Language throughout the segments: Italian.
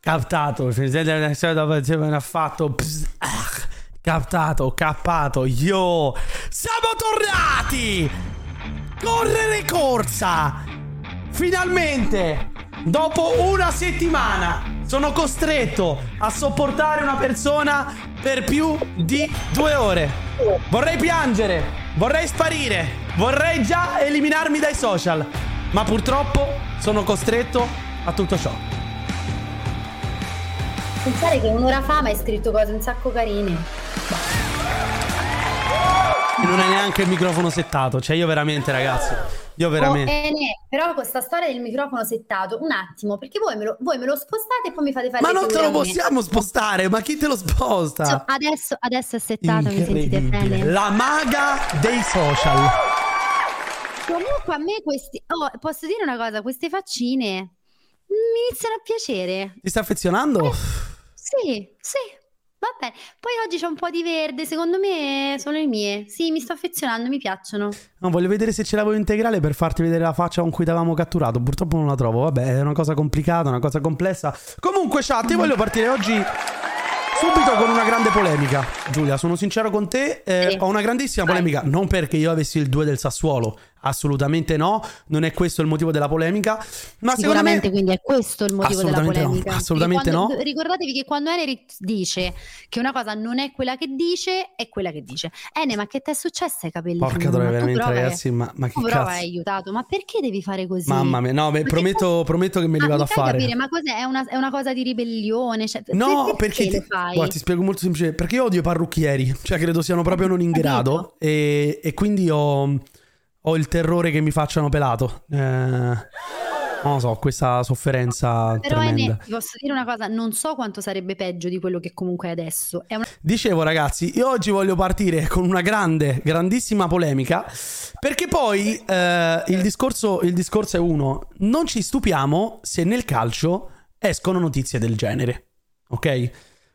Captato, ha fatto ah, captato, cappato, yo siamo tornati! Correre corsa! Finalmente dopo una settimana sono costretto a sopportare una persona per più di due ore. Vorrei piangere vorrei sparire vorrei già eliminarmi dai social ma purtroppo sono costretto a tutto ciò Pensare che un'ora fa mi hai scritto cose un sacco carine. E non hai neanche il microfono settato. Cioè, io veramente, ragazzi. Io veramente. Oh, eh, ne, però con sta storia del microfono settato, un attimo, perché voi me lo, voi me lo spostate e poi mi fate fare Ma non te lo possiamo spostare, ma chi te lo sposta? So, adesso, adesso è settato, mi sentite bene? La maga dei social. Comunque a me questi... Oh, posso dire una cosa? Queste faccine mi iniziano a piacere. Ti sta affezionando? Sì, sì, va bene. Poi oggi c'è un po' di verde, secondo me sono le mie. Sì, mi sto affezionando, mi piacciono. No, voglio vedere se ce l'avevo integrale per farti vedere la faccia con cui ti avevamo catturato. Purtroppo non la trovo. Vabbè, è una cosa complicata, una cosa complessa. Comunque, chat, io voglio partire oggi subito con una grande polemica. Giulia, sono sincero con te. eh, Sì. Ho una grandissima polemica. Non perché io avessi il 2 del Sassuolo. Assolutamente no. Non è questo il motivo della polemica. Ma Sicuramente, me. quindi è questo il motivo della Assolutamente no, polemica. assolutamente quando- no. Ricordatevi che quando Enerit dice che una cosa non è quella che dice, è quella che dice. Ene, ma che ti è successo ai capelli? Porca troia, veramente, ragazzi. Ma, ma che cazzo. hai aiutato, ma perché devi fare così? Mamma mia, no, beh, Ma che prometto, prometto che me li Ah, vado a fai fare. capire, ma cos'è? È una, è una cosa di ribellione? Cioè, No, per- perché, perché ti, fai? guarda, ti spiego molto semplice. Perché io odio i parrucchieri, cioè credo siano proprio non in grado. E, e quindi ho, ho il terrore che mi facciano pelato. Eh, non lo so, questa sofferenza Però tremenda. Ti posso dire una cosa, non so quanto sarebbe peggio di quello che comunque è adesso. È una Dicevo, ragazzi, io oggi voglio partire con una grande, grandissima polemica. Perché poi eh, il, discorso, il discorso è uno: non ci stupiamo se nel calcio escono notizie del genere. Ok?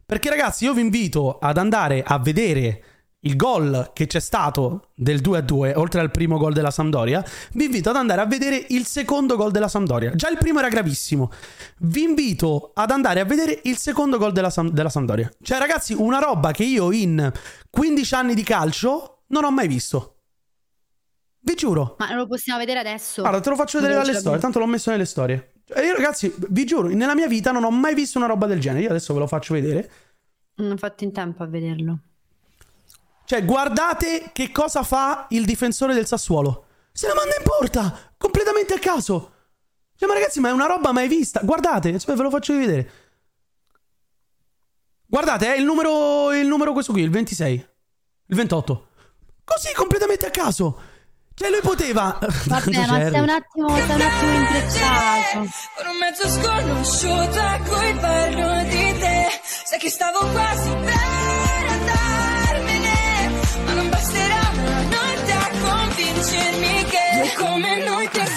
Perché, ragazzi, io vi invito ad andare a vedere il gol che c'è stato del 2-2, oltre al primo gol della Sampdoria. Vi invito ad andare a vedere il secondo gol della Sampdoria. Già il primo era gravissimo. Vi invito ad andare a vedere il secondo gol della, Sam- della Sampdoria. Cioè, ragazzi, una roba che io in 15 anni di calcio non ho mai visto. Vi giuro. Ma lo possiamo vedere adesso? Guarda, te lo faccio vedere dalle storie, tanto l'ho messo nelle storie. Cioè, io, ragazzi, vi giuro, nella mia vita non ho mai visto una roba del genere. Io adesso ve lo faccio vedere. Non ho fatto in tempo a vederlo. Cioè, guardate che cosa fa il difensore del Sassuolo. Se la manda in porta, completamente a caso. Cioè, ma ragazzi, ma è una roba mai vista. Guardate, aspetta, ve lo faccio vedere. Guardate, è il numero, il numero questo qui, il 26. Il 28. Così, completamente a caso. Cioè, lui poteva... Vabbè, ma stai un attimo, stai un attimo intrecciato. Con un mezzo sconosciuto a cui parlo di te Sai che stavo quasi per convincermi che Due come noi per sempre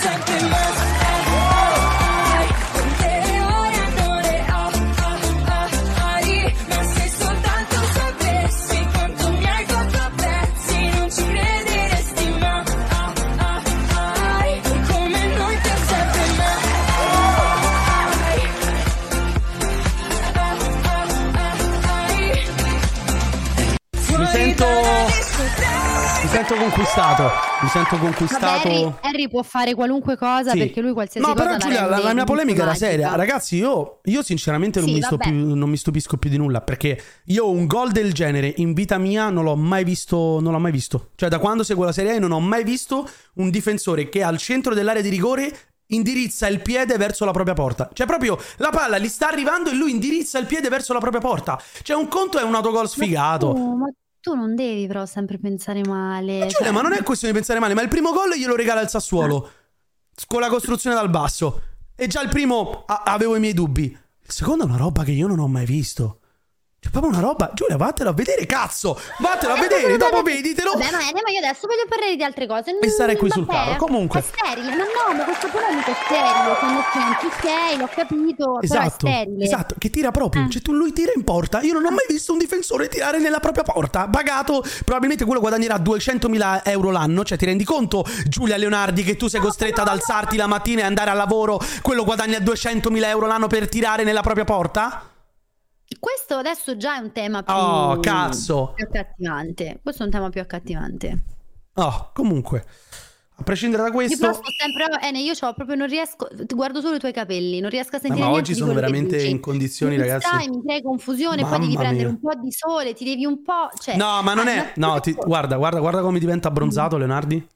sento conquistato. Mi sento conquistato... Vabbè, Harry, Harry può fare qualunque cosa Sì. perché lui qualsiasi No, cosa però la Giulia, la, la mia polemica era seria. Ragazzi, io, io sinceramente non, Sì, mi più- non mi stupisco più di nulla. Perché io un gol del genere in vita mia non l'ho mai visto. Non l'ho mai visto. Cioè, da quando seguo la Serie A non ho mai visto un difensore che al centro dell'area di rigore indirizza il piede verso la propria porta. Cioè, proprio la palla gli sta arrivando e lui indirizza il piede verso la propria porta. Cioè, un conto è un autogol sfigato. Ma tu, ma tu non devi però sempre pensare male. Ma cioè- ma non è questione di pensare male, ma il primo gol glielo regala il Sassuolo. Con la costruzione dal basso. E già il primo a- avevo i miei dubbi. Il secondo è una roba che io non ho mai visto. C'è proprio una roba. Giulia, vattela a vedere, cazzo! Vattela a Eh, vedere, dopo veditelo. Vabbè, ma, ma io adesso voglio parlare di altre cose. E stare qui sul tavolo. Comunque. È sterile. Ma no, ma questo polemico è sterile. Come senti, ok, l'ho capito. Esatto, esatto, che tira proprio. Eh. Cioè, tu lui tira in porta. Io non ho mai visto un difensore tirare nella propria porta. Pagato, probabilmente quello guadagnerà 200.000 euro l'anno. Cioè, ti rendi conto, Giulia Leonardi, che tu sei costretta ad alzarti la mattina e andare al lavoro? Quello guadagna 200.000 euro l'anno per tirare nella propria porta? Questo adesso già è un tema più, Oh, cazzo. più accattivante. Questo è un tema più accattivante. Oh, comunque, a prescindere da Io questo. sto sempre. Ene, io c'ho proprio non riesco. Guardo solo i tuoi capelli, non riesco a sentire ma niente oggi sono veramente in condizioni, Mi ragazzi. distrai, mi crei confusione, poi Mamma devi prendere mia. un po' di sole, ti devi un po'. Cioè, No, ma non ah, è. No, ti- guarda, guarda, guarda come diventa abbronzato, Leonardi. Te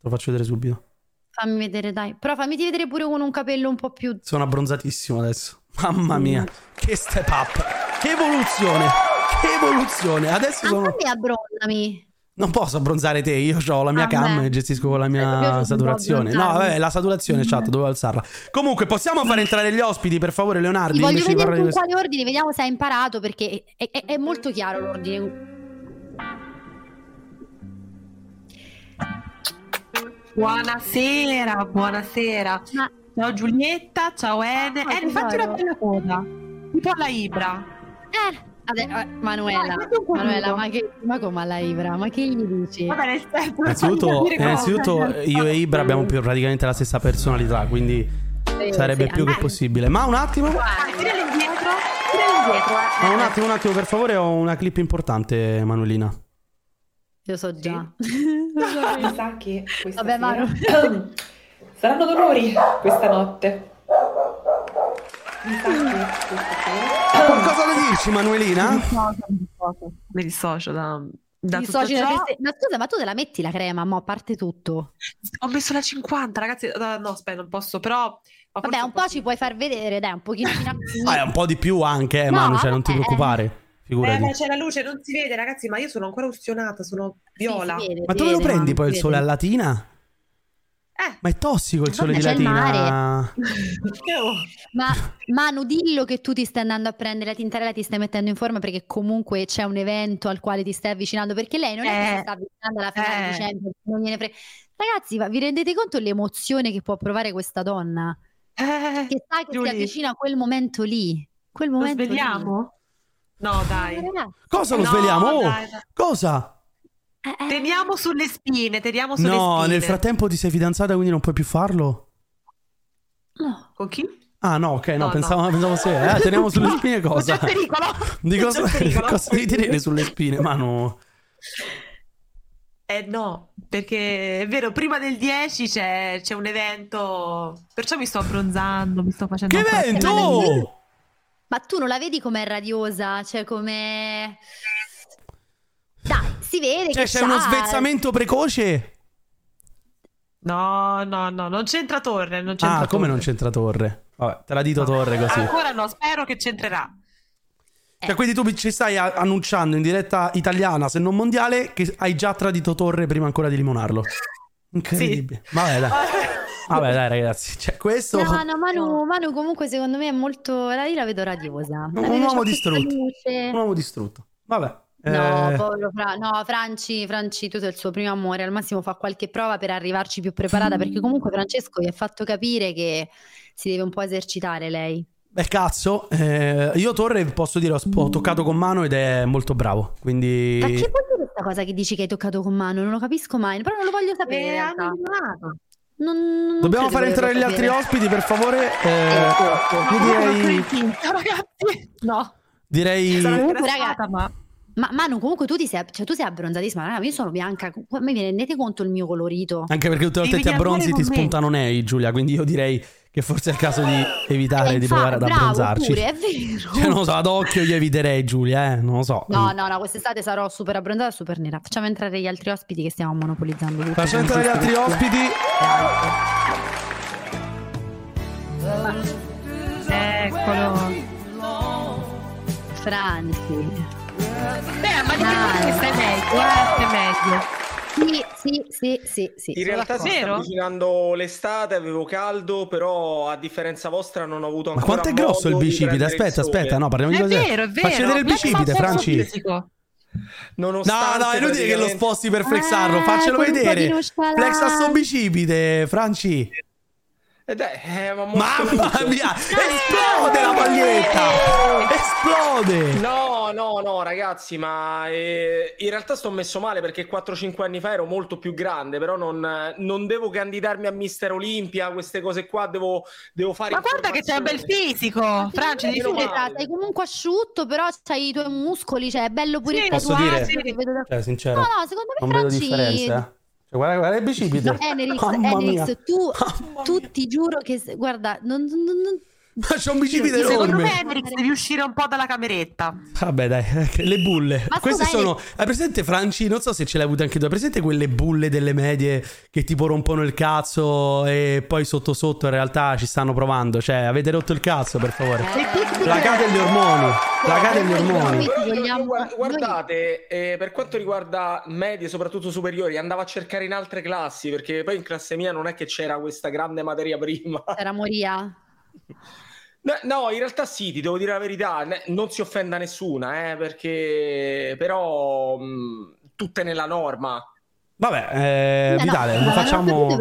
lo faccio vedere subito. Fammi vedere, dai. Però fammi vedere pure con un capello un po' più. Sono abbronzatissimo adesso. Mamma mia, che step up. Che evoluzione. Che evoluzione. Adesso Ah, sono. fammi abbronzami. Non posso abbronzare te, io ho la mia Ah, cam e gestisco con la Eh, mia non saturazione. No, vabbè, la saturazione, chat, dovevo alzarla. Comunque, possiamo far entrare gli ospiti, per favore, Leonardi? Ti voglio vedere con di questo. quale ordine, vediamo se hai imparato perché è, è- è molto chiaro l'ordine. Buonasera, buonasera. Ma Ciao Giulietta, ciao Ene. Ah, Ene, fatti una bella coda. Tipo alla Ibra. Eh, ade- eh, Manuela, po' Manuela, nudo. ma, che, ma come alla Ibra? Ma che gli dici? Vabbè, Innanzitutto, innanzitutto io e Ibra abbiamo più praticamente la stessa personalità, quindi Sì, sarebbe sì, più che anche- possibile. Ma un attimo, tirali indietro. Tirali indietro. eh. ma un attimo, un attimo, per favore, ho una clip importante, Manuelina. Io so già. Mi sa che Vabbè, sera Manu. saranno dolori questa notte. Mi sa che questa sera Cosa ne dici, Manuelina? Mi dissocio da, da Mi tutto dissoci da ciò. te- Ma scusa, ma tu te la metti la crema, mo, a parte tutto? Ho messo la 50, ragazzi. Eh, No, aspetta, non posso, però... ma Vabbè, un po' ci puoi far vedere, dai, un pochino fino a qui. Ah, un po' di più anche, eh, No, Manu, cioè non ti vabbè. preoccupare. Eh, Figurati. ma c'è la luce, non si vede, ragazzi, ma io sono ancora ustionata, sono viola. Sì, vede, Ma dove lo vede, prendi Manu, poi il sole a. Latina? Eh, Ma è tossico il sole Vabbè, di c'è il Latina. Ma Manu, dillo che tu ti stai andando a prendere la tintarella, ti stai mettendo in forma perché comunque c'è un evento al quale ti stai avvicinando. Perché lei non è che Eh, si sta avvicinando alla finale eh. di Champions, non gliene frega. Ragazzi, ma vi rendete conto l'emozione che può provare questa donna? Eh, Che sa che Giulia, si avvicina a quel momento lì. Quel lo momento lì. svegliamo? No, Eh, dai. Cosa lo No, svegliamo? Oh, dai, dai. cosa? Eh, eh, Teniamo sulle spine, teniamo sulle No, spine. nel frattempo ti sei fidanzata quindi non puoi più farlo? no. Con chi? Ah no, ok, no, No, pensavo, no. pensavo se... Eh, teniamo sulle spine cosa? c'è pericolo. Di cosa, c'è pericolo. cosa devi tenere sulle spine, Manu? Eh no, perché è vero, prima del 10 c'è, c'è un evento, perciò mi sto abbronzando, mi sto facendo Che evento? Ma tu non la vedi com'è radiosa? Cioè, come. Si vede Cioè che c'è c'ha- uno svezzamento precoce? No, no, no, non c'entra torre, non c'entra Ah, come non torre. c'entra torre? Vabbè, te la dito torre così. Ancora no, spero che c'entrerà. Cioè, quindi tu ci stai a- annunciando in diretta italiana, se non mondiale, che hai già tradito Torre prima ancora di limonarlo. Incredibile. Vabbè, dai. Vabbè, dai, ragazzi. Cioè, questo. No, no, Manu, Manu comunque secondo me è molto. la- Io la vedo radiosa. La Un vedo, uomo questa distrutto. Un uomo distrutto. Vabbè. No, eh, povero Fra- no, Franci, Franci, tu sei il suo primo amore. Al massimo fa qualche prova per arrivarci più preparata. Perché comunque Francesco gli ha fatto capire che si deve un po' esercitare lei. Beh, cazzo. eh, io Torre posso dire, ho, ho toccato con mano ed è molto bravo. Quindi. Ma che vuol dire questa cosa che dici che hai toccato con mano? Non lo capisco mai, però non lo voglio sapere. Eh. Non- non Dobbiamo fare entrare gli altri ospiti, per favore. Eh, ecco. io direi. ragazzi. No, Direi. sono Comunque, ingrassata, ma Ma Manu, comunque tu, ti sei, cioè, tu sei abbronzatissima. Raga, io sono bianca. Mi vi rendete conto il mio colorito? Anche perché tutte le volte ti abbronzi ti spuntano nei, Giulia. Quindi io direi che forse è il caso di evitare Eh, di provare ad abbronzarci. pure, è vero. Cioè, non lo so, ad occhio io eviterei, Giulia, eh. Non lo so. No, no, no, quest'estate sarò super abbronzata e super nera. Facciamo entrare gli altri ospiti che stiamo monopolizzando tutto. Facciamo entrare gli altri ospiti. eccolo. Franzi. Beh, ma di Ah. che stai meglio, eh, stai meglio. Sì, Sì, sì, sì, sì. In realtà si sta avvicinando l'estate, avevo caldo, però a differenza vostra non ho avuto Ma ancora quanto è grosso il bicipite? Aspetta, aspetta, no, parliamo di È cose. vero, è vero. Facci vedere il Ma bicipite, Franci. fisico. No, Nonostante no, è inutile che lo praticamente- sposti per flexarlo. Eh, Faccelo vedere. Flexa sto bicipite, Franci. Eh, eh, ma molto Mamma mia, esplode la maglietta. Esplode. No, no, no, ragazzi, ma eh, in realtà sto messo male perché 4-5 anni fa ero molto più grande, però non, non devo candidarmi a Mister Olimpia, queste cose qua, devo, devo fare Ma guarda che c'è un bel fisico, Ma Franci, secondo devi me meno sei- comunque asciutto, però c'hai i tuoi muscoli, cioè è bello pure Sì. il Posso tatuaggio, dire? vedo da- Cioè, sincero. No, no, secondo me Non vedo Franci- differenza. Cioè, guarda, guarda il bicipite. No, Enerix. Enerix, tu, tu ti giuro che guarda, non, non- non- Ma c'è un bicipite Secondo enorme. me, Enrix, devi uscire un po' dalla cameretta. Vabbè, dai, le bulle. Ma Queste scusa, sono. Hai presente, Franci? Non so se ce l'hai avute anche tu. Hai presente quelle bulle delle medie che tipo rompono il cazzo e poi sotto sotto in realtà ci stanno provando? Cioè, avete rotto il cazzo, per favore. Eh, Placate gli ormoni. Placate gli ormoni. Guardate, eh, per quanto riguarda medie, soprattutto superiori, andavo a cercare in altre classi perché poi in classe mia non è che c'era questa grande materia prima. C'era Moria. No, no, in realtà sì, ti devo dire la verità, non si offenda nessuna, eh, perché però mh, tutte nella norma. Vabbè, eh, no, Vitale, non l'ho facciamo.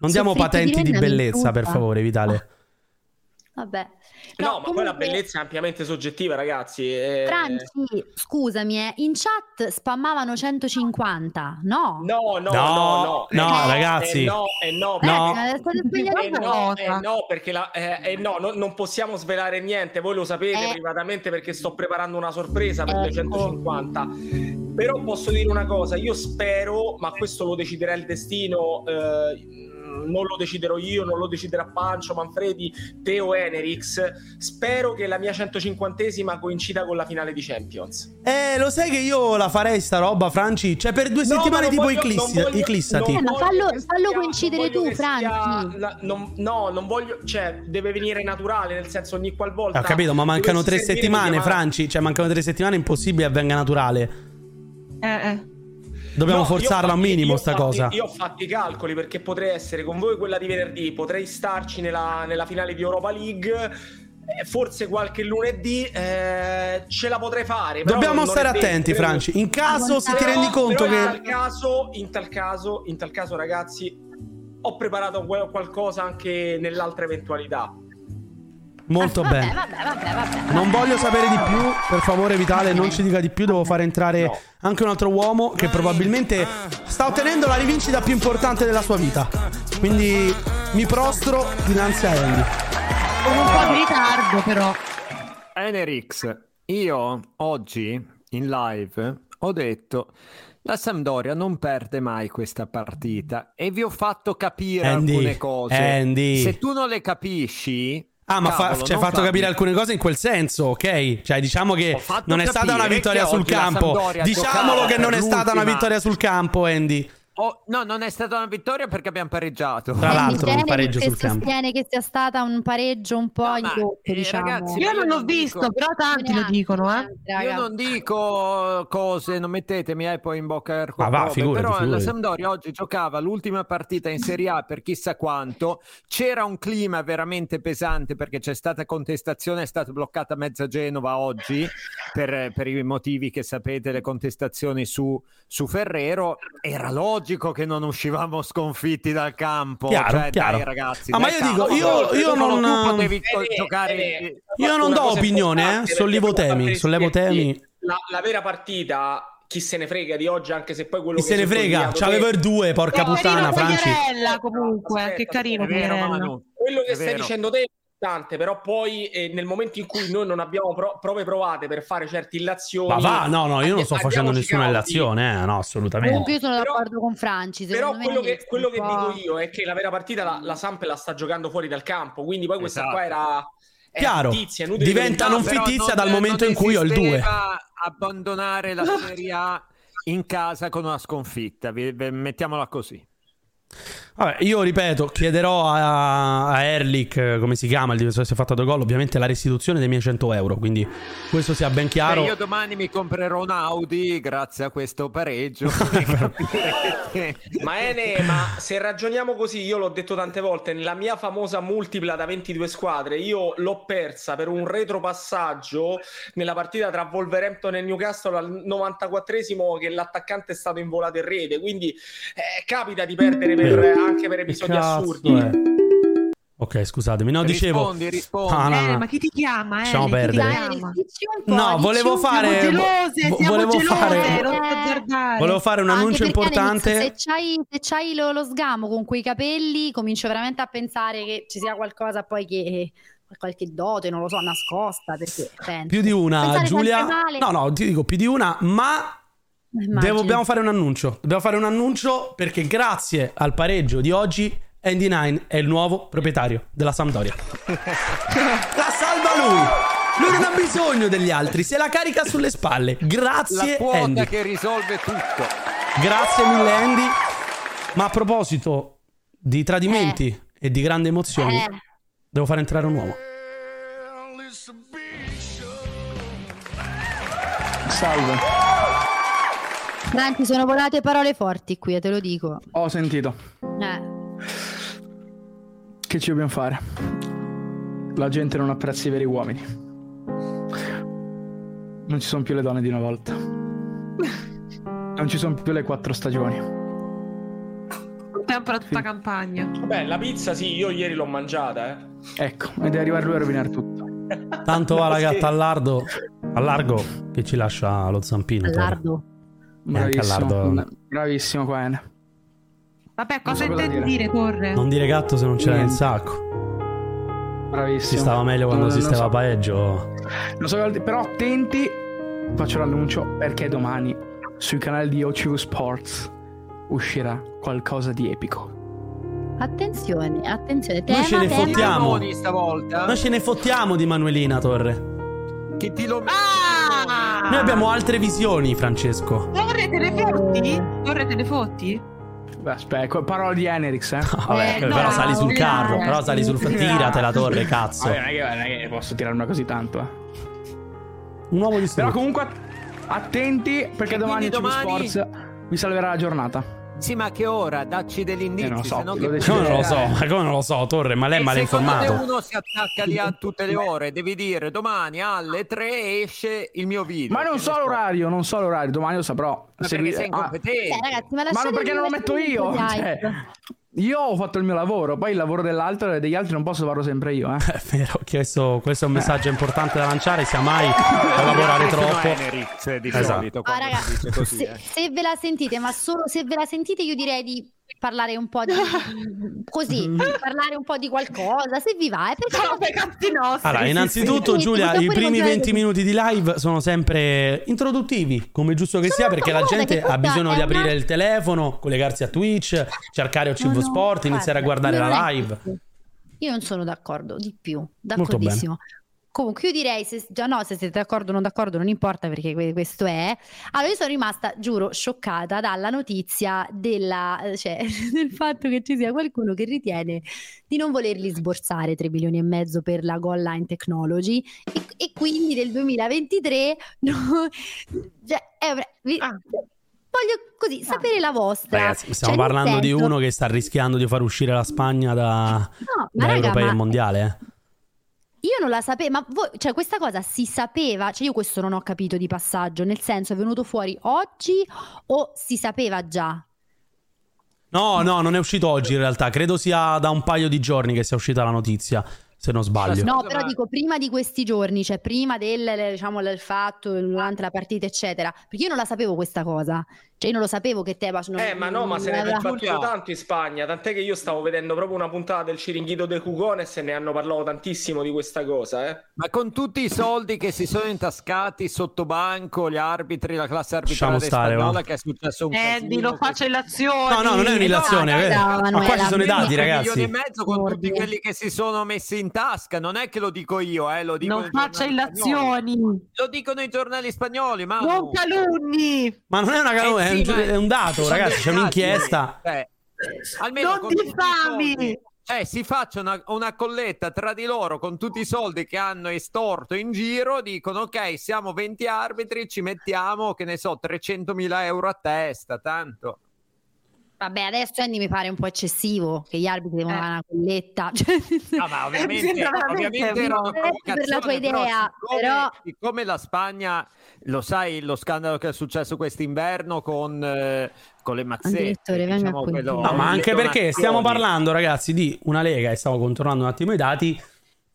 Non diamo patenti di bellezza, per favore, Vitale. Vabbè. No, ma poi la comunque- bellezza è ampiamente soggettiva, ragazzi. eh. Franci, scusami, eh, in chat spammavano 150, no? No, no, No, no, no, no, Eh, ragazzi. eh, no, eh, no, No. Eh, sbagliando Eh no, eh no, perché la, eh, eh no, no, non possiamo svelare niente, voi lo sapete Eh. privatamente perché sto preparando una sorpresa per le Ecco. 150. Però posso dire una cosa, io spero, ma questo lo deciderà il destino, eh, non lo deciderò io, non lo deciderà Pancio, Manfredi, Teo Enerix. Spero che la mia 150esima coincida con la finale di Champions. Eh, lo sai che io la farei sta roba, Franci? Cioè, per due No, settimane tipo voglio- eclissi- non voglio- eclissati. non Eh, ma fallo- fallo coincidere tu, Franchi. la- non- no, non voglio, cioè, deve venire naturale, nel senso ogni qualvolta. Ho capito, ma mancano tre settimane. Franci. Cioè, mancano tre settimane, è impossibile avvenga naturale. Eh, eh. Dobbiamo No, forzarla un fatti- minimo sta fatti- cosa. Io ho fatto i calcoli perché potrei essere con voi quella di venerdì, potrei starci nella, nella finale di Europa League. eh, Forse qualche lunedì eh, ce la potrei fare. però Dobbiamo stare attenti. Franci. In caso, se ti rendi conto però in che. tal caso, in tal caso, in tal caso, ragazzi, ho preparato qual- qualcosa anche nell'altra eventualità. Molto vabbè, bene. Vabbè, vabbè, vabbè. Non voglio sapere di più, per favore, Vitale, non ci dica di più. Devo fare entrare No. anche un altro uomo che probabilmente sta ottenendo la rivincita più importante della sua vita. Quindi mi prostro dinanzi a Andy. Con un po' di ritardo, però. Enerix, io oggi in live ho detto la Sampdoria non perde mai questa partita e vi ho fatto capire Andy, alcune cose. Andy. Se tu non le capisci, Ah, ma fa- cavolo, ci hai fatto capire alcune cose in quel senso, ok? Cioè, diciamo che non è stata una vittoria sul campo. Diciamolo che non è stata una vittoria sul campo, Andy. Oh, no, non è stata una vittoria perché abbiamo pareggiato. Tra l'altro, un pareggio sul campo. sostiene che sia stata un pareggio un po' No, ma, indotto, eh, diciamo. ragazzi, Io io non l'ho non visto, dico- però tanti lo dicono, eh. Io non dico cose, non mettetemi eh, poi in bocca il Ma va, figurati, però la. Sampdoria oggi giocava l'ultima partita in Serie A per chissà quanto, c'era un clima veramente pesante perché c'è stata contestazione, è stata bloccata mezza Genova oggi per, per i motivi che sapete, le contestazioni su, su Ferrero, era logico che non uscivamo sconfitti dal campo, Chiaro, cioè, chiaro. dai ragazzi. Ah, ma dai, io dico, io- io non- tu potevi co- Eh, giocare... eh, Io non do opinione, eh, sollevo temi, sollevo temi. La, la vera partita, chi se ne frega di oggi, anche se poi quello Chi che se ne frega? C'avevo te- il 2, porca puttana, carino Franci. Comunque, Aspetta, che carino È vero. Quello che È stai vero. dicendo te importante, però poi eh, nel momento in cui noi non abbiamo pro- prove provate per fare certe illazioni... Ma va, no, no, io non sto facendo nessuna cauti. illazione, eh, no, assolutamente. Comunque io sono Però- d'accordo con Franci. Però quello che, quello che dico io è che la vera partita la, la Samp la sta giocando fuori dal campo, quindi poi questa Esatto. qua era... Chiaro, fittizia, diventa non fittizia non- dal momento in cui ho il 2. esisteva abbandonare la Serie A in casa con una sconfitta, mettiamola così. Vabbè, io ripeto, chiederò a, a Erlich, eh, come si chiama, il difensore che si è fatto due gol, ovviamente la restituzione dei miei 100 euro, quindi questo sia ben chiaro. Beh, io domani mi comprerò un Audi grazie a questo pareggio. Ma Ene, ma se ragioniamo così, io l'ho detto tante volte, nella mia famosa multipla da 22 squadre, io l'ho persa per un retropassaggio nella partita tra Wolverhampton e Newcastle al 94esimo che l'attaccante è stato involato in rete, quindi eh, capita di perdere per, anche per episodi assurdi. è? Ok, scusatemi. No, dicevo. Rispondi, rispondi. Ah, no, Eh, no. ma chi ti chiama? Eh? Chi ti perdere. po', No, dici volevo fare- Siamo gelose, siamo volevo gelose, fare- azzardare. Volevo fare un annuncio importante. Se c'hai, se c'hai lo, lo sgamo con quei capelli, comincio veramente a pensare che ci sia qualcosa poi che qualche dote, non lo so, nascosta. Perché penso. Più di una, Pensare Giulia. No, no, ti dico più di una, ma. Devo- dobbiamo fare un annuncio. Dobbiamo fare un annuncio perché grazie al pareggio di oggi Andy Nine è il nuovo proprietario della Sampdoria. la salva lui. Lui non ha bisogno degli altri, se la carica sulle spalle. La Grazie quota Andy. che risolve tutto. Grazie mille Andy. Ma a proposito di tradimenti e di grandi emozioni, Eh, devo fare entrare un uomo. Salve, Franti, sono volate parole forti qui, te lo dico. ho sentito. Eh. Che ci dobbiamo fare? La gente non apprezza i veri uomini. Non ci sono più le donne di una volta. Non ci sono più le quattro stagioni. Tempo per tutta campagna. Beh, la pizza sì, io ieri l'ho mangiata, eh. Ecco, ed è arrivare lui a rovinare tutto. Tanto va la gatta all'ardo, a largo che ci lascia lo zampino. Allardo. Anche Bravissimo. Bravissimo, Quene. Vabbè, cosa intendi dire. dire, Torre? Non dire gatto se non c'era nel Niente. sacco. Bravissimo. Si stava meglio quando Non- si non stava so- pareggio. Non so però attenti, faccio l'annuncio perché domani sui canali di OCU Sports uscirà qualcosa di epico. Attenzione, attenzione. Noi ce Tema, ne tema. fottiamo. Noi ce ne fottiamo di Manuelina Torre. Chi ti lo Ah! Noi abbiamo altre visioni, Francesco. Torre, te ne fotti? Torre, te ne fotti? Beh, aspetta, parola di Enerix, eh. Vabbè, Eh, però no, sali sul carro, però sali sul tirate la torre, cazzo. Vabbè, non è che, non è che posso tirarmi così tanto, eh. Un uomo Però distrutto. comunque attenti perché E domani domani- Sports vi salverà la giornata. Sì, ma che ora? Dacci degli indizi, Eh, non so, se no lo che decido. Come non lo so, ma come non lo so, Torre, ma lei è male informato. uno si attacca lì a tutte le ore, devi dire domani alle 3 esce il mio video. Ma non so l'orario, non so l'orario, domani lo saprò. Ma Se perché vi- sei ah. Eh, ragazzi, ma ma non perché non lo metto io. Cioè, io ho fatto il mio lavoro, poi il lavoro dell'altro e degli altri non posso farlo sempre io, eh. È vero, questo, questo è un messaggio importante da lanciare. Sia mai a lavorare troppo. Enerix di Esatto. solito Ah, raga, se, eh. se ve la sentite, ma solo se ve la sentite, io direi di parlare un po' di così, parlare un po' di qualcosa, se vi va, eh, perché Sono per cazzi nostri. Allora, innanzitutto, sì. Giulia, i primi continuare 20 così. minuti di live sono sempre introduttivi, come è giusto che Sono sia, perché la gente ha bisogno di è aprire una- il telefono, collegarsi a Twitch, cercare OCV No, no, Sport, iniziare a guarda, guardare la è live. Io non sono d'accordo, di più, Molto d'accordissimo. Comunque io direi, se, già no, se siete d'accordo o non d'accordo non importa perché que- questo è. Allora io sono rimasta, giuro, scioccata dalla notizia della, eh, cioè, del fatto che ci sia qualcuno che ritiene di non volerli sborsare 3 milioni e mezzo per la Goal Line Technology e, e quindi nel 2023 no, cioè, è Ah. voglio così sapere la vostra. Ragazzi, stiamo Cioè, parlando di senso- uno che sta rischiando di far uscire la Spagna da, No, ma da raga, europei ma- al mondiale. Io non la sapevo, ma voi, cioè questa cosa si sapeva, cioè io questo non ho capito di passaggio, nel senso è venuto fuori oggi o si sapeva già? No, no, non è uscito oggi in realtà. Credo sia da un paio di giorni che sia uscita la notizia, se non sbaglio. No, Scusa, però dico prima di questi giorni, cioè prima del, diciamo, del fatto, durante la partita, eccetera, perché io non la sapevo questa cosa, cioè io non lo sapevo che Tebas non Eh, ma no, ma se ne è dibattuto tanto in Spagna. Tant'è che io stavo vedendo proprio una puntata del Ciringhito de Cugones e ne hanno parlato tantissimo di questa cosa, eh. Ma con tutti i soldi che si sono intascati sotto banco, gli arbitri, la classe arbitrale spagnola che è successo un Andy, casino, non faccia illazioni. No, no, non è un'illazione. eh. dai, ma qua ci sono i dati, ragazzi. milioni e mezzo con tutti quelli che si sono messi in tasca. Non è che lo dico io, eh, lo dicono Non faccia spagnoli. illazioni. Lo dicono i giornali spagnoli, ma Non calunni. Ma non è una calunnia, Eh è, un, è un dato, sono ragazzi. C'è un'inchiesta. eh. Almeno Non diffami! Eh, si faccia una, una colletta tra di loro con tutti i soldi che hanno estorto in giro, dicono ok, siamo 20 arbitri, ci mettiamo, che ne so, 300.000 euro a testa, tanto. Vabbè, adesso Andy mi pare un po' eccessivo che gli arbitri devono Eh. fare una colletta. Cioè, No, ma ovviamente, ovviamente era una per la tua però idea, siccome, però- siccome la Spagna, lo sai, lo scandalo che è successo quest'inverno con, eh, con le mazzette, diciamo, quello- No, ma anche perché stiamo parlando, ragazzi, di una lega e stavo controllando un attimo i dati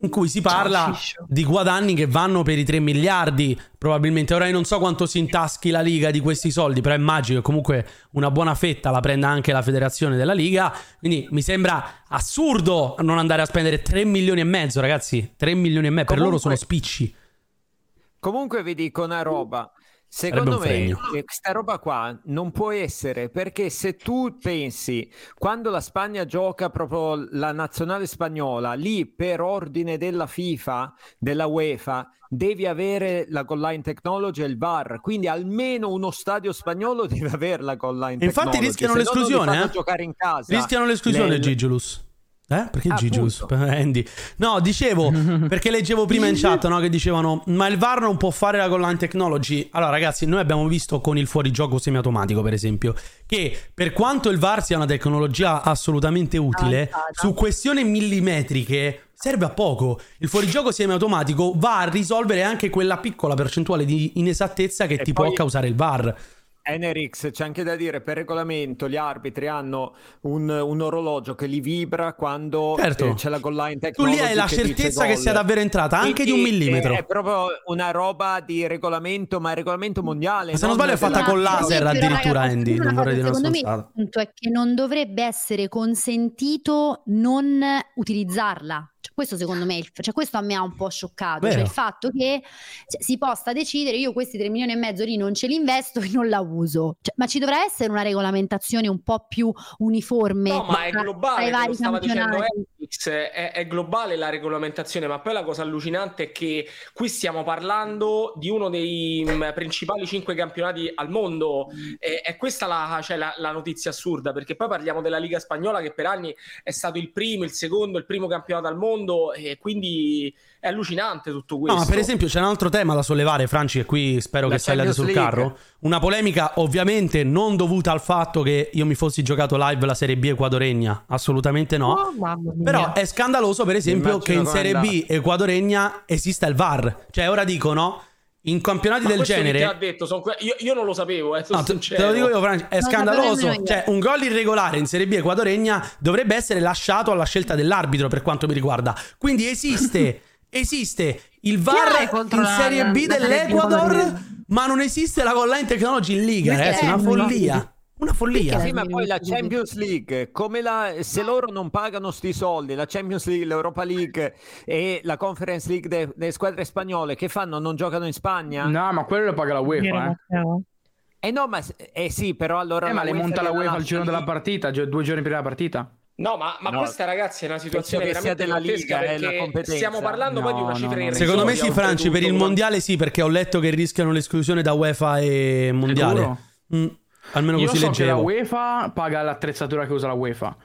in cui si parla di guadagni che vanno per i 3 miliardi. Probabilmente ora io non so quanto si intaschi la Liga di questi soldi, però immagino che comunque una buona fetta la prenda anche la federazione della Liga. Quindi mi sembra assurdo non andare a spendere 3 milioni e mezzo, ragazzi. 3 milioni e mezzo per loro Comunque- sono spicci. Comunque vi dico una roba. Secondo me fregno. eh, questa roba qua non può essere perché se tu pensi quando la Spagna gioca proprio la nazionale spagnola, lì per ordine della FIFA, della UEFA, devi avere la goal line technology e il VAR, quindi almeno uno stadio spagnolo deve avere la goal line Infatti technology, rischiano se no non li l'esclusione, fanno eh? giocare in casa. Rischiano l'esclusione, Le- Gigilus. Eh? Perché Ah, appunto. Andy. No, dicevo, perché leggevo prima in chat no, che dicevano, ma il VAR non può fare la goal technology. Allora, ragazzi, noi abbiamo visto con il fuorigioco semiautomatico, per esempio, che per quanto il VAR sia una tecnologia assolutamente utile, Avanzata. su questioni millimetriche serve a poco. Il fuorigioco semiautomatico va a risolvere anche quella piccola percentuale di inesattezza che E ti poi- può causare il VAR. Enerix, c'è anche da dire, per regolamento gli arbitri hanno un, un orologio che li vibra quando Certo. eh, c'è la goal line Tu lì hai la che certezza che sia davvero entrata, anche di un millimetro. È proprio una roba di regolamento, ma è regolamento mondiale. Ma se non sbaglio è fatta con laser però, addirittura, raga, Andy, non vorrei dire Secondo me il punto è che non dovrebbe essere consentito non utilizzarla. Cioè, questo secondo me, il- cioè, questo a me ha un po' scioccato. Cioè, il fatto che cioè, si possa decidere io questi 3 milioni e mezzo lì non ce li investo e non la uso. Cioè, ma ci dovrà essere una regolamentazione un po' più uniforme. No, ma è globale, tra i vari stava dicendo campionati. Alex, è, è globale la regolamentazione, ma poi la cosa allucinante è che qui stiamo parlando di uno dei mh, principali cinque campionati al mondo e è questa la, cioè, la- la notizia assurda, perché poi parliamo della Liga Spagnola che per anni è stato il primo, il secondo, il primo campionato al mondo e quindi è allucinante tutto questo. No, ma per esempio c'è un altro tema da sollevare, Franci, e qui spero La che saliate sul Champions League. carro. Una polemica ovviamente non dovuta al fatto che io mi fossi giocato live la Serie B equadoregna, assolutamente no. Oh. Però è scandaloso, per esempio, Immagino che in Serie B andata. equadoregna esista il VAR. Cioè, ora dicono, in campionati Ma del genere... detto? Sono que- io, io non lo sapevo, eh, No, te, lo dico io, Franci, è Non scandaloso. Cioè, un gol irregolare in Serie B equadoregna dovrebbe essere lasciato alla scelta dell'arbitro per quanto mi riguarda. Quindi esiste, esiste il VAR in Serie B dell'Ecuador, equatoriana? ma non esiste la goal line technology in Liga, ragazzi, una follia. Una follia. Sì, ma poi la. Champions League, come la, se loro non pagano sti soldi, la Champions League, l'Europa League e la Conference League de- delle squadre spagnole, che fanno? Non giocano in Spagna? No, ma quello lo paga la UEFA. Eh. Eh no, ma eh sì, però allora Eh, ma le monta la UEFA al giorno della partita, due giorni prima della partita. No, ma, ma No. questa ragazzi è una situazione Penso che sia veramente della Liga, è la competenza. stiamo parlando poi di una No, cifra no, no. Secondo me sì, Franci, per il mondiale sì, perché ho letto che rischiano l'esclusione da UEFA e mondiale. Sicuro? Mm, almeno Io così so che la leggevo. UEFA paga l'attrezzatura che usa la UEFA.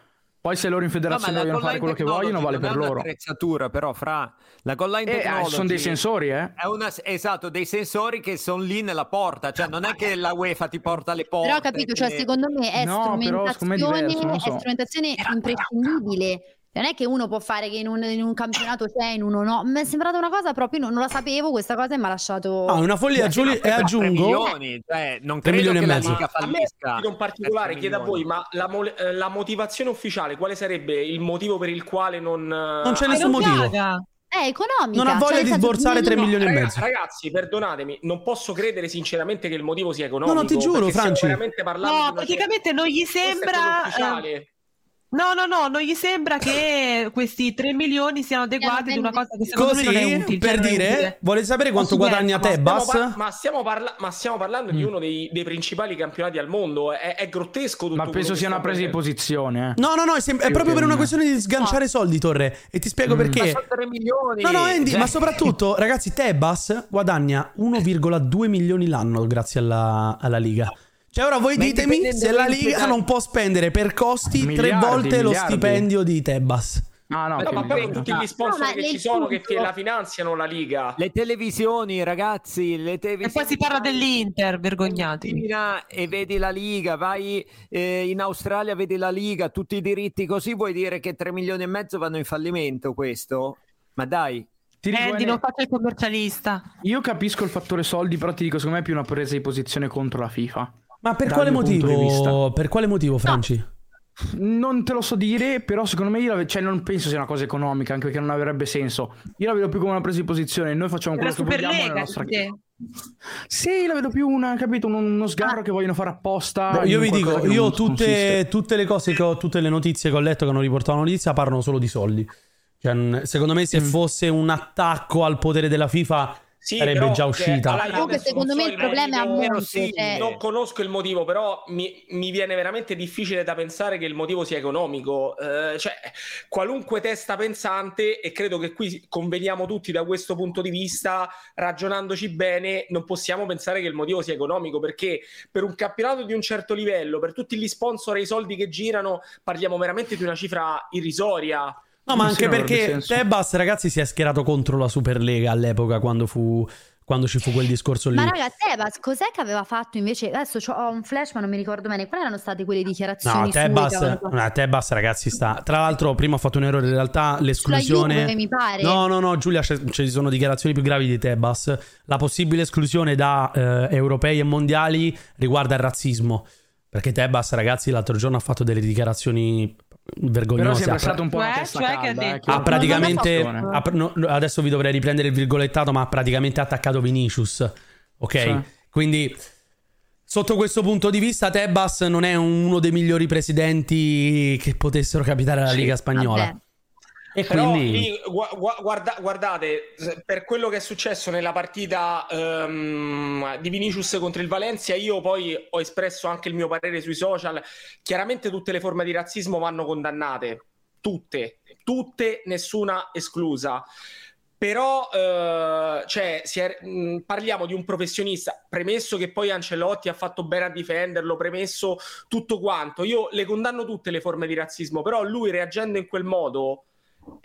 Poi se loro in No, federazione la vogliono fare quello che vogliono, vale per loro. un'attrezzatura, però, fra la goal line Eh, technology sono dei sensori, eh. È una, esatto, dei sensori che sono lì nella porta, cioè non è che la UEFA ti porta le porte. Però ho capito, cioè, che- secondo me è No, però secondo me è strumentazione, diverso, non è so. strumentazione imprescindibile. Non è che uno può fare che in un, in un campionato c'è, in uno no. Mi è sembrata una cosa proprio, non, non la sapevo questa cosa e mi ha lasciato... Ah, una follia, Sì, Giuli- ma e aggiungo... milioni, cioè, non Tre credo milioni che e la mezzo. Liga A me fallisca. in particolare chiedo a voi, ma la, mo- eh, la motivazione ufficiale, quale sarebbe il motivo per il quale non... Non c'è nessun non motivo. È economica. Non ha voglia cioè, di sborsare 3 no, milioni e Raga- mezzo. Ragazzi, perdonatemi, non posso credere sinceramente che il motivo sia economico. No, no, ti giuro, Franci. No, praticamente non gli è sembra... No, no, no, non gli sembra che questi 3 milioni siano adeguati ad una cosa che secondo lui non è Così, utile. per cioè dire, utile. volete sapere quanto Posso guadagna Tebas? Par- ma, stiamo parla- ma stiamo parlando Mm. di uno dei, dei principali campionati al mondo. È, è grottesco tutto Ma penso sia una presa di posizione. eh. No, no, no, è, sem- è proprio per una questione di sganciare soldi, Torre. E ti spiego Mm. perché. Ma sono 3 milioni. No, no, Andy, Cioè- ma soprattutto, ragazzi, Tebas guadagna 1,2 milioni l'anno grazie alla, alla Liga. Cioè, ora voi Ma ditemi se la Liga da- non può spendere per costi tre Miliardi, volte lo miliardi. stipendio di Tebas. Ah, no, No, che ma poi tutti gli sponsor No, che ci sono che tutto- la finanziano la Liga. Le televisioni, ragazzi, le E televisioni. poi si parla dell'Inter, vergognatevi. Mattina E vedi la Liga, vai eh, in Australia, vedi la Liga, tutti i diritti così, vuoi dire che 3 milioni e mezzo vanno in fallimento questo? Ma dai, Ti dico, Andy, non faccia il commercialista. io capisco il fattore soldi, però ti dico, secondo me è più una presa di posizione contro la FIFA. Ma per quale motivo? Per quale motivo, Franci? Non te lo so dire, però secondo me io la ve- cioè, non penso sia una cosa economica, anche perché non avrebbe senso. Io la vedo più come una presa di posizione, noi facciamo La quello che vogliamo nella nostra sì. Sì, la vedo più una, capito, uno, uno sgarro che vogliono fare apposta. No, io vi dico, che io tutte, tutte le cose che ho, tutte le notizie che ho letto che hanno riportato la notizia parlano solo di soldi. Cioè, secondo me, Mm. se fosse un attacco al potere della FIFA, Sì, sarebbe però, già cioè, uscita. allora, io Comunque, secondo me so il problema è a monte, sì, cioè- Non conosco il motivo, però mi, mi viene veramente difficile da pensare che il motivo sia economico. Eh, cioè, qualunque testa pensante, e credo che qui conveniamo tutti da questo punto di vista, ragionandoci bene, non possiamo pensare che il motivo sia economico, perché per un campionato di un certo livello, per tutti gli sponsor e i soldi che girano, parliamo veramente di una cifra irrisoria. No, ma anche perché. Tebas, ragazzi, si è schierato contro la Superlega all'epoca quando, fu, quando ci fu quel discorso lì. Ma raga, Tebas, cos'è che aveva fatto invece? Adesso c'ho- ho un flash, ma non mi ricordo bene. Quali erano state quelle dichiarazioni? No, Tebas, avevano no, Tebas, ragazzi, sta. Tra l'altro, prima ho fatto un errore. In realtà, l'esclusione. Juve, mi pare. No, no, no, Giulia, ci sono dichiarazioni più gravi di Tebas. La possibile esclusione da eh, europei e mondiali riguarda il razzismo. Perché Tebas, ragazzi, l'altro giorno ha fatto delle dichiarazioni Però vergognose. è stato un po' una Cioè, testa cioè calda, eh, che- ha praticamente. Ha no, adesso vi dovrei riprendere il virgolettato, ma ha praticamente attaccato Vinicius. Ok? Sì. Quindi. Sotto questo punto di vista, Tebas non è uno dei migliori presidenti che potessero capitare alla Sì, Liga Spagnola. Vabbè. E Però quindi. guarda- guardate, per quello che è successo nella partita ehm, di Vinicius contro il Valencia, io poi ho espresso anche il mio parere sui social. Chiaramente tutte le forme di razzismo vanno condannate, tutte, tutte, nessuna esclusa. Però eh, cioè, è- mh, parliamo di un professionista, premesso che poi Ancelotti ha fatto bene a difenderlo, premesso tutto quanto. Io le condanno tutte le forme di razzismo, però lui reagendo in quel modo,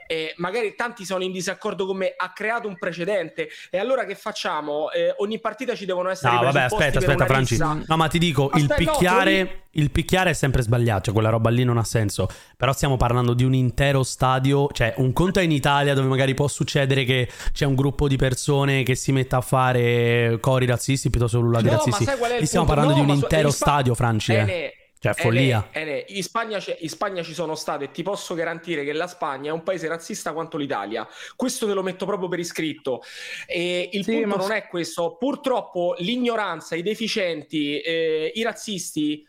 eh, magari tanti sono in disaccordo con me, ha creato un precedente. E allora che facciamo? Eh, ogni partita ci devono essere No, vabbè, aspetta, aspetta, Franci. No, ma ti dico, il Aspetta, no, picchiare, il picchiare è sempre sbagliato, cioè quella roba lì non ha senso. Però stiamo parlando di un intero stadio, cioè un conto è in Italia dove magari può succedere che c'è un gruppo di persone che si metta a fare cori razzisti piuttosto che ululati No, ma razzisti. sai qual è il Lì stiamo punto? parlando No, di un ma so- intero in Spa- stadio, Franci. eh. Cioè, follia. Ene, Ene, in, Spagna c'è- in Spagna ci sono state e ti posso garantire che la Spagna è un paese razzista quanto l'Italia. Questo te lo metto proprio per iscritto. E il Sì, punto ma- non è questo. Purtroppo l'ignoranza, i deficienti, eh, i razzisti.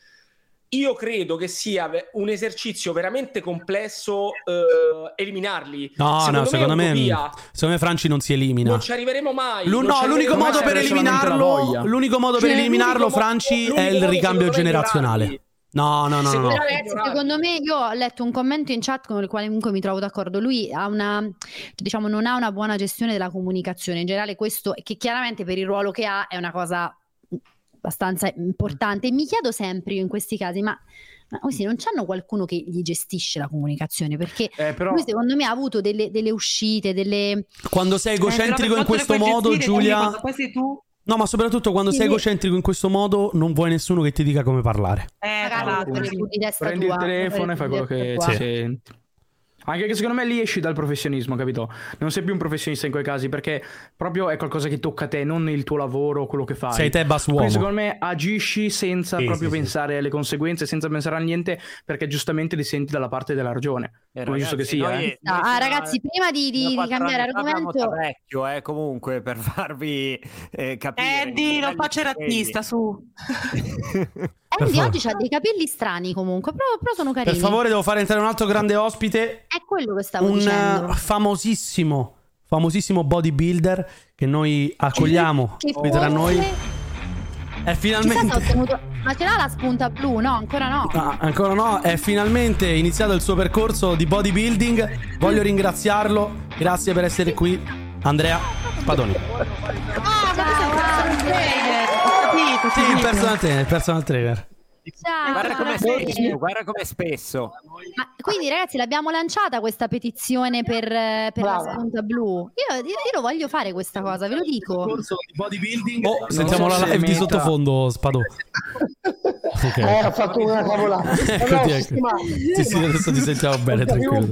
Io credo che sia un esercizio veramente complesso eh, eliminarli. No, secondo no, secondo me, utopia. secondo me Franci non si elimina. Non ci arriveremo mai. L'u- no, l'unico modo mai. per serve solamente la eliminarlo, l'unico modo per Cioè, eliminarlo, l'unico modo- Franci, è l'unico il modo ricambio generazionale. No, no, no, no, Secondo no. me- Ragazzi, secondo me, io ho letto un commento in chat con il quale comunque mi trovo d'accordo. Lui ha una, diciamo, non ha una buona gestione della comunicazione. In generale, questo, che chiaramente per il ruolo che ha, è una cosa abbastanza importante. Mi chiedo sempre io in questi casi, ma, ma così non c'hanno qualcuno che gli gestisce la comunicazione? Perché Eh, però lui, secondo me, ha avuto delle, delle uscite, delle. Quando sei Eh, egocentrico per in questo modo, Giulia. Quando poi sei tu, No, ma soprattutto quando Sì, sei sì. egocentrico in questo modo, non vuoi nessuno che ti dica come parlare. eh, Magari esatto. prendi tua, il telefono e fai quello che tua. Anche che secondo me lì esci dal professionismo, capito? Non sei più un professionista in quei casi perché proprio è qualcosa che tocca a te, non il tuo lavoro, quello che fai. Sei te bas Quindi uomo. secondo me agisci senza Sì, proprio sì, sì. pensare alle conseguenze, senza pensare a niente, perché giustamente ti senti dalla parte della ragione. Eh, Come giusto che sia, eh. Ah, ah, ragazzi, prima di, di- di cambiare argomento, vecchio, eh, comunque, per farvi eh, capire. Andy, non livelli razzista, su. Andy oggi ha dei capelli strani comunque, però, però sono carini. Per favore, devo fare entrare un altro grande ospite. È quello che stavo Un dicendo. eh, famosissimo, famosissimo bodybuilder che noi accogliamo Che qui tra noi. È finalmente. ottenuto... Ma ce l'ha la spunta blu? No, ancora no. Ah, ancora no, è finalmente iniziato il suo percorso di bodybuilding. Voglio ringraziarlo. Grazie per essere qui, Andrea Spadoni. Ah, ma questo è capito, Sì, il personal trainer, personal trainer. Ciao, Guarda com'è buonasera. spesso, guarda com'è spesso. Ma quindi ragazzi l'abbiamo lanciata questa petizione per, per la spunta blu. Io, io- io lo voglio fare questa cosa, ve lo dico. corso di bodybuilding. Oh, sentiamo la live di sottofondo, Spado. Ok. Eh, ho fatto una cavolata. Ecco, ecco. Sì, sì, adesso ti sentiamo bene, tranquillo.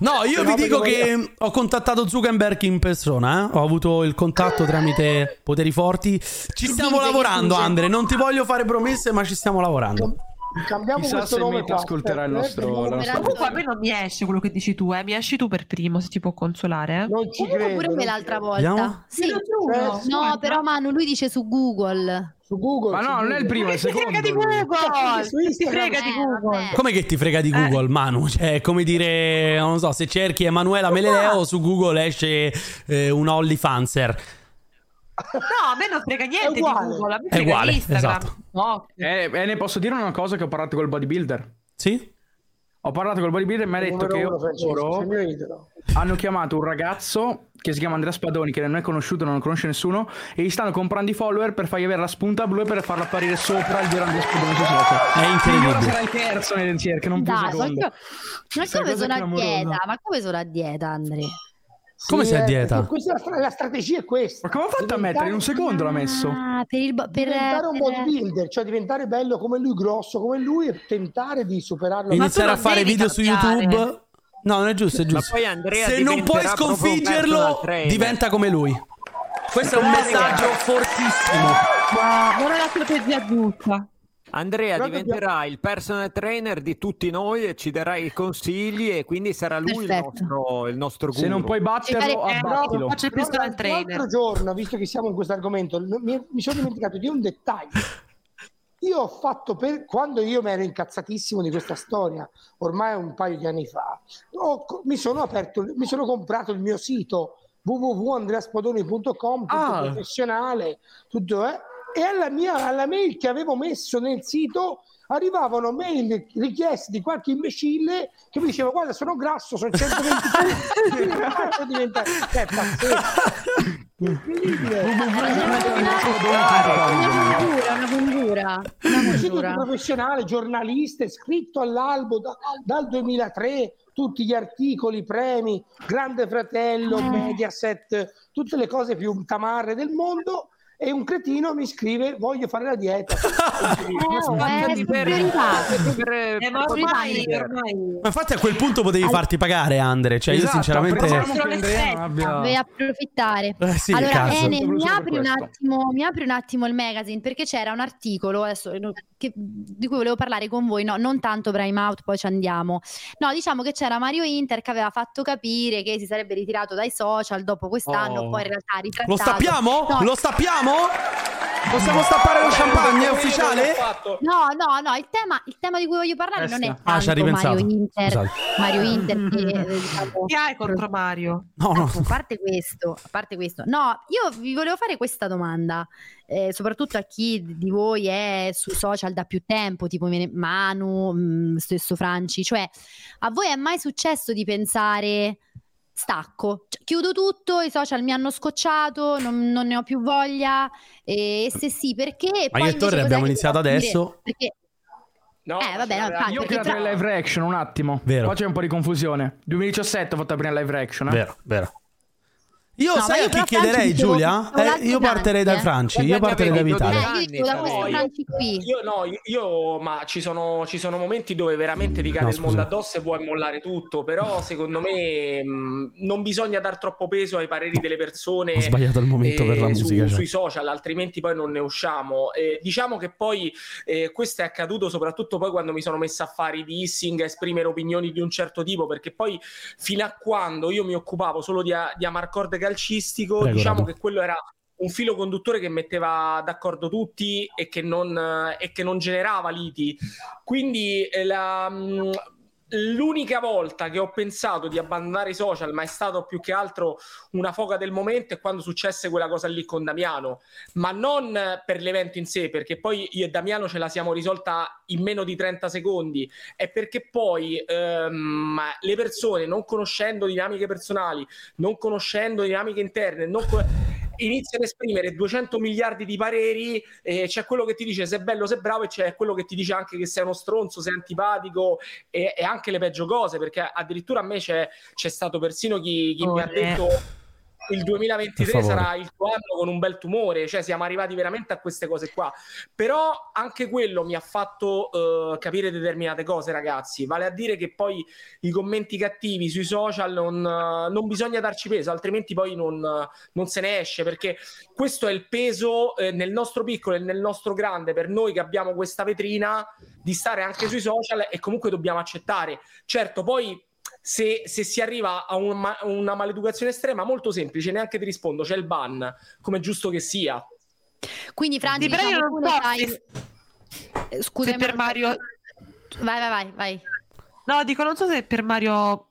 No, io vi dico che ho contattato Zuckerberg in persona, eh. ho avuto il contatto tramite poteri forti. Ci stiamo lavorando. Andre. Non ti voglio fare promesse, ma ci stiamo lavorando. Cambiamo Chissà questo se nome qua. ascolterà il aspetta, nostro- eh, la nostra- Comunque a me non mi esce quello che dici tu, eh. Mi esci tu per primo, se ti può consolare. Eh. Non ci Comunque credo. pure me l'altra credo. volta. Sì. Eh, No, però Manu, lui dice su Google. Su Google. Ma no, non è il primo, è il Ti frega secondo. di. Google! Ti frega di Eh, Google! Come che ti frega di Google, Manu? Cioè, è come dire, non so, se cerchi Emanuela Meleleo su Google esce eh, un OnlyFanser. No, a me non frega niente di uguale. Google, a me È frega uguale, Instagram. esatto. No. Eh, e ne posso dire una cosa che ho parlato col bodybuilder. Sì? Ho parlato col bodybuilder e mi ha detto che loro hanno chiamato un ragazzo che si chiama Andrea Spadoni, che non è conosciuto, non lo conosce nessuno, e gli stanno comprando i follower per fargli avere la spunta blu e per farlo apparire sopra il vero Andrea Spadoni social. È incredibile. sarà il terzo nelle ricerche, non più Dai, ma, secondo. io- ma come sono a dieta? Ma come sono a dieta, Andre? Come sei a eh, dieta? Questa la, stra- la strategia è questa. Ma come ha fatto a mettere? In un secondo l'ha messo. Ah, per il per, diventare un bodybuilder, cioè diventare bello come lui, grosso come lui e tentare di superarlo. Iniziare a fare video su cambiare. YouTube. No, non è giusto, è Ma giusto. poi Andrea Se non puoi sconfiggerlo, diventa come lui. Questo è un messaggio fortissimo. Ma non è la strategia giusta. Andrea Però diventerà il personal trainer di tutti noi e ci darà i consigli e quindi sarà lui il nostro, il nostro guru. Se non puoi batterlo, Eh, abbattilo. faccio il personal l'altro trainer. giorno, visto che siamo in questo argomento, mi, mi sono dimenticato di un dettaglio. Io ho fatto per quando io mi ero incazzatissimo di questa storia, ormai un paio di anni fa, ho- mi sono aperto, mi sono comprato il mio sito www.andreaspadoni.com, tutto Ah. professionale, tutto eh, e alla mia alla mail che avevo messo nel sito arrivavano mail richieste di qualche imbecille che mi diceva guarda sono grasso sono 120 kg come faccio diventare è pazzesco incredibile. Una congiura, una congiura, professionale giornalista iscritto all'albo da- dal 2003 tutti gli articoli premi grande fratello Eh. Mediaset tutte le cose più tamarre del mondo e un cretino mi scrive voglio fare la dieta Eh, è priorità. Eh, ma ormai, ormai... Ma infatti a quel punto potevi farti pagare, Andre. Cioè, io Esatto, sinceramente. non abbia- Devi approfittare. Eh sì, allora. Ene, mi per apri, un attimo, mi apri un attimo il magazine perché c'era un articolo adesso, eh, che- di cui volevo parlare con voi, no, non tanto Prime Out, poi ci andiamo. No, diciamo che c'era Mario Inter che aveva fatto capire che si sarebbe ritirato dai social dopo quest'anno, Oh. poi in realtà ritrattato. Lo stappiamo? No. Lo stappiamo? Possiamo stappare lo champagne? È ufficiale? No, no, no, il tema, il tema di cui voglio parlare non è tanto Ah, ci ha ripensato. Mario Inter, Scusate. Mario Inter che eh, diciamo, Chi hai contro Mario? No, no. Ecco, a parte questo, a parte questo, no, io vi volevo fare questa domanda, eh, soprattutto a chi di voi è sui social da più tempo, tipo Manu, mh, stesso Franci, cioè a voi è mai successo di pensare stacco, Cioè, chiudo tutto, i social mi hanno scocciato, non, non ne ho più voglia, e se sì, perché? Ma Poi io e Torre abbiamo iniziato adesso. Perché No, Eh, vabbè, no, cioè, infatti, Io ho creato tra- le live reaction un attimo. Vero. Qua c'è un po' di confusione. 2017 ho fatto la prima live reaction. Eh? Vero, vero. Io No, sai io a chi Franci, chiederei, Giulia? Eh, io partirei Franci, da eh. Franci. Io partirei da Vitale. eh, io dico da Franci qui. Io no, io- io ma ci sono, ci sono momenti dove veramente ti cade No, il mondo addosso e vuoi mollare tutto, però secondo me mh, non bisogna dar troppo peso ai pareri delle persone. Ho sbagliato il momento per la eh, su- musica. cioè. sui social, altrimenti poi non ne usciamo. Eh, diciamo che poi eh, questo è accaduto soprattutto poi quando mi sono messa a fare i dissing, a esprimere opinioni di un certo tipo, perché poi fino a quando io mi occupavo solo di, di amarcord calcistico, Prego, diciamo Radu. che quello era un filo conduttore che metteva d'accordo tutti e che non, e che non generava liti. Quindi eh, la, mh, l'unica volta che ho pensato di abbandonare i social, ma è stato più che altro una foga del momento, è quando successe quella cosa lì con Damiano, ma non per l'evento in sé, perché poi io e Damiano ce la siamo risolta in meno di 30 secondi, è perché poi ehm, le persone, non conoscendo dinamiche personali, non conoscendo dinamiche interne, non co- iniziano a esprimere 200 miliardi di pareri, e c'è quello che ti dice se è bello, se è bravo, e c'è quello che ti dice anche che sei uno stronzo, sei antipatico e, e anche le peggio cose, perché addirittura a me c'è, c'è stato persino chi, chi mi ha Oh, detto il 2023 Per favore. sarà il tuo anno con un bel tumore, cioè siamo arrivati veramente a queste cose qua. Però anche quello mi ha fatto eh, capire determinate cose, ragazzi. Vale a dire che poi i commenti cattivi sui social non, eh, non bisogna darci peso, altrimenti poi non, eh, non se ne esce, perché questo è il peso eh, nel nostro piccolo e nel nostro grande, per noi che abbiamo questa vetrina, di stare anche sui social e comunque dobbiamo accettare. Certo, poi se, se si arriva a un una maleducazione estrema, molto semplice, neanche ti rispondo, c'è il ban, come è giusto che sia. Quindi Franci, Sì, però diciamo, io non so se- Eh, Scusami, se per Mario... Vai, vai, vai, vai. No, dico, non so se per Mario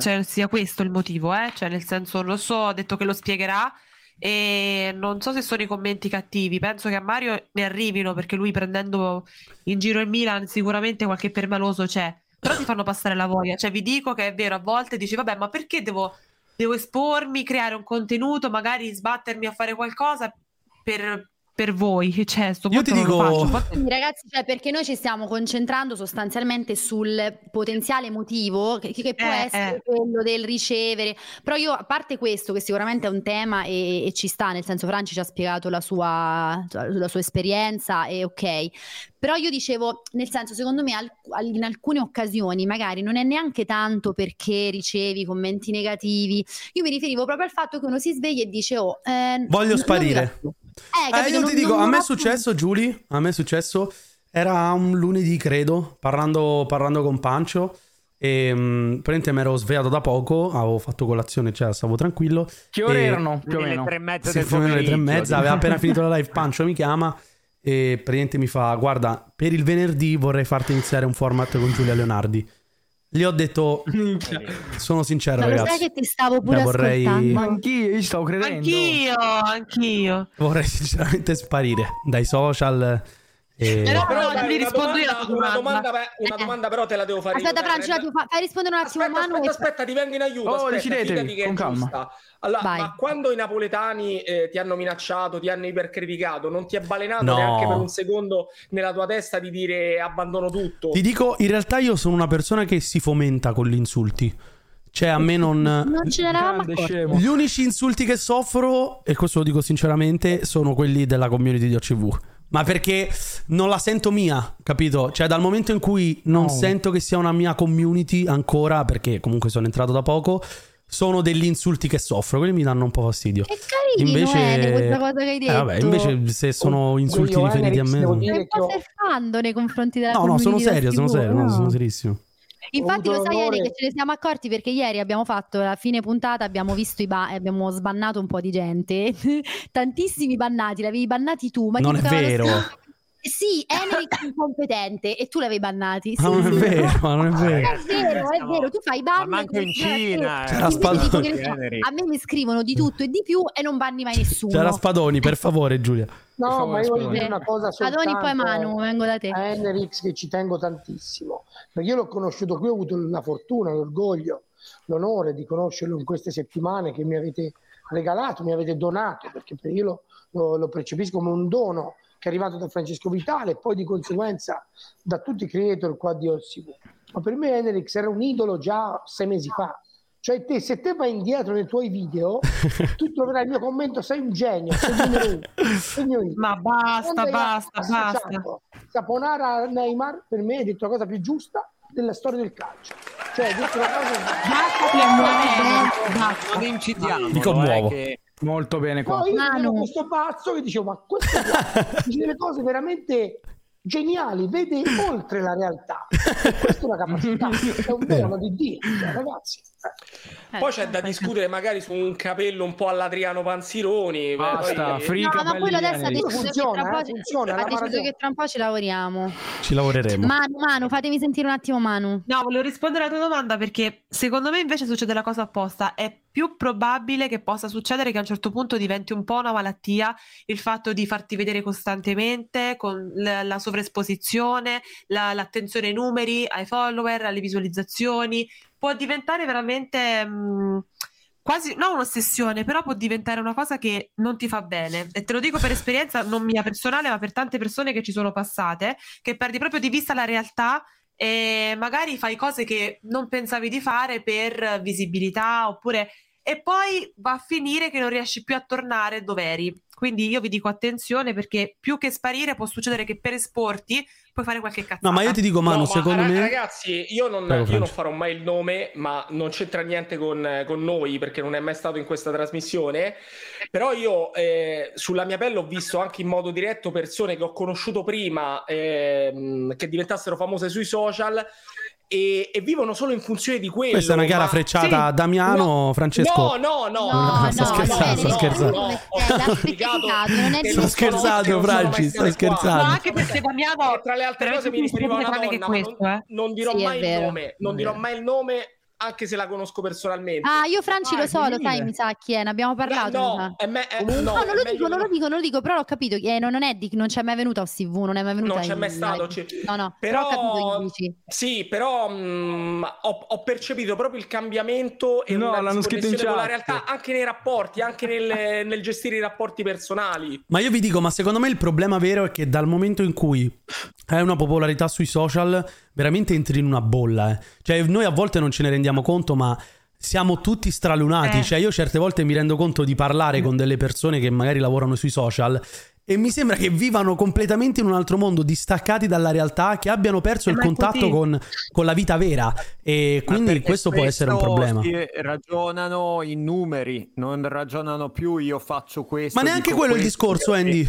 cioè, sia questo il motivo, eh? Cioè, nel senso, non lo so, ha detto che lo spiegherà e non so se sono i commenti cattivi. Penso che a Mario ne arrivino perché lui prendendo in giro il Milan sicuramente qualche permaloso c'è. Però ti fanno passare la voglia. Cioè, vi dico che è vero, a volte dici, vabbè, ma perché devo, devo espormi, creare un contenuto, magari sbattermi a fare qualcosa per, per voi? Cioè, sto Io ti dico- Quindi, ragazzi, cioè, perché noi ci stiamo concentrando sostanzialmente sul potenziale motivo che, che può Eh, essere eh. quello del ricevere. Però io, a parte questo, che sicuramente è un tema e, e ci sta, nel senso, Franci ci ha spiegato la sua, la sua esperienza e ok. Però io dicevo, nel senso, secondo me al- in alcune occasioni magari non è neanche tanto perché ricevi commenti negativi. Io mi riferivo proprio al fatto che uno si sveglia e dice, oh, eh, Voglio sparire. non Eh, Eh, io Non- ti dico, a me è successo, Giulia, a me è successo, era un lunedì, credo, parlando, parlando con Pancio, e mh, praticamente mi ero svegliato da poco, avevo fatto colazione, cioè stavo tranquillo. Che ore erano più o meno? le tre e mezza Sì, del più o meno le tre e mezza, aveva appena finito la live, Pancio mi chiama e praticamente mi fa, guarda, per il venerdì vorrei farti iniziare un format con Giulia Leonardi. Gli ho detto, sono sincero Ma lo sai ragazzi, che ti stavo pure vorrei- ascoltando? Ma anch'io, io ci stavo credendo. Anch'io, anch'io. vorrei sinceramente sparire dai social. E... Però- Però no, dai, ti una rispondo io alla domanda, una domanda. domanda, beh, una Eh. domanda però te la devo fare Aspetta, Franci, dai, ti fa- fai rispondere un attimo Aspetta, Manu. aspetta, e- aspetta, ti vengo in aiuto. Oh, decidetevi, fidati che è con calma. giusta. Allora, Vai. ma quando i napoletani eh, ti hanno minacciato, ti hanno ipercriticato, non ti è balenato No. neanche per un secondo nella tua testa di dire abbandono tutto? Ti dico, in realtà io sono una persona che si fomenta con gli insulti. Cioè, a me non... Non ce ne eravamo Grande accorti. scemo. Gli unici insulti che soffro, e questo lo dico sinceramente, sono quelli della community di OCV. Ma perché non la sento mia, capito? Cioè, dal momento in cui non No. sento che sia una mia community ancora, perché comunque sono entrato da poco, sono degli insulti che soffro, quelli mi danno un po' fastidio. Che carino, Ene, questa cosa che hai detto. Eh, vabbè, invece se sono insulti Io, riferiti a me... devo sono- dire Che che ho- cosa stai fando nei confronti della No, no, sono serio, sono serio, No. sono serissimo. Infatti lo sai l'onore- che ce ne siamo accorti perché ieri abbiamo fatto la fine puntata, abbiamo visto i ba- abbiamo sbannato un po' di gente, tantissimi bannati, l'avevi bannati tu, ma Non è vero. sta- Sì, Enric incompetente e tu l'avevi bannati. Sì, Ma non è vero, ma non è vero. È vero, è vero, tu fai ban. Ma manco in Cina, eh. C'era che Spadoni. a me mi scrivono di tutto e di più e non banni mai nessuno. C'era Spadoni, per favore, Giulia. No, favore, ma io voglio dire una cosa Spadoni poi Manu, vengo da te. a Enerix che ci tengo tantissimo, perché io l'ho conosciuto qui, ho avuto la fortuna, l'orgoglio, l'onore di conoscerlo in queste settimane che mi avete regalato, mi avete donato, perché per- io lo, lo- lo percepisco come un dono che è arrivato da Francesco Vitale e poi di conseguenza da tutti i creator qua di OSV. Ma per me Enerix era un idolo già sei mesi fa. Cioè te, se te vai indietro nei tuoi video, tu troverai il mio commento, sei un genio, sei mio idolo. Ma basta, basta, basta. Saponara Neymar per me hai detto la cosa più giusta della storia del calcio. Cioè, hai detto una cosa Basta, basta. Non incidiamo. Mi commuovo. Che... Molto bene qua. Poi io questo pazzo che dicevo, ma questo qua dice delle cose veramente geniali, vede oltre la realtà. E questa è una capacità, è un dono di Dio, cioè, ragazzi. Eh. Poi c'è da discutere magari su un capello un po' all'Adriano Panzironi. Basta, poi- No, ma quello adesso ha deciso, Funziona, che, tra po' eh, funziona, ha deciso che tra un po' ci lavoriamo. Ci lavoreremo. Manu, Manu, fatemi sentire un attimo Manu. No, volevo rispondere alla tua domanda perché secondo me invece succede la cosa opposta. È più probabile che possa succedere che a un certo punto diventi un po' una malattia il fatto di farti vedere costantemente con la, la sovraesposizione, la- l'attenzione ai numeri, ai follower, alle visualizzazioni. Può diventare veramente mh, quasi non un'ossessione, però può diventare una cosa che non ti fa bene. E te lo dico per esperienza non mia personale, ma per tante persone che ci sono passate, che perdi proprio di vista la realtà e magari fai cose che non pensavi di fare per visibilità oppure e poi va a finire che non riesci più a tornare dove eri. Quindi io vi dico attenzione perché più che sparire può succedere che per esporti puoi fare qualche cazzata. No, ma io ti dico, Manu, No, ma secondo ra- me... Ragazzi, io non, Prego, io non farò mai il nome, ma non c'entra niente con, con noi perché non è mai stato in questa trasmissione. Però io eh, sulla mia pelle ho visto anche in modo diretto persone che ho conosciuto prima ehm, che diventassero famose sui social e, e vivono solo in funzione di quello. Questa è una chiara ma- frecciata a Damiano, Francesco. No, no, no, No, sto no, scherzando, sto no, scherzando. no, No, no, ho specificato, non è che Sto scherzando, Franci, sto scherzando. Ma anche perché Damiano E tra le altre cose mi più riferivo a una donna, questo, non, eh. non dirò Sì, mai il nome, non dirò mai il nome, anche se la conosco personalmente. Ah, io Franci Ah, lo so, lo sai, mi sa chi è, ne abbiamo parlato. no, è me- è- No, no, non lo dico, non lo dico, non lo dico, però ho capito che eh, non è di non c'è mai venuta a TV, non è mai venuta Non c'è mai stato, live. ci- No, no, però, però ho capito dici. Sì, però mh, ho, ho percepito proprio il cambiamento e No, una l'hanno scritto in disconnessione con la chat. realtà anche nei rapporti, anche nel, nel gestire i rapporti personali. Ma io vi dico, ma secondo me il problema vero è che dal momento in cui hai una popolarità sui social, veramente entri in una bolla. eh. Cioè, noi a volte non ce ne rendiamo conto, ma siamo tutti stralunati. Eh. Cioè, io certe volte mi rendo conto di parlare con delle persone che magari lavorano sui social. E mi sembra che vivano completamente in un altro mondo, distaccati dalla realtà, che abbiano perso Eh, il contatto con, con la vita vera. E quindi questo può essere un problema. ragionano in numeri, non ragionano più io faccio questo. Ma neanche quello è il discorso, Andy.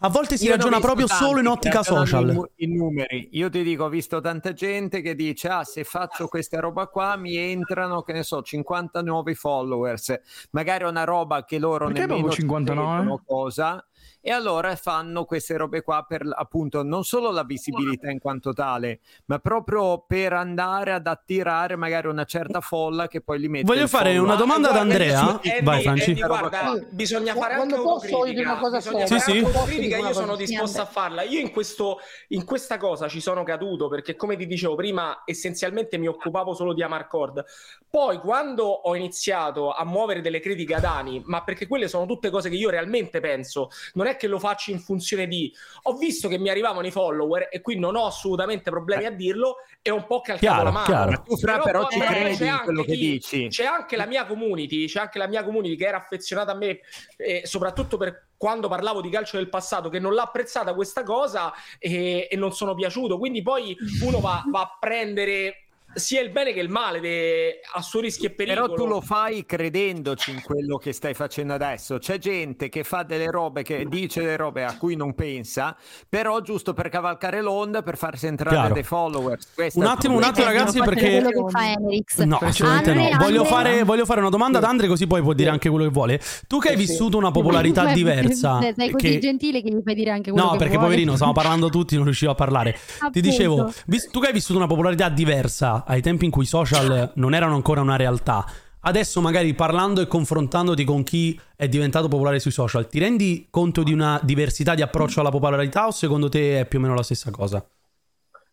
A volte si ragiona proprio tanti solo in ottica social. In, numeri. Io ti dico, ho visto tanta gente che dice: Ah, se faccio questa roba qua mi entrano, che ne so, 50 nuovi followers. Magari è una roba che loro Perché nemmeno proprio ci 59? vedono cosa. E allora fanno queste robe qua per appunto non solo la visibilità in quanto tale, ma proprio per andare ad attirare magari una certa folla che poi li mette. Voglio fare una Ma, domanda ad Andrea. Vai, Franci. Guarda, Sì. bisogna fare Quando anche posso, una cosa Bisogna. Sì, sì. autocritica, io sono disposto a farla. Io in, questo, in questa cosa ci sono caduto perché, come ti dicevo prima, essenzialmente mi occupavo solo di Amarcord. Poi, quando ho iniziato a muovere delle critiche ad Ani, ma perché quelle sono tutte cose che io realmente penso, non è che lo faccio in funzione di. Ho visto che mi arrivavano i follower e qui non ho assolutamente problemi a dirlo e ho un po' calcato Chiaro, la mano. chiaro. Ma tu, Fra, però poi- ci credi c'è in anche quello che chi- dici. C'è anche la mia community, c'è anche la mia community che era affezionata a me, eh, soprattutto per quando parlavo di calcio del passato, che non l'ha apprezzata questa cosa e, e non sono piaciuto. Quindi poi uno va, va a prendere sia il bene che il male de- a suo rischio e pericolo. Però tu lo fai credendoci in quello che stai facendo adesso. C'è gente che fa delle robe, che dice delle robe a cui non pensa, però giusto per cavalcare l'onda, per farsi entrare Chiaro. dei followers. Questo Un attimo, un attimo, ragazzi, perché- quello che fa Enerix. No, assolutamente no. Andre, Voglio Andre- fare, voglio fare una domanda ad Andre, così poi può dire anche quello che vuole. Tu che hai vissuto una popolarità diversa, Sei sei così che- gentile che gli fai dire anche quello No, che perché vuole. poverino, stiamo parlando tutti, non riuscivo a parlare. Ti Appunto. dicevo, vis- tu che hai vissuto una popolarità diversa ai tempi in cui i social non erano ancora una realtà, adesso magari parlando e confrontandoti con chi è diventato popolare sui social, ti rendi conto di una diversità di approccio alla popolarità o secondo te è più o meno la stessa cosa?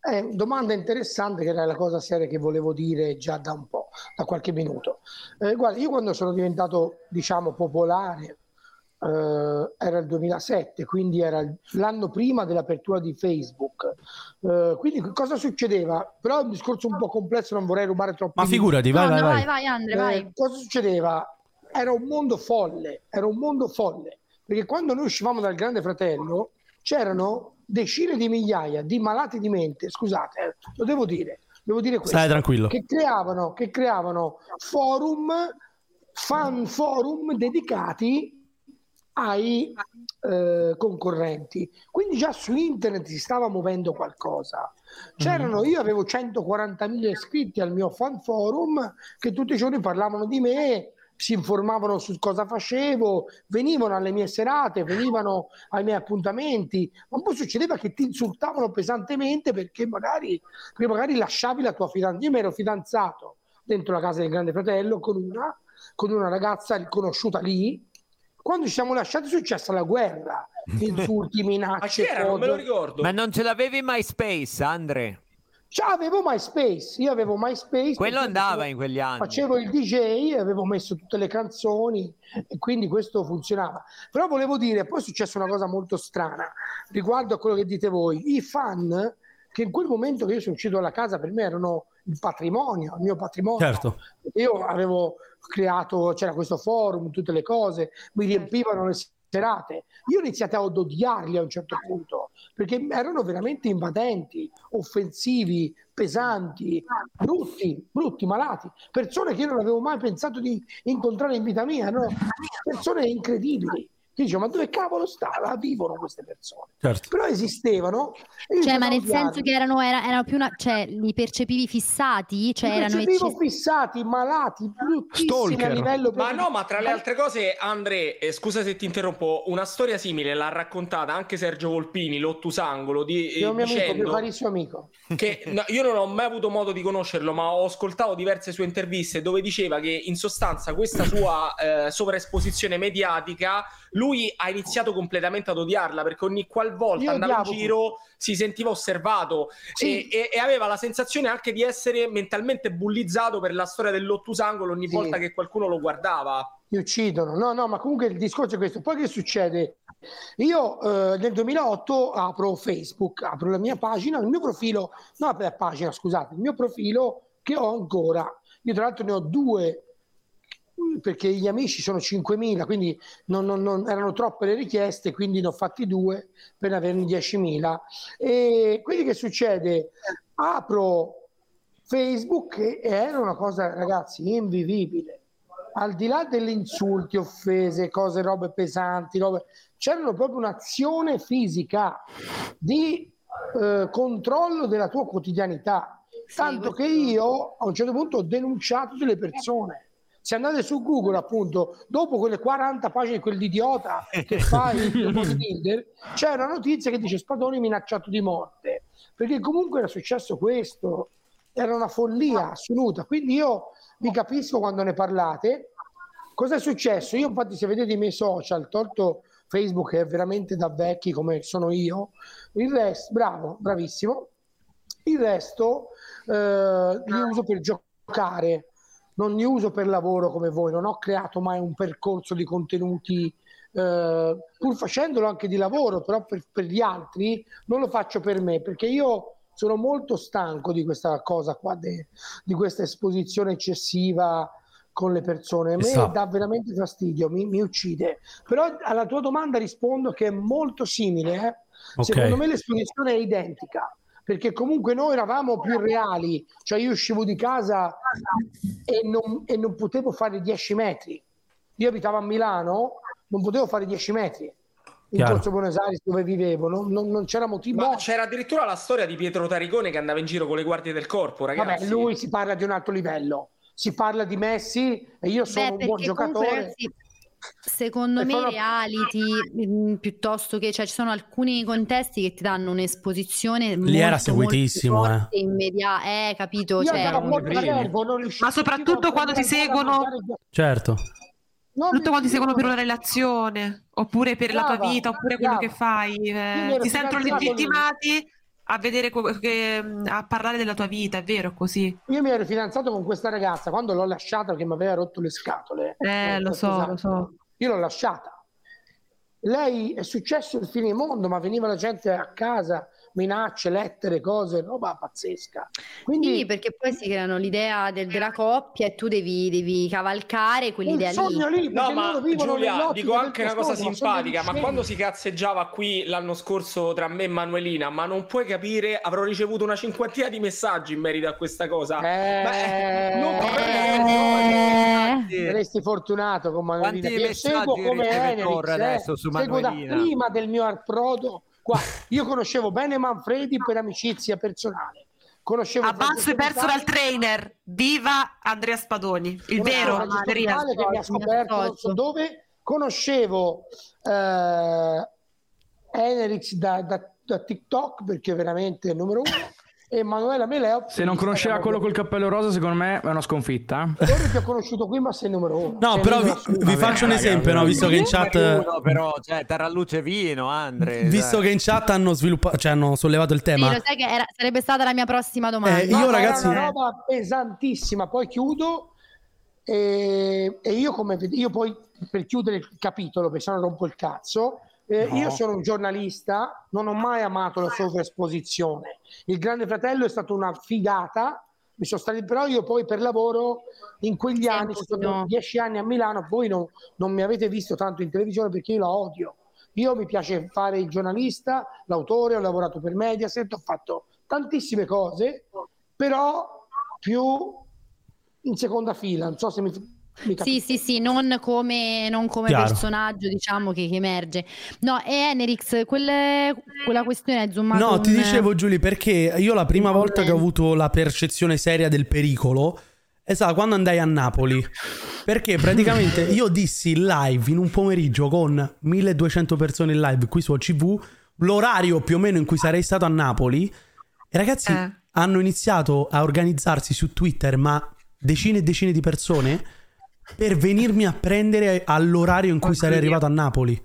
Eh, domanda interessante che era la cosa seria che volevo dire già da un po', da qualche minuto. Eh, guarda, io quando sono diventato, diciamo, popolare, eh, era il 2007, quindi era l'anno prima dell'apertura di Facebook. Eh, quindi cosa succedeva? Però è un discorso un po' complesso, non vorrei rubare troppo. Ma figurati, vai, No, vai, no, vai. vai, vai, Andre, Eh, vai. cosa succedeva? Era un mondo folle, era un mondo folle, perché quando noi uscivamo dal Grande Fratello c'erano decine di migliaia di malati di mente, scusate, eh, lo devo dire, devo dire questo, Stai tranquillo. che creavano, che creavano forum, fan forum dedicati ai eh, concorrenti. Quindi già su internet si stava muovendo qualcosa. C'erano, io avevo 140.000 iscritti al mio fan forum che tutti i giorni parlavano di me, si informavano su cosa facevo, venivano alle mie serate, venivano ai miei appuntamenti, ma poi succedeva che ti insultavano pesantemente perché magari, perché magari lasciavi la tua fidanzata. Io mi ero fidanzato dentro la casa del Grande Fratello con una, con una ragazza riconosciuta lì. Quando ci siamo lasciati è successa la guerra, insulti, Ma minacce, era? Non me lo ricordo. Ma non ce l'avevi MySpace, Andre? Cioè, avevo MySpace, io avevo MySpace. Quello andava in quegli anni. Facevo il DJ, avevo messo tutte le canzoni e quindi questo funzionava. Però volevo dire, poi è successa una cosa molto strana riguardo a quello che dite voi. I fan che in quel momento che io sono uscito dalla casa per me erano il patrimonio, il mio patrimonio. Certo. Io avevo creato, c'era questo forum, tutte le cose, mi riempivano le serate. Io ho iniziato ad odiarli a un certo punto perché erano veramente invadenti, offensivi, pesanti, brutti, brutti, malati, persone che io non avevo mai pensato di incontrare in vita mia, erano persone incredibili. Io dicevo, ma dove cavolo sta? La vivono queste persone. Certo. Però esistevano. io Cioè, ma nel senso odiarli. che erano, era- erano più una, cioè, li percepivi fissati? Cioè, Li erano percepivo ecces- fissati, malati, bruttissimi a livello Ma proprio- no, ma tra le altre cose, Andre, eh, scusa se ti interrompo, una storia simile l'ha raccontata anche Sergio Volpini, Lottusangolo, di, un mio amico, dicendo mio carissimo amico. che no, io non ho mai avuto modo di conoscerlo, ma ho ascoltato diverse sue interviste dove diceva che in sostanza questa sua eh, sovraesposizione mediatica lui ha iniziato completamente ad odiarla perché ogni qualvolta Io andava in giro si sentiva osservato Sì. e, e- e aveva la sensazione anche di essere mentalmente bullizzato per la storia dell'Ottusangolo ogni Sì. volta che qualcuno lo guardava. mi uccidono. No, no, ma comunque il discorso è questo. Poi che succede? Io eh, nel 2008 apro Facebook, apro la mia pagina, il mio profilo, no, la pagina, scusate, il mio profilo che ho ancora. Io tra l'altro ne ho due perché gli amici sono 5.000, quindi non, non- non- erano troppe le richieste, quindi ne ho fatti due per averne 10.000. E quindi che succede? Apro Facebook e era una cosa, ragazzi, invivibile. Al di là degli insulti, offese, cose, robe pesanti, robe, c'era proprio un'azione fisica di eh, controllo della tua quotidianità. Tanto che io a un certo punto ho denunciato delle persone. Se andate su Google, appunto, dopo quelle 40 pagine, quell'idiota che fa il bodybuilder, c'è una notizia che dice Spadoni minacciato di morte. Perché comunque era successo questo, era una follia assoluta. Quindi io vi capisco quando ne parlate. Cosa è successo? Io, infatti, se vedete i miei social, tolto Facebook, che è veramente da vecchi come sono io, il resto, bravo, bravissimo. Il resto eh, li uso per giocare, non li uso per lavoro come voi. Non ho creato mai un percorso di contenuti, eh, pur facendolo anche di lavoro, però per, per gli altri non lo faccio per me perché io sono molto stanco di questa cosa qua, de- di questa esposizione eccessiva con le persone. A me Esatto. dà veramente fastidio, mi, mi uccide. Però alla tua domanda rispondo che è molto simile. eh. Ok. Secondo me l'esposizione è identica. Perché comunque noi eravamo più reali, cioè io uscivo di casa e non, e non potevo fare 10 metri. Io abitavo a Milano, non potevo fare 10 metri. In Chiaro. Corso Buenos Aires dove vivevo, non, non- non c'era motivo. Ma c'era addirittura la storia di Pietro Taricone che andava in giro con le guardie del corpo, ragazzi. Vabbè, lui si parla di un altro livello. Si parla di Messi e io sono Beh, un buon perché comunque, giocatore. ragazzi, secondo E me sono- reality mm, piuttosto che cioè ci sono alcuni contesti che ti danno un'esposizione Lì era seguitissimo, molto eh. immediata eh capito Io cioè, nervo, Ma soprattutto quando ti seguono- Certo. Non Tutto quando ti seguono per una relazione, oppure per la tua Brava, vita, oppure quello brava. che fai. eh, ti sentono legittimati a vedere che- a parlare della tua vita, è vero, così. Io mi ero fidanzato con questa ragazza quando l'ho lasciata perché mi aveva rotto le scatole. Eh, lo so, Esatto. lo so. Io l'ho lasciata. Lei è successo il fine mondo, ma veniva la gente a casa, minacce, lettere, cose, roba pazzesca. Quindi sì perché poi si creano l'idea del- della coppia e tu devi, devi cavalcare quell'idea lì lì, No, ma Giulia, dico anche una cosa simpatica, ma quando si cazzeggiava qui l'anno scorso tra me e Manuelina, ma non puoi capire, avrò ricevuto una cinquantina di messaggi in merito a questa cosa. Eh, Ma, eh, non Eh. Saresti fortunato con Manuelina. Quanti messaggi seguo come Torre eh. adesso su Seguo da Manuelina? prima del mio approdo. Qua, io conoscevo bene Manfredi per amicizia personale. Conoscevo Avanzo e perso dal trainer. Viva Andrea Spadoni, il vero. Vitale che mi ha scoperto so dove. Conoscevo eh, Enerix da, da- da TikTok perché è veramente il numero uno. E Emanuela Meleo. Se non conosceva quello col cappello rosa, secondo me è una sconfitta. Quello che ho conosciuto qui, ma sei il numero uno. No, però vi, vi faccio un esempio, no? visto che in chat... uno, però, cioè, Taralluce vino, Andre. Visto che in chat hanno sviluppato, cioè hanno sollevato il Sì, tema. lo sai che era- sarebbe stata la mia prossima domanda. Eh, No, io, ma era ragazzi- una roba pesantissima. Poi chiudo e, e io come io poi per chiudere il capitolo, perché sennò rompo il cazzo. Eh, No. Io sono un giornalista, non ho mai amato la sovraesposizione. Il Grande Fratello è stato una figata. Mi sono stati, però io poi per lavoro in quegli anni, sono dieci anni a Milano, voi non, non mi avete visto tanto in televisione perché io la odio. Io mi piace fare il giornalista, l'autore, ho lavorato per Mediaset, ho fatto tantissime cose, però più in seconda fila, non so se mi Sì, sì, sì, non come, non come personaggio, diciamo, che, che emerge. No, e Enerix, quelle- quella questione è zoomato No, ti un- dicevo Giulia, perché io la prima volta che ho avuto la percezione seria del pericolo è stata quando andai a Napoli. Perché praticamente io dissi in live in un pomeriggio con 1200 persone in live qui su CV, l'orario più o meno in cui sarei stato a Napoli. E ragazzi Eh. hanno iniziato a organizzarsi su Twitter, ma decine e decine di persone per venirmi a prendere all'orario in cui sarei arrivato a Napoli.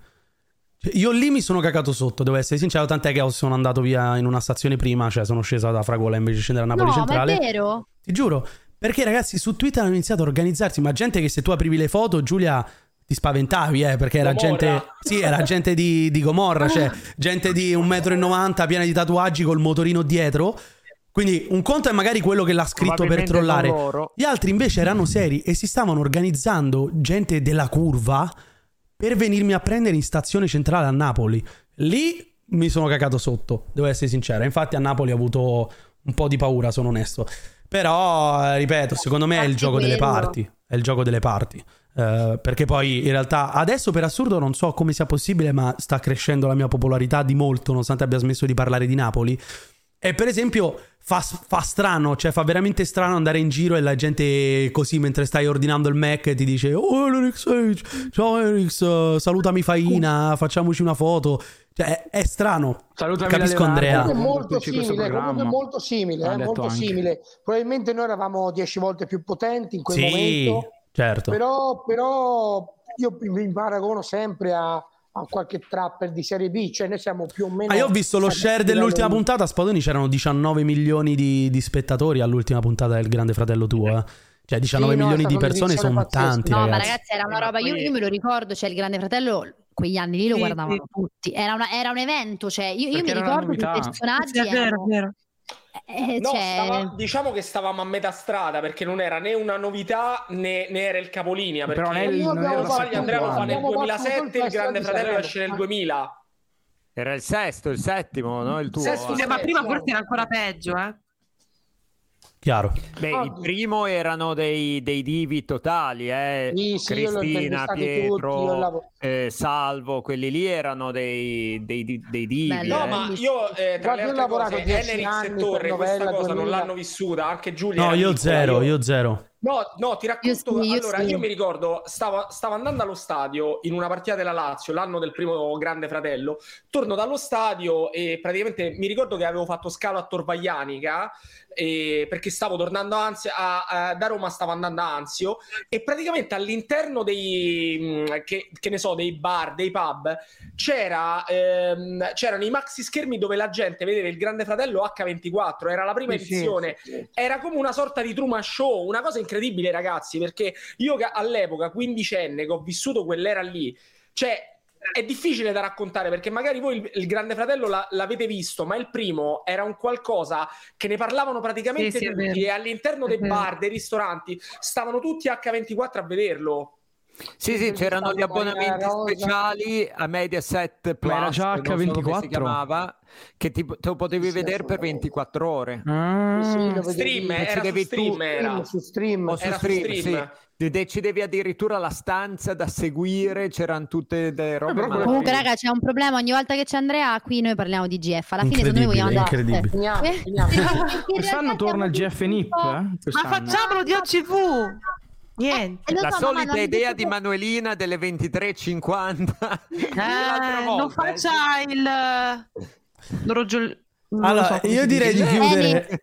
Cioè, Io lì mi sono cagato sotto, devo essere sincero, tant'è che sono andato via in una stazione prima, cioè sono scesa da Fragola invece di scendere a Napoli No, Centrale. ma è vero? Ti giuro, perché ragazzi su Twitter hanno iniziato a organizzarsi, ma gente che se tu aprivi le foto, Giulia, ti spaventavi, eh, perché era Gomorra. gente... Sì, era gente di, di Gomorra, cioè gente di 1,90 m piena di tatuaggi col motorino dietro. Quindi un conto è magari quello che l'ha scritto per trollare. loro. Gli altri invece erano seri e si stavano organizzando gente della curva per venirmi a prendere in stazione centrale a Napoli. Lì mi sono cagato sotto, devo essere sincero. Infatti a Napoli ho avuto un po' di paura, sono onesto. Però, eh, ripeto, secondo me è il gioco delle parti. È il gioco delle parti. Eh, perché poi in realtà adesso per assurdo non so come sia possibile, ma sta crescendo la mia popolarità di molto, nonostante abbia smesso di parlare di Napoli. E per esempio fa, fa strano, cioè fa veramente strano andare in giro e la gente così mentre stai ordinando il Mac ti dice Oh eh, ciao eh, salutami Faina, facciamoci una foto. Cioè è, è strano. Salutami Capisco. Andrea. È molto simile, comunque molto simile, eh, molto anche. simile. Probabilmente noi eravamo dieci volte più potenti in quel Sì, momento, certo. però, però io mi paragono sempre a, a qualche trapper di serie B, cioè noi siamo più o meno... Ah, io ho visto lo share dell'ultima livello- puntata. A Spadoni c'erano 19 milioni di, di spettatori all'ultima puntata del Grande Fratello tuo. eh. Cioè 19 Sì, no, milioni di persone sono tanti, No, ma ragazzi. ragazzi, era una Eh, roba. Io, io me lo ricordo, cioè il Grande Fratello, quegli anni lì lo Sì, guardavano sì. tutti. Era, una- era un evento, cioè io, io mi ricordo che i personaggi Sì, è vero, erano. è vero. Eh, No, cioè, stava- diciamo che stavamo a metà strada perché non era né una novità né, né era il capolinea. Perché Però non è il- Io non era sbaglio, Andrea lo fa nel abbiamo fatto 2007, tutto il Grande Fratello esce nel 2000. Era il sesto, il settimo, no? Il tuo. Sesto, Scusa, ma Eh, prima forse era ancora peggio, eh? Chiaro. Beh, Ah, il primo erano dei, dei divi totali, eh? Sì, sì, Cristina, Pietro, tutti, eh, Salvo, quelli lì erano dei, dei, dei divi. Bello. No, eh. ma io eh, tra Guarda, le altre lavorato cose, 10 Enerix anni e Torre questa Novella cosa non 2000. l'hanno vissuta, anche Giulia. No, io zero, io- io zero. No, no, ti racconto. Io sì, io allora, sì. io mi ricordo, stavo, stavo andando allo stadio in una partita della Lazio, l'anno del primo Grande Fratello. Torno dallo stadio e praticamente mi ricordo che avevo fatto scalo a Torvaglianica e- perché stavo tornando Anzio, a- a- da Roma, stavo andando a Anzio e praticamente all'interno dei, mh, che, che ne so, dei bar, dei pub, c'era, ehm, c'erano i maxi schermi dove la gente vedeva il Grande Fratello H24, era la prima Sì, edizione. sì, era come una sorta di Truman Show, una cosa incredibile, ragazzi, perché io all'epoca, quindicenne, che ho vissuto quell'era lì, cioè è difficile da raccontare perché magari voi il, il Grande Fratello la- l'avete visto, ma il primo era un qualcosa che ne parlavano praticamente Sì, tutti e all'interno dei bar, dei ristoranti, stavano tutti H24 a vederlo. Sì, sì, c'erano gli abbonamenti speciali a Mediaset Plus, Ma era già che non so come H24? Che ti, te lo potevi Sì, vedere per assolutamente. 24 ore. Ah. Sì, Stream, era su devi tu- stream, era. Stream, su stream. O su Era su stream, stream. sì. Decidevi addirittura la stanza da seguire, c'erano tutte le robe. però quello- Comunque, raga, c'è un problema. Ogni volta che c'è Andrea, qui noi parliamo di GF. Alla fine, secondo me, Incredibile, vogliamo andare. incredibile. Finiamo, Eh, perché in Quest'anno torna il GF NIP, eh? Ma facciamolo di OCV! Niente. Eh, La so, ma solita idea di Manuelina delle 23.50 Eh, non eh. faccia il... lo Allora, so io direi di chiudere.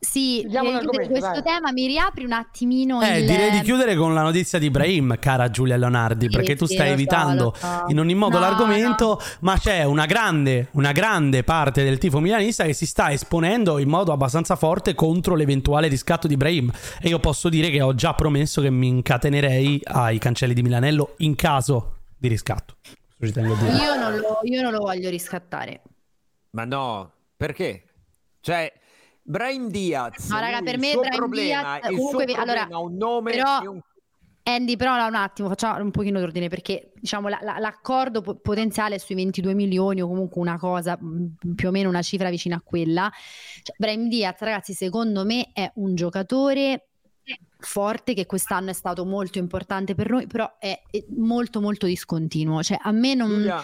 Sì, direi di chiudere l'argomento, questo tema, mi riapri un attimino Eh, il... direi di chiudere con la notizia di Ibrahim, cara Giulia Leonardi, Sì, perché tu sì, stai evitando so. in ogni modo No, l'argomento, ma c'è una grande, una grande parte del tifo milanista che si sta esponendo in modo abbastanza forte contro l'eventuale riscatto di Ibrahim. E io posso dire che ho già promesso che mi incatenerei ai cancelli di Milanello in caso di riscatto. Io non, lo, io non lo voglio riscattare. Ma no, perché? Cioè, Brahim Diaz, No, raga, per me Brahim problema, Diaz- comunque, suo allora, ha un nome però- e un Andy, però un attimo, facciamo un pochino d'ordine perché diciamo la- la- l'accordo po- potenziale è sui 22 milioni o comunque una cosa mh, più o meno una cifra vicina a quella. Cioè, Brahim Diaz, ragazzi, secondo me è un giocatore forte che quest'anno è stato molto importante per noi, però è, è molto molto discontinuo. Cioè, a me non Giulia,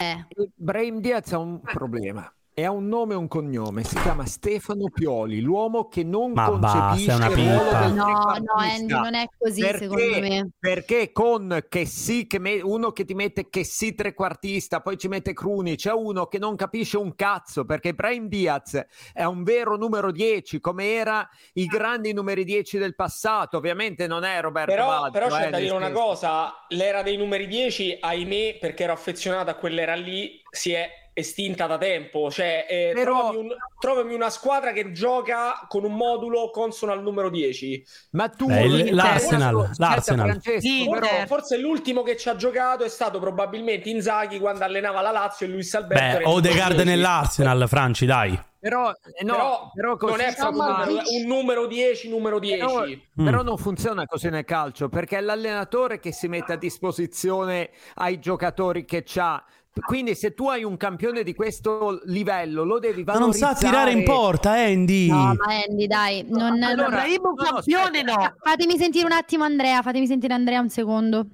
eh. Brahim Diaz ha un problema. E ha un nome e un cognome, si chiama Stefano Pioli, l'uomo che non Ma concepisce basta, è una No, no. Andy, non è così Perché? secondo me. Perché con che sì, che me- uno che ti mette che sì trequartista, poi ci mette Cruni, c'è uno che non capisce un cazzo, perché Brahim Diaz è un vero numero 10, come era i grandi numeri 10 del passato. Ovviamente non è Roberto Però, Baggio, però c'è eh, da dire una cosa, l'era dei numeri 10, ahimè, perché ero affezionato a quell'era lì, si è estinta da tempo. Cioè, eh, Però- trovami, un- trovami una squadra che gioca con un modulo consono al numero 10. Ma tu Beh, Inter- l'Arsenal, l'Arsenal. Però- Però forse l'ultimo che ci ha giocato è stato probabilmente Inzaghi quando allenava la Lazio e Luis Alberto. Beh, Odegaard numero 10. nell'Arsenal, Franci, dai. Però, eh, no, però, però non è un un numero 10, numero 10. Però, Mm. però non funziona così nel calcio perché è l'allenatore che si mette a disposizione ai giocatori che c'ha. Quindi, se tu hai un campione di questo livello, lo devi Ma non sa valorizzare. tirare in porta, Andy. No, ma Andy, dai, non, Allora, non- un no, campione no. fatemi sentire un attimo Andrea, fatemi sentire Andrea un secondo,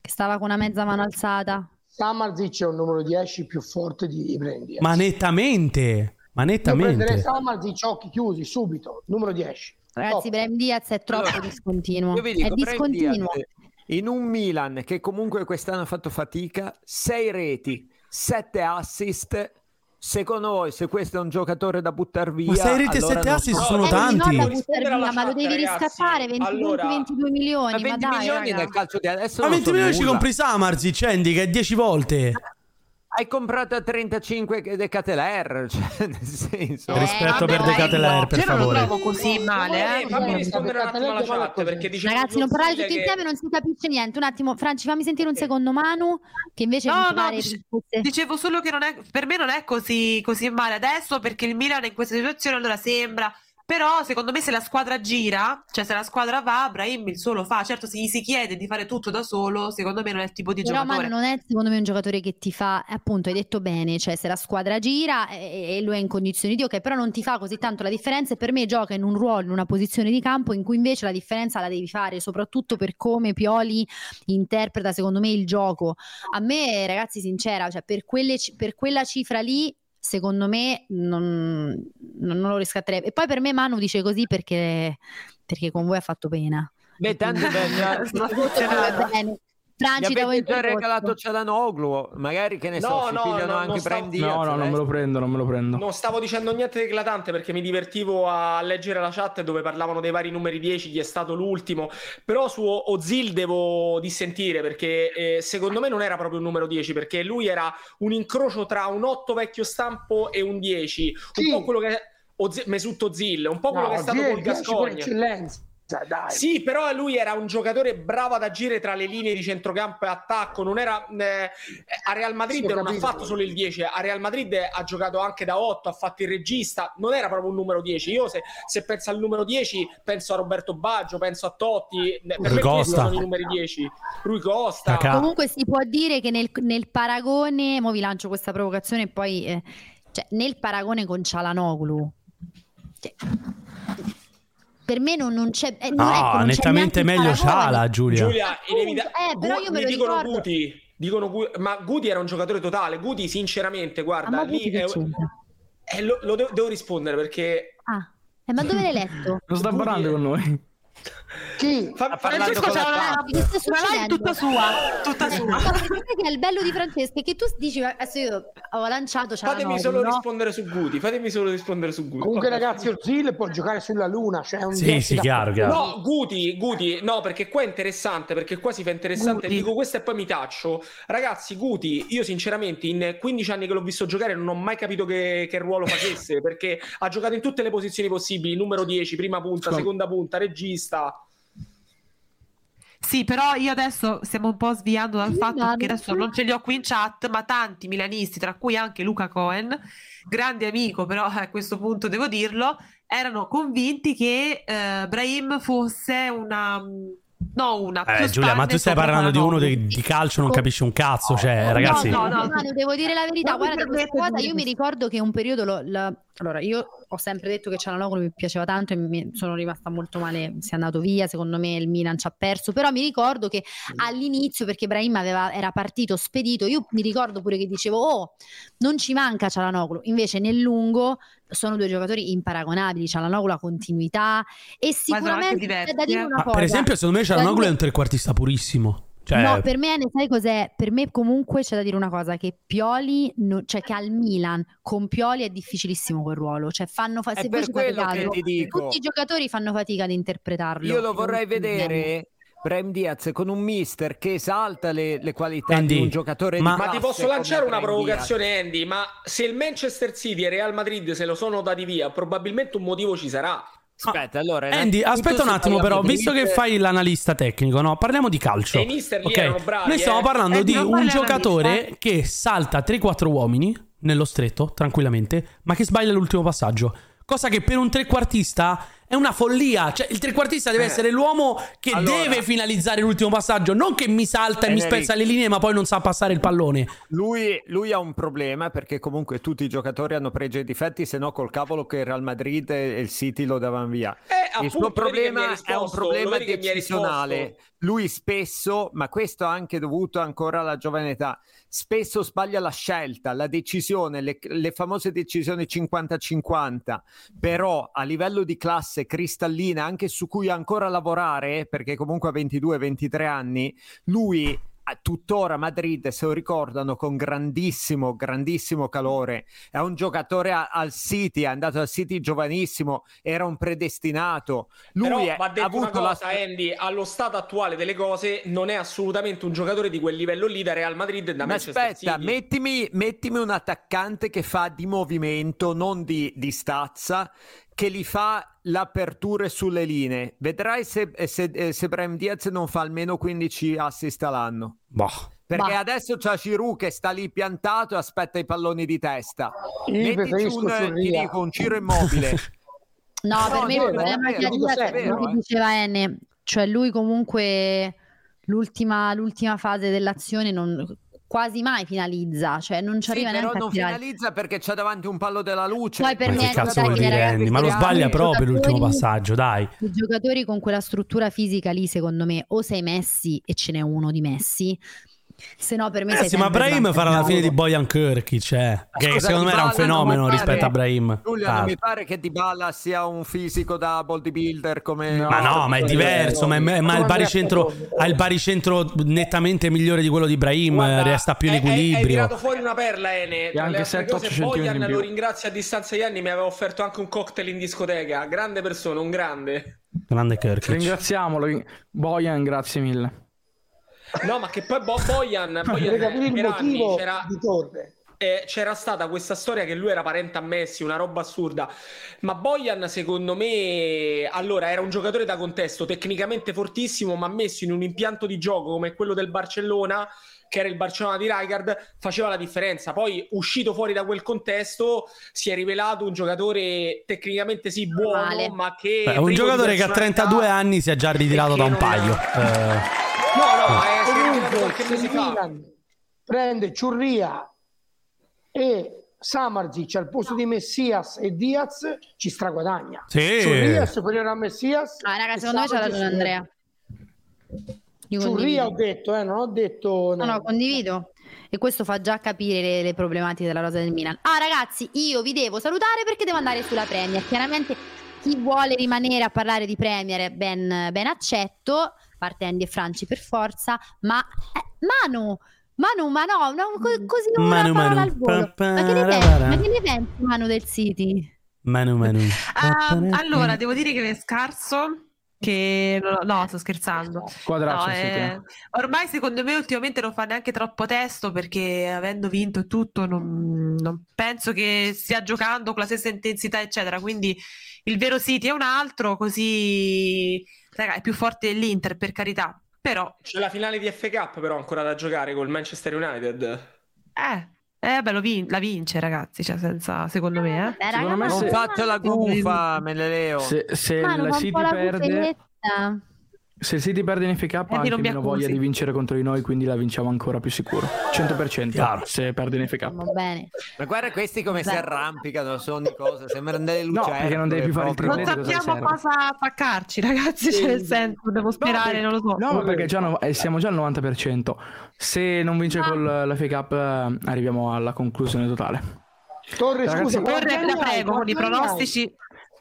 che stava con una mezza mano alzata. Samarzic è un numero 10 più forte di Diaz. Ma nettamente. Ma Io prenderei nettamente. Samarzic occhi chiusi subito, numero 10. Ragazzi, Top. Diaz è troppo Allora, discontinuo. Io vi dico, è discontinuo. Diaz, in un Milan che comunque quest'anno ha fatto fatica, 6 reti, 7 assist. Secondo voi, se questo è un giocatore da buttare via, Ma sei reti e allora sette non assist so. sono Eh, tanti. no, da buttare via, ma lo devi ragazzi. riscattare 20 Allora, punti, 22 milioni. Ma Ma, 20 dai, milioni raga. nel calcio di adesso Ma non 20 sono milioni ci nulla. compri Samarzic, Andy, che è 10 volte. Hai comprato a 35 Decathlon, cioè nel senso. Eh, Rispetto per vabbè, De Catelaire, per non favore. trovo così male, Eh, fammi rispondere un attimo alla chat perché diciamo Ragazzi, non parlare tutti insieme, non si capisce niente. Un attimo, Franci, fammi sentire un secondo Manu, che invece No, no, pare dic- risposte- dicevo solo che non è, per me non è così, così male adesso perché il Milan in questa situazione allora sembra, però secondo me se la squadra gira, cioè se la squadra va, Brahim il suo lo fa, certo se gli si chiede di fare tutto da solo, secondo me non è il tipo di Però giocatore. Manu non è secondo me un giocatore che ti fa, appunto hai detto bene, cioè se la squadra gira e, e lui è in condizioni di ok, però non ti fa così tanto la differenza e per me gioca in un ruolo, in una posizione di campo in cui invece la differenza la devi fare, soprattutto per come Pioli interpreta secondo me il gioco. A me ragazzi sincera, cioè per, quelle per quella cifra lì secondo me non, non- lo riscatterei. E poi per me Manu dice così perché, perché con voi ha fatto pena. Beh, tanto. Bene. Franci, voi avete già regalato Cialanoglu, magari che ne so, No, si no, pigliano no, anche stavo- Diaz. No, no, non me lo prendo, non me lo prendo. Non stavo dicendo niente di eclatante perché mi divertivo a leggere la chat dove parlavano dei vari numeri 10, chi è stato l'ultimo, però su Ozil devo dissentire perché eh, secondo me non era proprio un numero 10 perché lui era un incrocio tra un 8 vecchio stampo e un 10, un Sì. po' quello che Ozil, Mesut Ozil, un po' quello No, che è stato Ziyech col 10 per Gascogna. Eccellenza, dai. Sì, però lui era un giocatore bravo ad agire tra le linee di centrocampo e attacco. Non era, eh, a Real Madrid Sì, non ha fatto solo il 10, a Real Madrid ha giocato anche da 8, ha fatto il regista. Non era proprio un numero 10. Io, se, se penso al numero 10, penso a Roberto Baggio, penso a Totti. Eh, Per Rui Costa. sono i numeri 10. Rui Costa. Kakà. Comunque si può dire che nel, nel paragone, mo vi lancio questa provocazione e poi eh, cioè, nel paragone con Cialanoglu, cioè, per me non, non c'è eh, non No, ecco, non c'è nettamente meglio. Ciala, Giulia. Giulia, inevita- eh, però io me lo dicono ricordo. Guti. Dicono Gu- ma Guti era un giocatore totale. Guti, sinceramente, Ah, guarda, ma lì Guti è- eh, lo, lo devo, devo rispondere perché Ah, eh, ma dove l'hai letto? Non sta Guti parlando con noi. Chi? Fa- parlando Francesco la c'ha una- live succedendo? tutta sua, tutta sua. Ma che è il bello di Francesca è che tu dici adesso io ho lanciato Fatemi Cialanoglu, solo no? rispondere su Guti. Fatemi solo rispondere su Guti. Comunque, Vabbè. ragazzi, Ozil può giocare sulla Luna. Cioè un Sì, sì, da- chiaro, chiaro. No, Guti, Guti, no, perché qua è interessante, perché qua si fa interessante, Guti. dico questo e poi mi taccio. Ragazzi, Guti, io sinceramente in 15 anni che l'ho visto giocare non ho mai capito che, che ruolo facesse, perché ha giocato in tutte le posizioni possibili, numero 10, prima punta, seconda punta, regista. Sì, però io adesso stiamo un po' sviando dal Sì, fatto ma che adesso non ce li ho qui in chat, ma tanti milanisti, tra cui anche Luca Cohen, grande amico, però a questo punto devo dirlo, erano convinti che eh, Brahim fosse una... No, una Eh, Giulia, ma tu stai parlando di uno di, di calcio, non capisci un cazzo. Cioè, ragazzi, no, no. Manu, devo dire la verità, guarda questa cosa, io mi ricordo che un periodo lo- la- allora io ho sempre detto che Cialanoglu mi piaceva tanto e mi sono rimasta molto male, si è andato via, secondo me il Milan ci ha perso, però mi ricordo che all'inizio perché Brahim aveva- era partito spedito, io mi ricordo pure che dicevo "Oh, non ci manca Cialanoglu", invece nel lungo sono due giocatori imparagonabili, Cialanoglu ha continuità e sicuramente diversi, c'è da dire eh. una ma cosa. per esempio, secondo me Cialanoglu è un trequartista purissimo. Cioè, No, per me, sai cos'è? Per me comunque c'è da dire una cosa, che Pioli, no- cioè che al Milan con Pioli è difficilissimo quel ruolo, cioè fanno fa- se per quello che ti dico. tutti i giocatori fanno fatica ad interpretarlo. Io lo vorrei vedere. Brahim Diaz con un mister che esalta le, le qualità Andy, di un giocatore ma- di Ma ti posso lanciare una Brahim Diaz. provocazione, Andy? Ma se il Manchester City e Real Madrid se lo sono dati via, probabilmente un motivo ci sarà. Aspetta, allora. Andy, aspetta un attimo, però, visto che fai l'analista tecnico, no? Parliamo di calcio. I mister lì ok? erano bravi, Noi stiamo eh. parlando Eh, di un giocatore analista. che salta 3-4 uomini nello stretto, tranquillamente, ma che sbaglia l'ultimo passaggio. Cosa che per un trequartista è una follia. Cioè, il trequartista deve Eh. essere l'uomo che Allora- deve finalizzare l'ultimo passaggio, non che mi salta e mi Enrico. spezza le linee, ma poi non sa passare il pallone. Lui, lui ha un problema perché comunque tutti i giocatori hanno pregi e difetti, se no col cavolo che il Real Madrid e il City lo davano via. Eh, il suo mi problema è un problema mi decisionale. Lui spesso, ma questo anche dovuto ancora alla giovane età, spesso sbaglia la scelta, la decisione, le, le famose decisioni 50-50, però a livello di classe cristallina, anche su cui ancora lavorare, perché comunque ha 22-23 anni, lui tuttora Madrid se lo ricordano con grandissimo, grandissimo calore. È un giocatore a- al City, è andato al City giovanissimo, era un predestinato. Lui Però è- va ha detto una avuto la cosa, Andy, allo stato attuale delle cose non è assolutamente un giocatore di quel livello lì da Real Madrid e da Ma Manchester aspetta, City. mettimi, mettimi un attaccante che fa di movimento, non di, di stazza, che li fa l'aperture sulle linee. Vedrai se, se, eh, se Brahim Diaz non fa almeno 15 assist all'anno. Boh. Perché Bah. adesso c'è Giroud che sta lì piantato e aspetta i palloni di testa. Io Mettici un, ti Surria. dico, un Ciro immobile. No, No, per me è il problema è vero, eh. che diceva Enne, cioè lui comunque l'ultima, l'ultima fase dell'azione non, quasi mai finalizza, cioè non ci sì, arriva però neanche a non finalizza perché c'è davanti un pallo della luce. Poi per Ma me che cazzo vuol che, dire Andy? Ma lo sbaglia proprio l'ultimo passaggio, dai. I giocatori con quella struttura fisica lì, secondo me, o sei Messi e ce n'è uno di Messi, se no per me sei Eh sì, ma Brahim farà la fine di. Bojan Kirkic, eh, che Scusa, secondo me era un fenomeno pare- rispetto a Brahim. Giulia, Ah. non mi pare che Dybala sia un fisico da bodybuilder come... No. Ma no, ma è diverso, ma, è- ma il baricentro ha il baricentro nettamente migliore di quello di Brahim, Guarda, resta più in hai- hai- equilibrio. tirato fuori una perla, Ene. Tra anche le altre 7-8 cose, centimetri Bojan lo ringrazio a distanza di anni. Mi aveva offerto anche un cocktail in discoteca. Grande persona, un grande. Grande Kirkic. Ringraziamolo. Bojan, grazie mille. No, ma che poi Bo- Bojan, Bojan Per capire il motivo c'era, di Torre. eh, c'era stata questa storia che lui era parente a Messi, una roba assurda. Ma Bojan, secondo me, allora era un giocatore da contesto, tecnicamente fortissimo, ma messo in un impianto di gioco come quello del Barcellona, che era il Barcellona di Rijkaard, faceva la differenza. Poi, uscito fuori da quel contesto, si è rivelato un giocatore tecnicamente sì buono, Male. ma che Beh, un giocatore che a personalità- 32 anni si è già ritirato da un non- paio. Eh, No, no, eh, è ritirato Comunque, se il. Milan prende Ciurria e Samarzic al posto di Messias e Diaz, ci straguadagna. Sì. Ciurria è superiore a Messias. Ah, raga, secondo me c'ha Samardzic ragione. Andrea. Io Ciurria ho detto, eh, non ho detto... No, no, condivido. E questo fa già capire le, le problematiche della rosa del Milan. Ah, ragazzi, io vi devo salutare perché devo andare sulla Premier. Chiaramente chi vuole rimanere a parlare di Premier ben, ben accetto, parte Andy e Franci per forza, ma eh, Manu, Manu, ma no, no, co- così una Manu, parola Manu. al volo. Ma che ne pensi, ma che ne pensi Manu del City? Manu Manu. Ah, allora, devo dire che è scarso. Che no, no, sto scherzando. No, sì, eh, ormai secondo me ultimamente non fa neanche troppo testo perché avendo vinto e tutto non, non penso che stia giocando con la stessa intensità eccetera quindi il vero City è un altro così raga, è più forte dell'Inter per carità però C'è la finale di FA Cup però ancora da giocare col Manchester United. eh, eh beh, lo vin- la vince ragazzi cioè senza secondo me eh. Beh, Secondo raga, me ma se- Non ma- faccio la gufa, me le leo. Se, se un City la perde. Se il City perde in FK ha non mi meno voglia di vincere contro di noi, quindi la vinciamo ancora più sicuro. 100% Chiaro. se perde in FK. Va bene. Ma guarda questi come si Beh. arrampicano, sono di cose, sembrano delle No, lucertole. perché non devi più fare il non triplete, cosa sappiamo serve? cosa attaccarci ragazzi cioè nel senso devo sperare perché- non lo so No, perché già no- eh, siamo già al 90%. Se non vince con la FA Cup eh, arriviamo alla conclusione totale. Torre, Ragazzi, scusa, Torre, la prego con i pronostici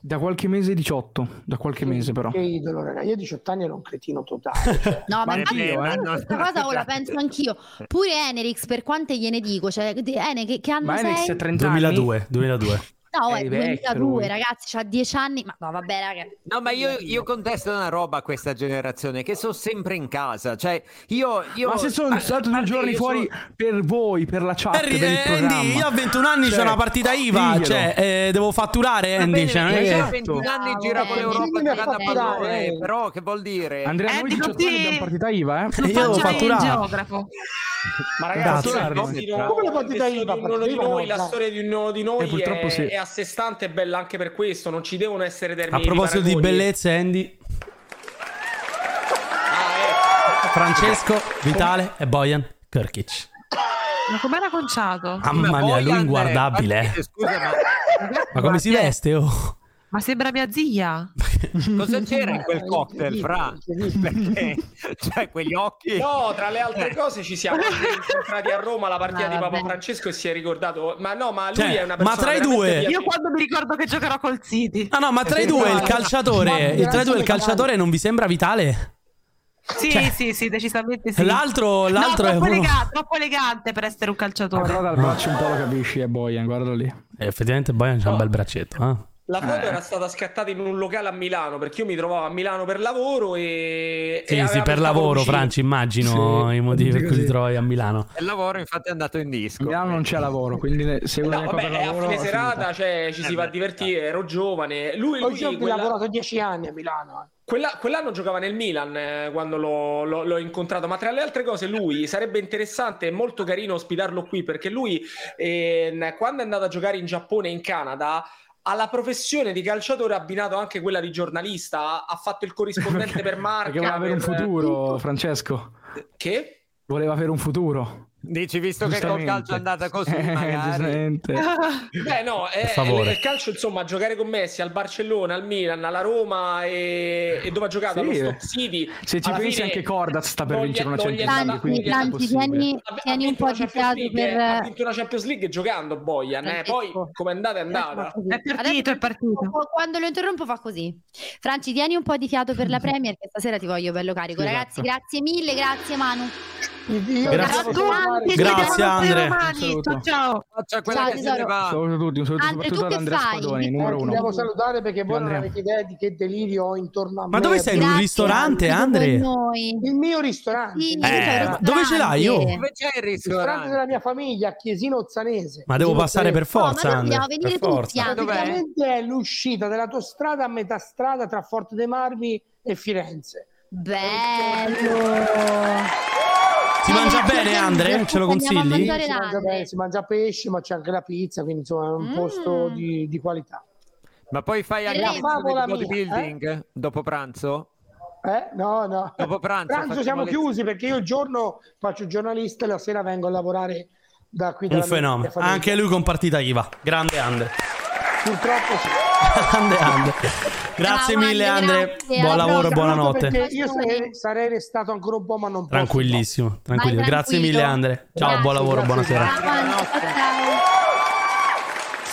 Da qualche mese 18, da qualche mese però. Che idolo, raga. Io a 18 anni ero un cretino totale. cioè. No, ma infatti anch'io, eh. questa cosa oh, la penso anch'io. Pure Enerix, per quante gliene dico? Cioè, Ene, che, che anno Ma sei? è 30 anni. 2002, 2002. No, è È vecchio 2002, lui. ragazzi, c'ha 10 anni. Ma no, vabbè, raga. No, ma io, io contesto una roba a questa generazione, che sono sempre in casa. Cioè, io... io Ma se sono a- stato due parte giorni io fuori sono- per voi, per la chat, Harry, per il eh. Andy, io a 21 anni Cioè, c'ho una partita IVA, diglielo. cioè eh, devo fatturare Andy, bene, cioè, non è che- a 21 anni Bravo, giravo eh. l'Europa giocando a pallone, eh. però che vuol dire? Andrea, noi Andy, 18 non ti- anni abbiamo partita IVA, eh? Io devo fatturare. geografo Ma ragazzi, Come la partita IVA? di ognuno di Partita noi, IVA, la storia di ognuno di noi Eh, purtroppo è, sì. è sé stante e bella anche per questo. Non ci devono essere A termini. proposito di paragoni. bellezze, Andy, Ah, Francesco, Vitale e Bojan Kirkic. ma com'era conciato? Mamma mia, lui inguardabile. eh, eh. Scusa, ma Ma come si veste? Oh. Ma sembra mia zia cosa c'era in quel cocktail, Fra? Perché, cioè, quegli occhi... eh. No, tra le altre cose ci siamo incontrati a Roma alla partita Ah, di Papa. Francesco e si è ricordato. Ma no, ma lui Cioè, è una ma persona tra i due- io quando mi ricordo che giocherò col City No, no, ma tra i due il calciatore, il tra i due il calciatore non vi sembra vitale? sì sì sì decisamente sì L'altro, l'altro no, è troppo, uno... elega- troppo elegante per essere un Ma calciatore però dal braccio un po' lo capisci, è Bojan, guardalo lì. Eh, effettivamente Bojan c'ha un bel braccetto, eh. La foto era stata scattata in un locale a Milano perché io mi trovavo a Milano per lavoro e. Sì, e sì, per lavoro, vocina. Franci, immagino Sì, i motivi per cui ti trovi a Milano. Il lavoro infatti è andato in disco. A Milano non c'è lavoro, quindi se uno No, vabbè, per è a fine serata, cioè ci si va a divertire, ero giovane. Lui, lui ho quella- lavorato 10 anni a Milano. eh. quella- quell'anno giocava nel Milan eh, quando l'ho, l'ho- l'ho incontrato, ma tra le altre cose lui sarebbe interessante e molto carino ospitarlo qui perché lui eh, quando è andato a giocare in Giappone e in Canada alla professione di calciatore ha abbinato anche quella di giornalista, ha fatto il corrispondente per marca. Perché voleva avere un futuro, Francesco. Che? Voleva avere un futuro. Dici, visto che col calcio è andata così, Eh, magari... Beh, no, è, favore. è il calcio, insomma, giocare con Messi al Barcellona, al Milan, alla Roma e, e dove ha giocato? Sì. Allo Stock City. Se ci pensi anche Cordaz sta per vincere una Champions League, possibile. tieni, tieni un po' di fiato per... ha vinto una Champions League giocando Bojan, eh. Francesco. poi come è andata è andata. è partito è partito Quando lo interrompo fa così. Franci, tieni un po' di fiato per la Premier che stasera ti voglio bello carico. Sì, Ragazzi, esatto. grazie mille, grazie Manu. Grazie. Ciao Grazie, Andre. ciao ciao Ciao. Un saluto a tutti, un saluto Andre, tu soprattutto ad Andrea? Spadoni, Eh, numero uno. devo salutare perché voi non avete idea di che delirio ho intorno a me. Ma dove sei? In un ristorante, Andre. Il mio ristorante. Sì, Eh, ristorante. dove ce l'hai io? ristorante. Dove c'è il Il ristorante ristorante? della mia famiglia a Chiesino Ozzanese. Ma devo passare per forza, No, ma Andre. dobbiamo venire Per tutti. Dov'è? Praticamente è l'uscita dell'autostrada a metà strada tra Forte dei Marmi e Firenze. Bello. Si mangia bene, Andre? Ce lo consigli? Si mangia, bene, si mangia pesce, ma c'è anche la pizza, quindi insomma è un Mm. posto di, di qualità. Ma poi fai anche La il favola mia, bodybuilding dopo pranzo? Eh? No, no. Dopo pranzo Pranzo siamo le- chiusi perché io il giorno faccio il giornalista e la sera vengo a lavorare da qui Un fenomeno. Anche lui con partita IVA. Grande Andre. Purtroppo sì. Grande Andre. Grazie Ciao, mille, Andre, grazie, Buon lavoro, buonanotte. Io sarei, sarei restato ancora un po', ma non posso. Tranquillissimo, tranquillo. Vai Grazie mille, Andre. Ciao, Grazie, buon lavoro, grazie, buonasera.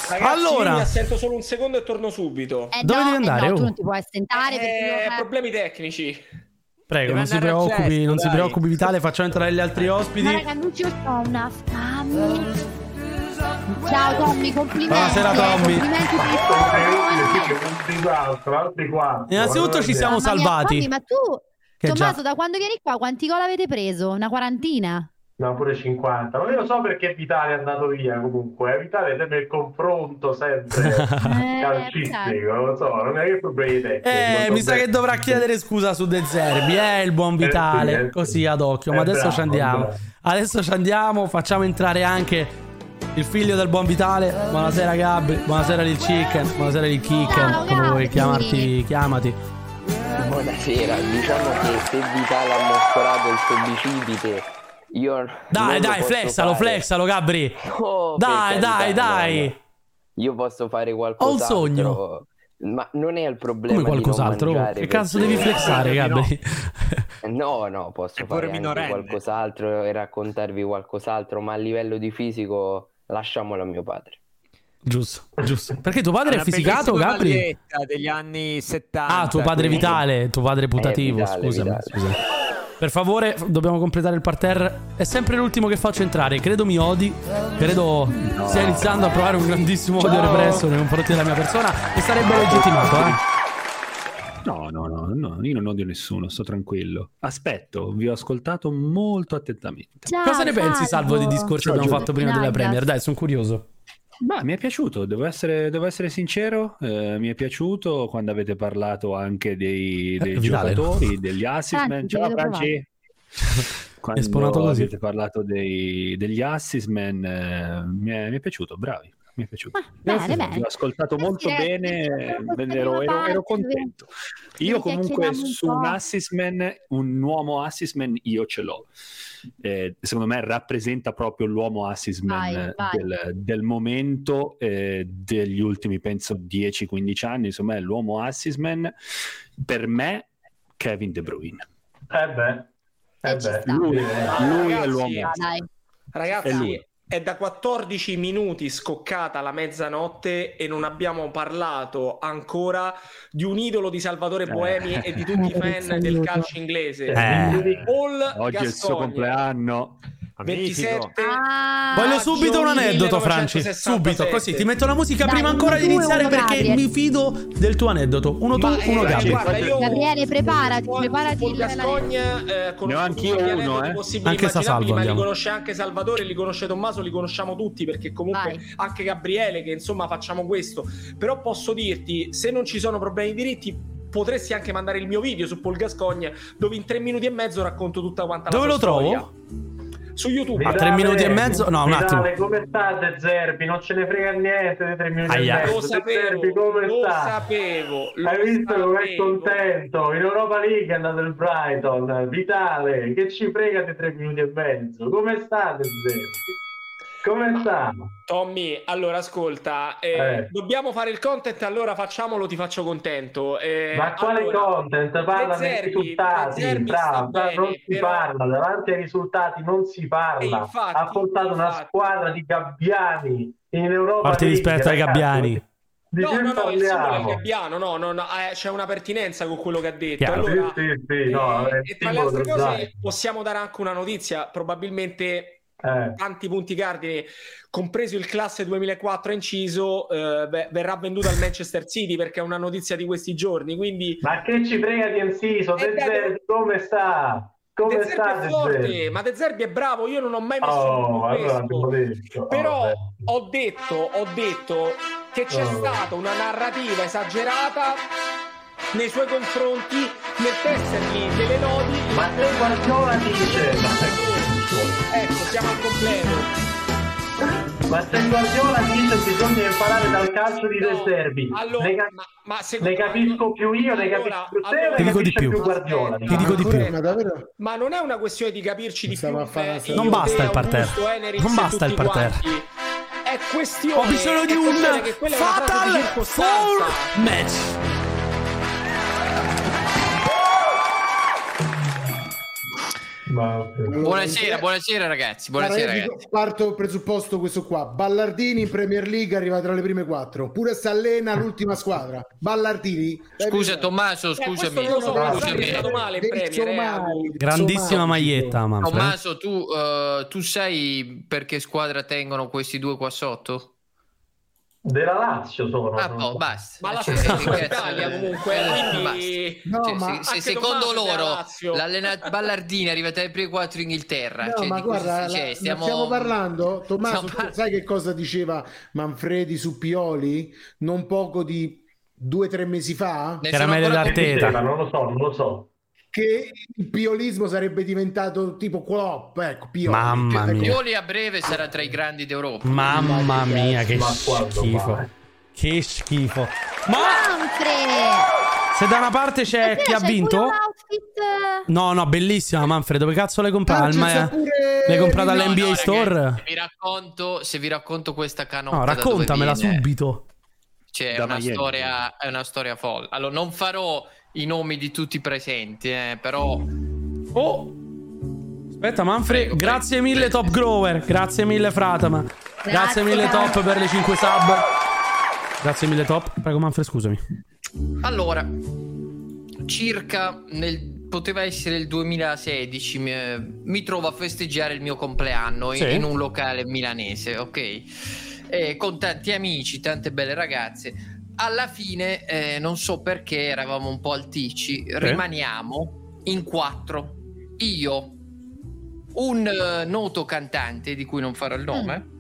Ragazzi, Allora. io mi assento solo un secondo e torno subito. Eh Dove no, devi eh andare, no, oh? tu non ti puoi assentare perché Eh, io- problemi tecnici. Prego, non si preoccupi, cesto, non si preoccupi Vitale, facciamo entrare gli altri ospiti. Ma raga, Lucio ho una fame. Ciao Tommy, complimenti. Buonasera, Tommy. Complimenti per il tuo Innanzitutto ci siamo Mamma mia, salvati. Tommy, ma tu, Che Tommaso, già. da quando vieni qua, quanti gol avete preso? Una quarantina? No, pure 50. Ma io lo so perché Vitale è andato via comunque. eh. Vitale teme il confronto sempre Eh, calcistico, non lo so, non è che problemi tecnici. Eh, mi sa che dovrà chiedere scusa su De Zerbi, eh, il buon Vitale, Eh sì, eh sì. così ad occhio. Ma Eh, adesso bravo, ci andiamo. bravo. Adesso ci andiamo, facciamo entrare anche il figlio del buon Vitale. Buonasera Gabri, buonasera Lil Chicken, buonasera Lil Chicken, come vuoi chiamarti, chiamati. Buonasera, diciamo che se Vitale ha mostrato il suo bicipite, io Dai, lo dai, posso flexalo, fare. flexalo Gabri. Oh, per Dai, dai, no, dai. no. Io posso fare qualcos'altro. sogno. Ma non è il problema Come di non qualcos'altro? mangiare Che cazzo perché- devi flexare Gabri? No, no, posso fare qualcos'altro e raccontarvi qualcos'altro, ma a livello di fisico lasciamolo a mio padre. giusto, giusto. Perché tuo padre è Una fisicato Gabri? degli anni 70. Ah, tuo padre quindi- Vitale, tuo padre putativo, Vitale, scusami, Vitale. scusami. Per favore, dobbiamo completare il parterre. È sempre l'ultimo che faccio entrare. Credo mi odi. Credo stia iniziando a provare un grandissimo odio represso nei confronti della mia persona. E sarebbe legittimato, eh. No, no, no, no, io non odio nessuno, sto tranquillo. Aspetto, vi ho ascoltato molto attentamente. Ciao, Cosa ne pensi, Salvo, dei discorsi che Ciao, abbiamo Giulio. fatto prima della Nalgas. Premier? Dai, sono curioso. Ma mi è piaciuto, devo essere, devo essere sincero, eh, mi è piaciuto quando avete parlato anche dei, dei Eh, Vitale. giocatori, degli assistman. Franci, Ciao Franci! Quando così. avete parlato dei- degli assistman, eh, mi, è, mi è piaciuto, bravi. Mi è piaciuto. Ah, bene, bene. Vi ho ascoltato molto Grazie, bene, grazie, ero, ero- ero contento. Io comunque chiacchieriamo un su po'. un uomo assistman, io ce l'ho. Eh, secondo me rappresenta proprio l'uomo assistman Vai, eh, vai. del, del momento eh, degli ultimi, penso, 10-15 anni. Insomma, è l'uomo assistman. Per me, Kevin De Bruyne. Eh beh, Eh, eh beh. Lui, Ma lui è l'uomo dai. Ragazzi, È da 14 minuti scoccata la mezzanotte e non abbiamo parlato ancora di un idolo di Salvatore Boemi e di tutti i fan del calcio inglese. Eh. Paul Oggi è il suo compleanno. Magnifico. 27 Ah, Voglio subito un aneddoto, Franci. 1967. Subito, così ti metto la musica Dai, prima ancora di iniziare perché Gabriel. mi fido del tuo aneddoto. Uno tu, Ma, eh, uno Gabri. guarda, io- Gabriele, preparati, Paul- preparati il- Gascogne, eh, conosco Ne ho anch'io uno, eh. possibili Anche Sasalvo li conosce anche Salvatore, li conosce Tommaso, li conosciamo tutti perché comunque Vai. anche Gabriele che insomma facciamo questo. Però posso dirti, se non ci sono problemi di diritti potresti anche mandare il mio video su Paul Gascogne dove in tre minuti e mezzo racconto tutta quanta Dove la lo sua storia. trovo? Su YouTube. A tre minuti e mezzo? No, un attimo. Vitale, come state Zerbi? Non ce ne frega niente dei tre minuti Aia. e mezzo. Lo sapevo, Zerbi, come lo sta? sapevo, lo Hai visto come è contento? In Europa League è andato il Brighton. Vitale, che ci frega dei tre minuti e mezzo? Come state Zerbi? Come sta? Tommy, allora ascolta, eh, Eh. dobbiamo fare il content, allora facciamolo, ti faccio contento. Eh, Ma quale allora, content? Parla De dei risultati, bravo, bene, non si però- parla, davanti ai risultati non si E parla. infatti, ha portato una infatti. squadra di gabbiani in Europa League, rispetto ai gabbiani. Di No, no, no, il simbolo è gabbiano, no, no, no, eh, c'è una pertinenza con quello che ha detto. Allora, Sì, sì, sì, no, eh, e tra le altre cose possiamo dare anche una notizia, probabilmente Eh. tanti punti cardine, compreso il classe 2004 inciso, eh, ve- verrà venduto al Manchester City perché è una notizia di questi giorni, quindi Ma che ci frega di Enciso? Eh, De Zerbi come sta? Come De sta Zerbi De è forte, ma De Zerbi è bravo, io non ho mai messo Oh, allora detto. Però Oh, ho detto, ho detto che c'è Oh. stata una narrativa esagerata nei suoi confronti nel tessergli delle lodi. Ma se Guardiola dice, Ecco, siamo al completo. ma se Guardiola dice bisogna imparare dal calcio di De No, Zerbi, allora, ne, ca- ma, ma ne capisco più io, ne Allora, capisco più te, allora- ne dico di capisce più. più Guardiola? Ti dico di più. Ma non è una questione di capirci di più. Stiamo eh, Non basta il parterre. Enerix Non basta il parterre. È questione. Ho bisogno di un che Fatal. Four Match. Buonasera, buonasera ragazzi. Buonasera Allora, ragazzi. dico- parto presupposto questo qua. Ballardini in Premier League arriva tra le prime quattro. Pure se allena l'ultima squadra. Ballardini. Scusa Tommaso, scusami. so, scusami. male in eh, Premier, Grandissima maglietta, Manfred. Tommaso, tu, eh, tu sai per che squadra tengono questi due qua sotto? Della Lazio sono. Ah, boh, basta. Ma la Cioè, Italia comunque, quindi-. No, Cioè, ma se, se secondo loro l'allenatore Ballardini arriva tra i primi quattro in Inghilterra, No, cioè, ma guarda, si- cioè, la- stiamo... stiamo parlando, Tommaso, stiamo sai che cosa diceva Manfredi su Pioli non poco di due o tre mesi fa? Caramelle ancora d'Arteta. Non lo so, non lo so. Che il piolismo sarebbe diventato tipo Klopp, ecco, Pioli. Mamma mia. Pioli a breve sarà tra i grandi d'Europa. Mamma mia, che Ma schifo. Che schifo. Ma Manfred! se da una parte c'è chi ha vinto... No, no, bellissima Manfred. Dove cazzo l'hai comprata? Ma- pure- L'hai comprata No, no, all'NBA ragazzi, Store? se vi racconto, se vi racconto questa canotta No, da dove raccontamela viene, subito. Cioè, è una, storia, è una storia folle. Allora, non farò i nomi di tutti i presenti, eh, però... Oh! Aspetta, Manfred, Prego, grazie prego, mille prego. Top Grower. Grazie mille Fratama. Grazie, Grazie, mille. Top per le 5 sub. Grazie mille Top. Prego Manfred, scusami. Allora, circa nel... Poteva essere il 2016, mi, mi trovo a festeggiare il mio compleanno in- Sì. in un locale milanese, ok? E con tanti amici, tante belle ragazze. Alla fine, eh, non so perché, eravamo un po' alticci, rimaniamo in quattro. Io, un eh, noto cantante di cui non farò il nome,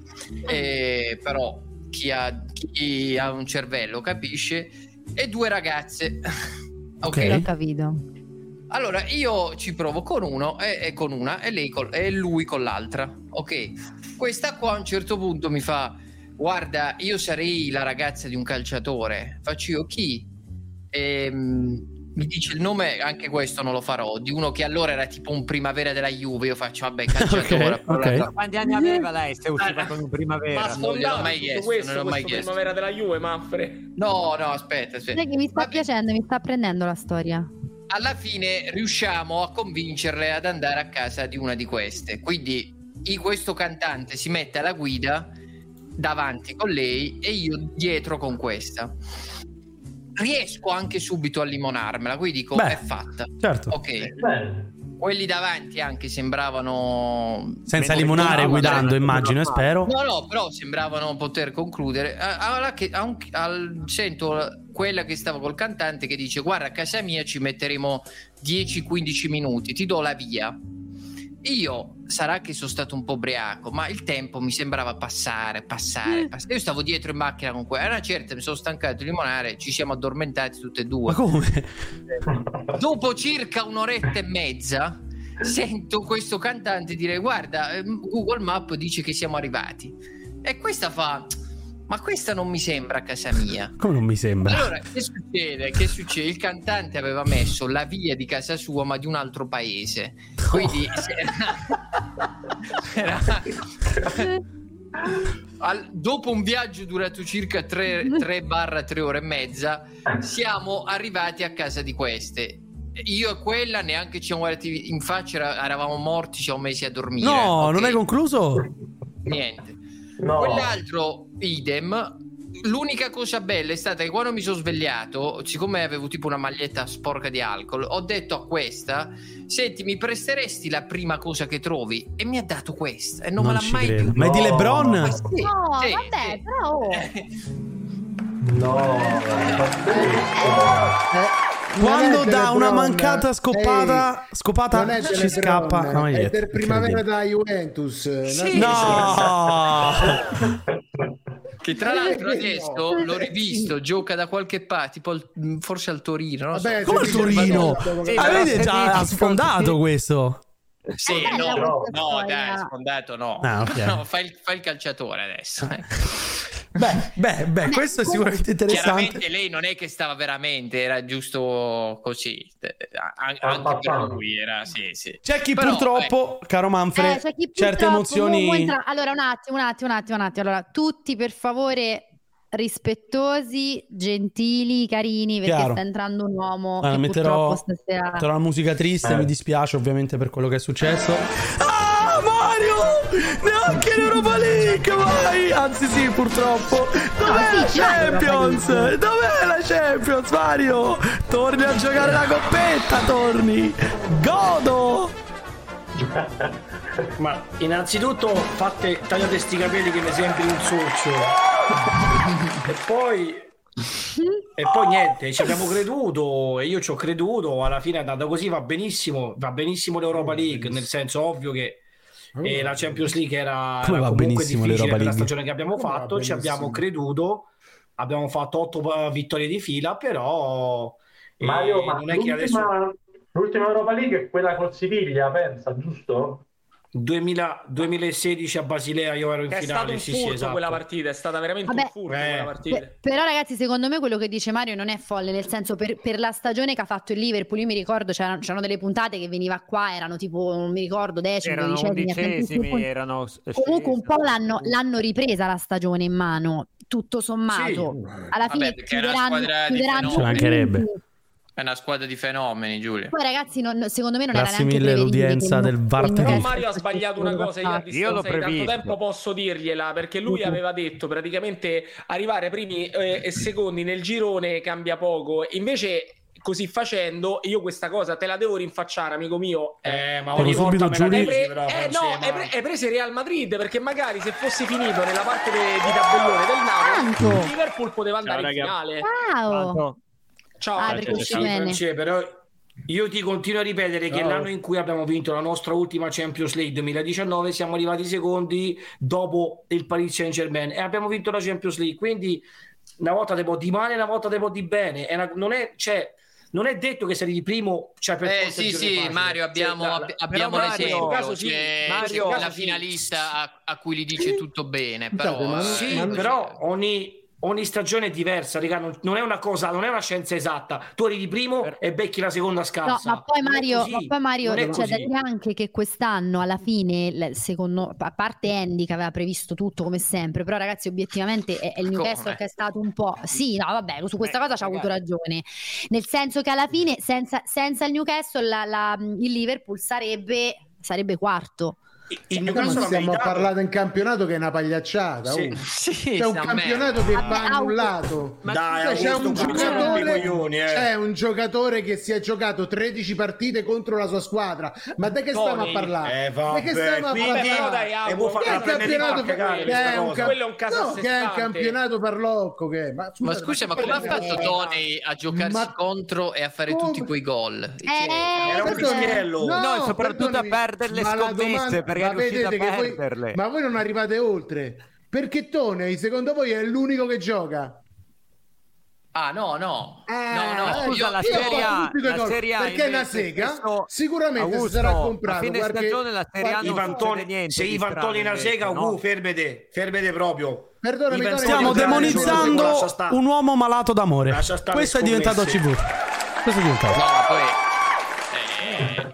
eh, però chi ha, chi ha un cervello capisce, e due ragazze. ok. L'ho capito. Allora, io ci provo con uno e, e con una e, lei col- e lui con l'altra. Ok. Questa qua a un certo punto mi fa: Guarda, io sarei la ragazza di un calciatore. Faccio io chi? Ehm, mi dice il nome, anche questo non lo farò, di uno che allora era tipo un primavera della Juve. Io faccio, vabbè, calciatore. Ok, ok. Quanti anni aveva lei se usciva con un Ma primavera? non gliel'ho sfondato mai chiesto, questo, non l'ho mai chiesto. primavera della Juve, Manfred. No, no, aspetta, aspetta. Sai che mi sta Vabbè. piacendo, mi sta prendendo la storia. alla fine riusciamo a convincerle ad andare a casa di una di queste. Quindi questo cantante si mette alla guida davanti con lei e io dietro con questa. Riesco anche subito a limonarmela, quindi dico Beh, è fatta. certo. Ok, Bene. quelli davanti anche sembravano Senza limonare guidando, immagino e spero. No, no, però sembravano poter concludere. A- alla che- a un- al- sento quella che stava col cantante che dice: Guarda, a casa mia ci metteremo 10-15 minuti, ti do la via. Io sarà che sono stato un po' ubriaco, ma il tempo mi sembrava passare, passare, passare. Io stavo dietro in macchina con quella. A una certa mi sono stancato di limonare, ci siamo addormentati tutte e due. Ma come? Dopo circa un'oretta e mezza sento questo cantante dire guarda ehm, Google Map dice che siamo arrivati e questa fa ma questa non mi sembra a casa mia Come non mi sembra? allora che succede? Che succede? il cantante aveva messo la via di casa sua ma di un altro paese quindi era, al- dopo un viaggio durato circa 3 barra 3 ore e mezza siamo arrivati a casa di queste io e quella neanche ci siamo guardati in faccia era- eravamo morti ci siamo messi a dormire No, ok? non hai concluso? niente No. quell'altro idem L'unica cosa bella è stata che quando mi sono svegliato, siccome avevo tipo una maglietta sporca di alcol, ho detto a questa: Senti, mi presteresti la prima cosa che trovi? E mi ha dato questa. E non, Non me l'ha mai credo. più Ma è di No. LeBron? Ma sì, No, sì, vabbè, sì. però. No, pazzesco. Quando delle una Brown, mancata scopata, ehi, scopata ci scappa Brown, la è per primavera da Juventus. Sì. No! Che tra l'altro No. adesso l'ho rivisto, gioca da qualche parte, tipo al- forse al Torino. Non lo so. Vabbè, Come se- Torino? Sì, Avete già sfondato questo? Sì, bella no, no, dai, sfondato no. Ah, ok. No, fai, il, fai il calciatore adesso. Eh. Beh, beh, beh, questo è sicuramente interessante. Chiaramente lei non è che stava veramente, era giusto così. Eh, an- Anche per lui era, sì, sì. C'è chi Però, purtroppo, caro Manfred, Eh, c'è chi certe emozioni... Allora, un attimo, un attimo, un attimo, un attimo. Allora, tutti per favore rispettosi, gentili, carini, perché Chiaro. sta entrando un uomo Allora, che metterò, purtroppo stasera... metterò la musica triste, Eh. mi dispiace ovviamente per quello che è successo. Ah, Mario! Neanche l'Europa League, vai! Anzi sì, purtroppo. Dov'è sì, la l'Europa Champions? Dov'è la Champions, Mario? Torni a giocare la coppetta, torni! Godo! Ma innanzitutto fate tagliate sti capelli che mi sembri un sorcio. e poi e poi niente, ci abbiamo creduto e io ci ho creduto, alla fine è andata così, va benissimo, va benissimo l'Europa League, nel senso ovvio che eh, la Champions League era, Come era va benissimo difficile l'Europa per la stagione che abbiamo Come fatto, ci abbiamo creduto, abbiamo fatto otto eh, vittorie di fila, però eh, Mario, ma non è che adesso l'ultima, l'ultima Europa League è quella con Siviglia, pensa, giusto? 2000 2016 a Basilea io ero in Che è stato finale, un sì, furto sì, esatto. quella partita, è stata veramente Vabbè. un furto Eh. quella partita. Pe- Però ragazzi, secondo me quello che dice Mario non è folle, nel senso per, per la stagione che ha fatto il Liverpool, io mi ricordo c'erano, c'erano delle puntate che veniva qua, erano tipo, non mi ricordo, decimi, Erano dodicesimi, undicesimi, erano Comunque un po' l'hanno, l'hanno ripresa la stagione in mano, tutto sommato. Alla fine Vabbè, è chiuderanno, chiuderanno Ci mancherebbe. punti. È una squadra di fenomeni, Giulia. Poi ragazzi, non- secondo me non Grazie era neanche mille l'udienza del VAR. Però Mario ha sbagliato una cosa, io a Io l'ho distanza di tanto previsto. tempo posso dirgliela, perché lui aveva detto praticamente arrivare ai primi eh, e secondi nel girone cambia poco, invece così facendo io questa cosa te la devo rinfacciare amico mio. Eh, ma Però ogni subito volta me la Giulio- Hai, pre- però, eh, no, ma- hai, pre- hai preso il Real Madrid perché magari se fossi finito nella parte de- di tabellone del Napoli il Liverpool poteva andare Ciao, in finale. Ciao! Ciao. Ah, ciao. bene. Francesca, però io ti continuo a ripetere che Ciao. l'anno in cui abbiamo vinto la nostra ultima Champions League 2019 siamo arrivati secondi dopo il Paris Saint Germain e abbiamo vinto la Champions League quindi una volta te può di male una volta te può di bene È una- non, è, cioè, non è detto che sei di primo cioè per Eh sì, sì, facile. Mario, abbiamo, Cioè, la- abbiamo Mario, l'esempio. in caso sì, c'è, Mario, la caso sì. finalista a, a cui gli dice tutto bene, però... Scusate, ma- Sì, Ma- però ogni, ogni stagione è diversa, raga, non, non è una cosa, non è una scienza esatta. Tu arrivi primo e becchi la seconda No, scarsa. ma poi Mario, così, ma poi Mario c'è da così. dire anche che quest'anno alla fine, secondo, a parte Andy che aveva previsto tutto come sempre, però ragazzi obiettivamente è, è il Newcastle che è stato un po'... Sì, no vabbè, su questa Eh, cosa ci ha avuto ragione, nel senso che alla fine senza, senza il Newcastle la- la- il Liverpool sarebbe, sarebbe quarto. Il Ma Newcastle ha stiamo meritato. parlando in campionato che è una pagliacciata. Sì. oh. Sì, C'è un a me. campionato che va Augusto- annullato. Dai, Cioè, c'è un giocatore, coglioni, eh. c'è un giocatore che si è giocato 13 partite contro la sua squadra. Ma da che Tony, stiamo a parlare? eh, vabbè, da che stiamo a parlare? Dai, E vuoi fare Che campionato cagare che è un Quello è un caso no, che è un campionato parlocco che ma, scusa, ma come ha fatto Tony a giocarsi Ma- contro e a fare Come? tutti quei gol? Eh, Era un questo è- fischiello. No, soprattutto a perdere le scommesse, perché ma è riuscito a vedete che voi- perderle. ma voi non arrivate oltre. Perché Tony, secondo voi, è l'unico che gioca? Ah, no, no. Eh, no, no. scusa, io- la Serie A- la Serie A perché invece sega questo- sicuramente si Augusto, sarà a comprato fine qualche- stagione la Serie A non Ivan niente se Ivan Toni invece, sega, no? uh, fermete, fermete proprio. Perdonami, Ivan Stiamo demonizzando un uomo malato d'amore. Questo è diventato. CV. Questo è diventato. No, ma poi...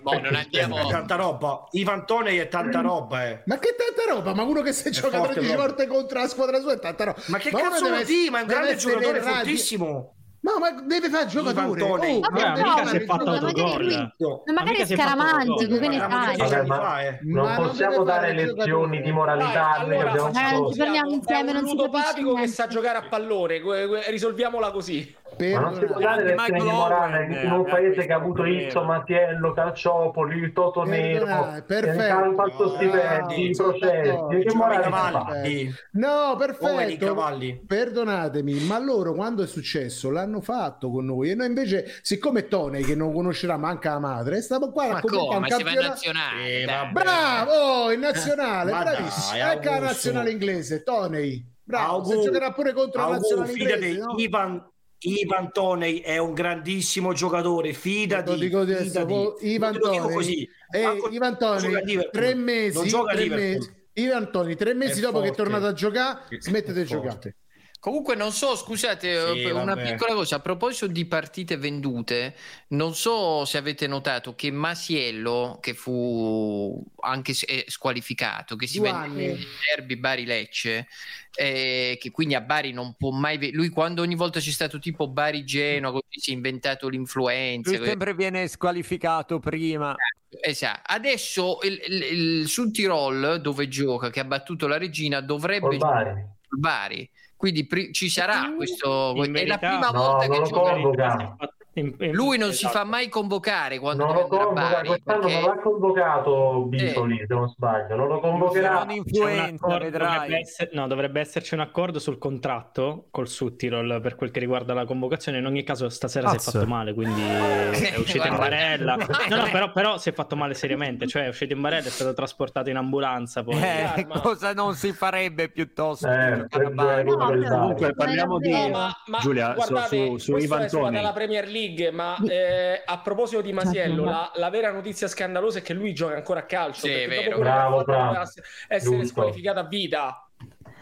Boh, non andiamo... È tanta roba. Ivan Toni è tanta roba, eh. Ma che tanta roba, ma uno che si gioca forte 13 proprio. volte contro la squadra sua è tanta roba. Ma che uno cazzo vuol dire? Ma è un grande giocatore, fortissimo. No, ma deve fare il giocatore. Toney. Oh, ma però, mica si è ma fatto magari autogol. ma magari è scaramantico, che ne sai? ma non Ma possiamo dare lezioni di moralità che allora, abbiamo Eh, parliamo È insieme, un non si capisce che sa giocare a pallone, risolviamola così. Ma non si può dare Anche Michael morale Owen in un paese che ha avuto. Izzo, Mattiello, Calciopoli, il Toto Nero, che perfetto. hanno fatto stipendi, i processi, che morale. No, perfetto. cavalli. Perdonatemi, ma loro quando è successo l'hanno fatto con noi e noi invece, siccome Tony che non conoscerà manca la madre, stiamo qua a come? un Ma si va in campionato. nazionale. Eh. Bravo, oh, in nazionale, Ma bravissimo. ecco la nazionale inglese, Tony. Bravo, se Augu- giocherà pure contro la nazionale inglese. no? Ivan, Ivan Toney è un grandissimo giocatore, fidati. Lo dico adesso, fidati. Ivan Toney, così. eh, Ivan Liverpool. tre Non mesi, gioca tre mesi. Ivan Toni, tre mesi È dopo che è forte. tornato a giocare, smettete di forte. giocare. Comunque non so, scusate, Sì, eh, una vabbè. piccola cosa, a proposito di partite vendute, non so se avete notato che Masiello, che fu anche eh, squalificato, che si Due vende anni. nel derby Bari-Lecce, eh, che quindi a Bari non può mai... ve- Lui quando ogni volta c'è stato tipo Bari-Genoa, così si è inventato l'influenza. Lui sempre viene squalificato prima. Esatto. Adesso il, il, il Sul Tirol, dove gioca, che ha battuto la regina, dovrebbe Bari. Bari. Quindi pri- ci sarà questo. In è la verità- prima No, volta non che gioca. Convoca. In- in- Lui non si esatto. fa mai convocare quando Non lo convoca, Bari. quest'anno perché- non l'ha convocato Bicoli, se non sbaglio, non lo convocherà. Accordo, dovrebbe, essere- no, dovrebbe esserci un accordo sul contratto col Suttirol per quel che riguarda la convocazione. In ogni caso, stasera si è fatto male, quindi è uscito in barella. No, no, però, però si è fatto male seriamente. Cioè, è uscito in barella, è stato trasportato in ambulanza. Poi Eh, cosa non si farebbe piuttosto Eh, no, no, Comunque parliamo di ma, ma Giulia su, guardate, su, su questo Ivan è suona Toney. dalla Premier League, ma eh, a proposito di Masiello, la, la vera notizia scandalosa è che lui gioca ancora a calcio. Sì, è vero. Bravo, bravo. doveva essere Giusto. squalificato a vita.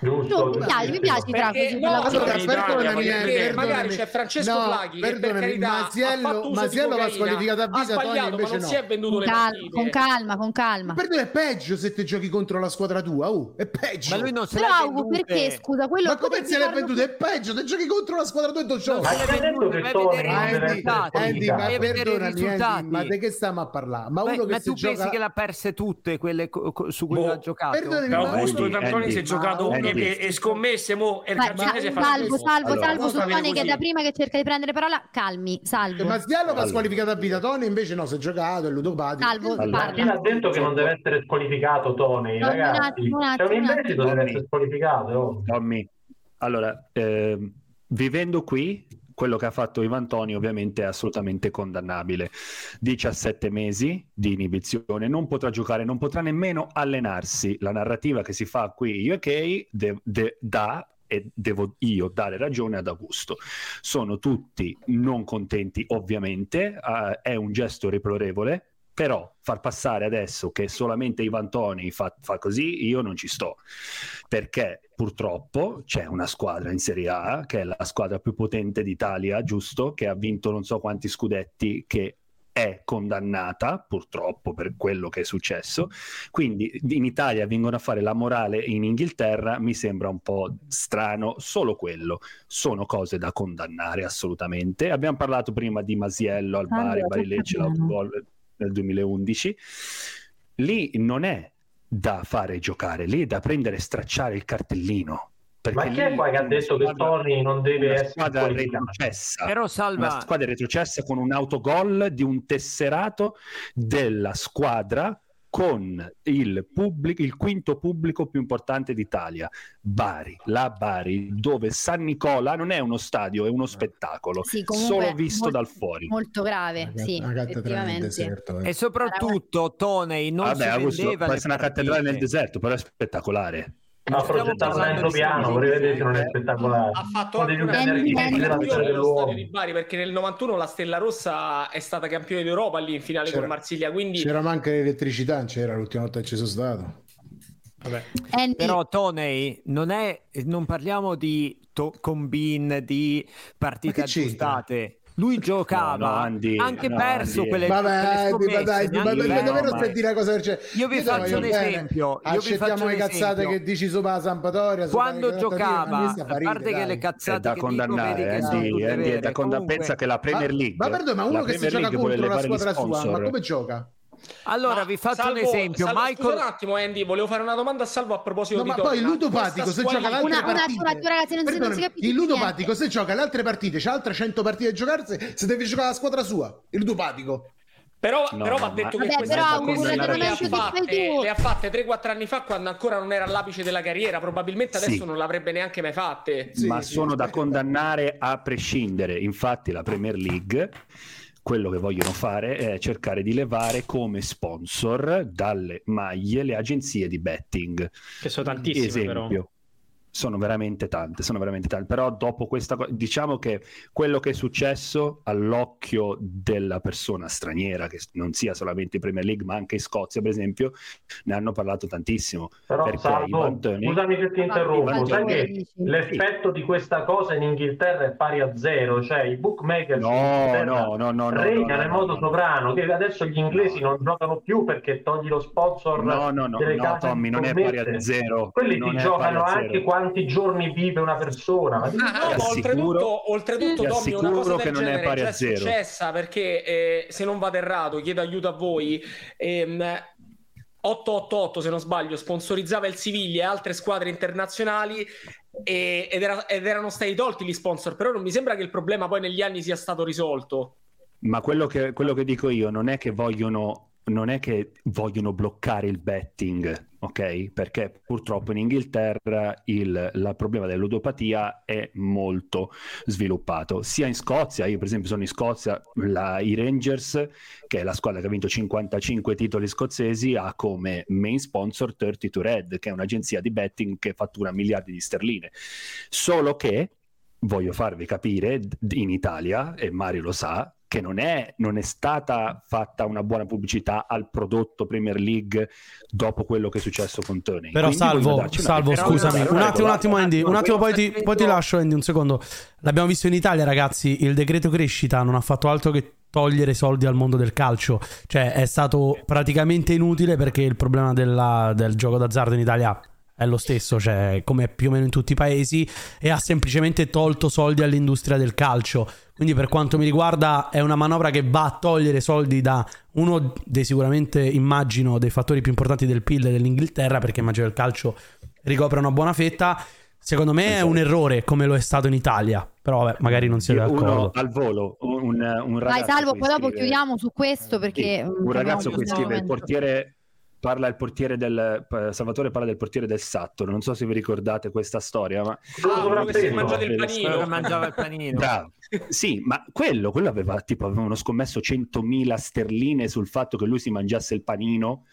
Giusto. No, mi piace, mi piace tra Perché, così no, allora, perdonami, perché perdonami. magari c'è Francesco No, Flaghi che per perdonami, carità di Masiello va squalificato a vita, Tony ma invece non no. si è venduto Con, le cal- con calma, con calma. Perdone, è peggio se te giochi contro la squadra tua, oh, è peggio. Ma lui non se Però l'ha vendute. perché scusa, quello Ma come se parlo- venduto? È peggio, te giochi contro la squadra tua e non giochi. Ma i. Andy, ma i perdonami, ma di che stiamo a parlare? Ma uno che ma si tu gioca... pensi che l'ha perse tutte quelle su cui Boh, ha giocato? perdonami, ma- Augusto Toney si è giocato Andy. E, e scommesse mo e il Vai, calcinese fa salvo, salvo, Allora, salvo su Tony che da prima che cerca di prendere parola, calmi, salvo. Ma Sdiallo va Allora. squalificato a vita, Tony invece no, si è giocato, è ludopatico. Salvo, Allora. Ma chi parla. l'ha detto che non deve essere squalificato Tony, No, ragazzi? attimo, un attimo, un attimo. deve essere squalificato. ovvio. Tommy, allora, ehm, vivendo qui, quello che ha fatto Ivan Toni ovviamente è assolutamente condannabile. 17 mesi di inibizione, non potrà giocare, non potrà nemmeno allenarsi. La narrativa che si fa qui in UK de- de- dà e devo io dare ragione ad Augusto. Sono tutti non contenti, ovviamente, eh, è un gesto riprorevole, però far passare adesso che solamente Ivan Toni fa, fa così, io non ci sto, perché purtroppo c'è una squadra in Serie A, che è la squadra più potente d'Italia, giusto, che ha vinto non so quanti scudetti, che è condannata purtroppo per quello che è successo. Quindi in Italia vengono a fare la morale in Inghilterra, mi sembra un po' strano, solo quello. Sono cose da condannare assolutamente. Abbiamo parlato prima di Masiello al Bari, Allora, Bari Lecce, l'autogol nel 2011. Lì non è da fare giocare, lì è da prendere e stracciare il cartellino. Ma chi è poi che ha detto che squadra- Tony non deve una essere squadra retrocessa, Però, Salva- una squadra retrocessa con un autogol di un tesserato della squadra con il, pubblico, il quinto pubblico più importante d'Italia, Bari, la Bari, dove San Nicola non è uno stadio, è uno spettacolo, Sì, comunque solo visto molto- dal fuori. Molto grave, sì, effettivamente. E soprattutto Toney non Vabbè, si Augusto, vendeva può le una cattedrale nel deserto, però è spettacolare. Ma progettato lento piano, vorrei vedere se non è spettacolare. Ha fatto anche una della dell'uomo. di Bari perché nel 91 la Stella Rossa è stata campione d'Europa lì in finale C'era- con Marsiglia quindi C'era manca l'elettricità, c'era l'ultima volta che ci sono stato. Andy, Però Toney non è non parliamo di to- combin di partite aggiustate. Lui giocava, No, no, Andy, anche no, perso Andy. quelle, Vabbè, quelle dai, dai, perso. davvero dire una cosa genere? Io vi faccio un bene. esempio, io vi faccio le cazzate che dici su la Sampdoria. Quando giocava, a parte che dai. le cazzate È da che dico, condannare, vedi che sono Andy, tutte Andy, è vere. da condanna- Comunque- pensa che la Premier League Ma perdono, ma uno che si gioca contro la squadra sua, ma come gioca? Allora Ma vi faccio Salvo- un esempio, Salvo, Michael scusa un attimo Andy volevo fare una domanda a Salvo a proposito No, di ma poi il ludopatico se gioca l'altre Una- partite. Un attimo, ragazzi, non si- non si Perdonami, capisce il niente. ludopatico se gioca le altre partite c'ha altre 100 partite da giocarsi se deve giocare la squadra sua il ludopatico Però, No, però va ma- detto che Vabbè, queste però, cose Augusto, le, le ha fatte 3-4 anni fa quando ancora non era all'apice della carriera. Probabilmente adesso Sì. non l'avrebbe neanche mai fatte. Ma sono da condannare a prescindere. Infatti, la Premier League quello che vogliono fare è cercare di levare come sponsor dalle maglie le agenzie di betting. Che sono tantissime, però. Sono veramente tante, sono veramente tante. Però dopo questa cosa, diciamo che quello che è successo all'occhio della persona straniera, che non sia solamente in Premier League, ma anche in Scozia, per esempio, ne hanno parlato tantissimo. Però perché Salvo, Ivan Toney- scusami se ti interrompo, Ivan sai che l'effetto di questa cosa in Inghilterra è pari a zero, cioè i bookmaker No, no, no, no, no, regnano no, in modo no. sovrano, che adesso gli inglesi non giocano più perché togli lo sponsor No, no, no, no, Tommy, non è pari a zero. Quelli ti giocano anche zero. Quanti giorni vive una persona. Ma Ah, no, assicuro- oltretutto, oltretutto Tommy, una cosa del che non è genere pari già a è zero. successa perché eh, se non vado errato, chiedo aiuto a voi. Ehm, 888 se non sbaglio sponsorizzava il Siviglia e altre squadre internazionali e- ed, era- ed erano stati tolti gli sponsor però non mi sembra che il problema poi negli anni sia stato risolto Ma quello che, quello che dico io non è che vogliono, non è che vogliono bloccare il betting, ok? Perché purtroppo in Inghilterra il, la problema della ludopatia è molto sviluppato. Sia in Scozia, io per esempio sono in Scozia, la- i Rangers, che è la squadra che ha vinto 55 titoli scozzesi, ha come main sponsor 32 Red, che è un'agenzia di betting che fattura miliardi di sterline. Solo che voglio farvi capire in Italia, e Mario lo sa, che non è, non è stata fatta una buona pubblicità al prodotto Premier League dopo quello che è successo con Tony. Però Quindi salvo, salvo scusami, un attimo, un attimo Andy, un attimo poi ti, poi ti lascio Andy un secondo. L'abbiamo visto in Italia ragazzi, il decreto crescita non ha fatto altro che togliere soldi al mondo del calcio, cioè è stato praticamente inutile perché il problema della- del gioco d'azzardo in Italia è lo stesso, cioè come più o meno in tutti i paesi e ha semplicemente tolto soldi all'industria del calcio. Quindi per quanto mi riguarda è una manovra che va a togliere soldi da uno dei sicuramente immagino dei fattori più importanti del PIL dell'Inghilterra perché immagino che il calcio ricopre una buona fetta. Secondo me è un errore come lo è stato in Italia, però vabbè, magari non siete Uno d'accordo. al volo, un, un Vai ragazzo Salvo, qui poi dopo scrive- chiudiamo su questo perché... mm, un ragazzo su scrive il portiere parla il portiere del Salvatore parla del portiere del Sutton non so se vi ricordate questa storia ma Ah, si è mangiato il panino. Mangiava il panino. Bravo. Sì, ma quello, quello aveva tipo avevano scommesso 100.000 sterline sul fatto che lui si mangiasse il panino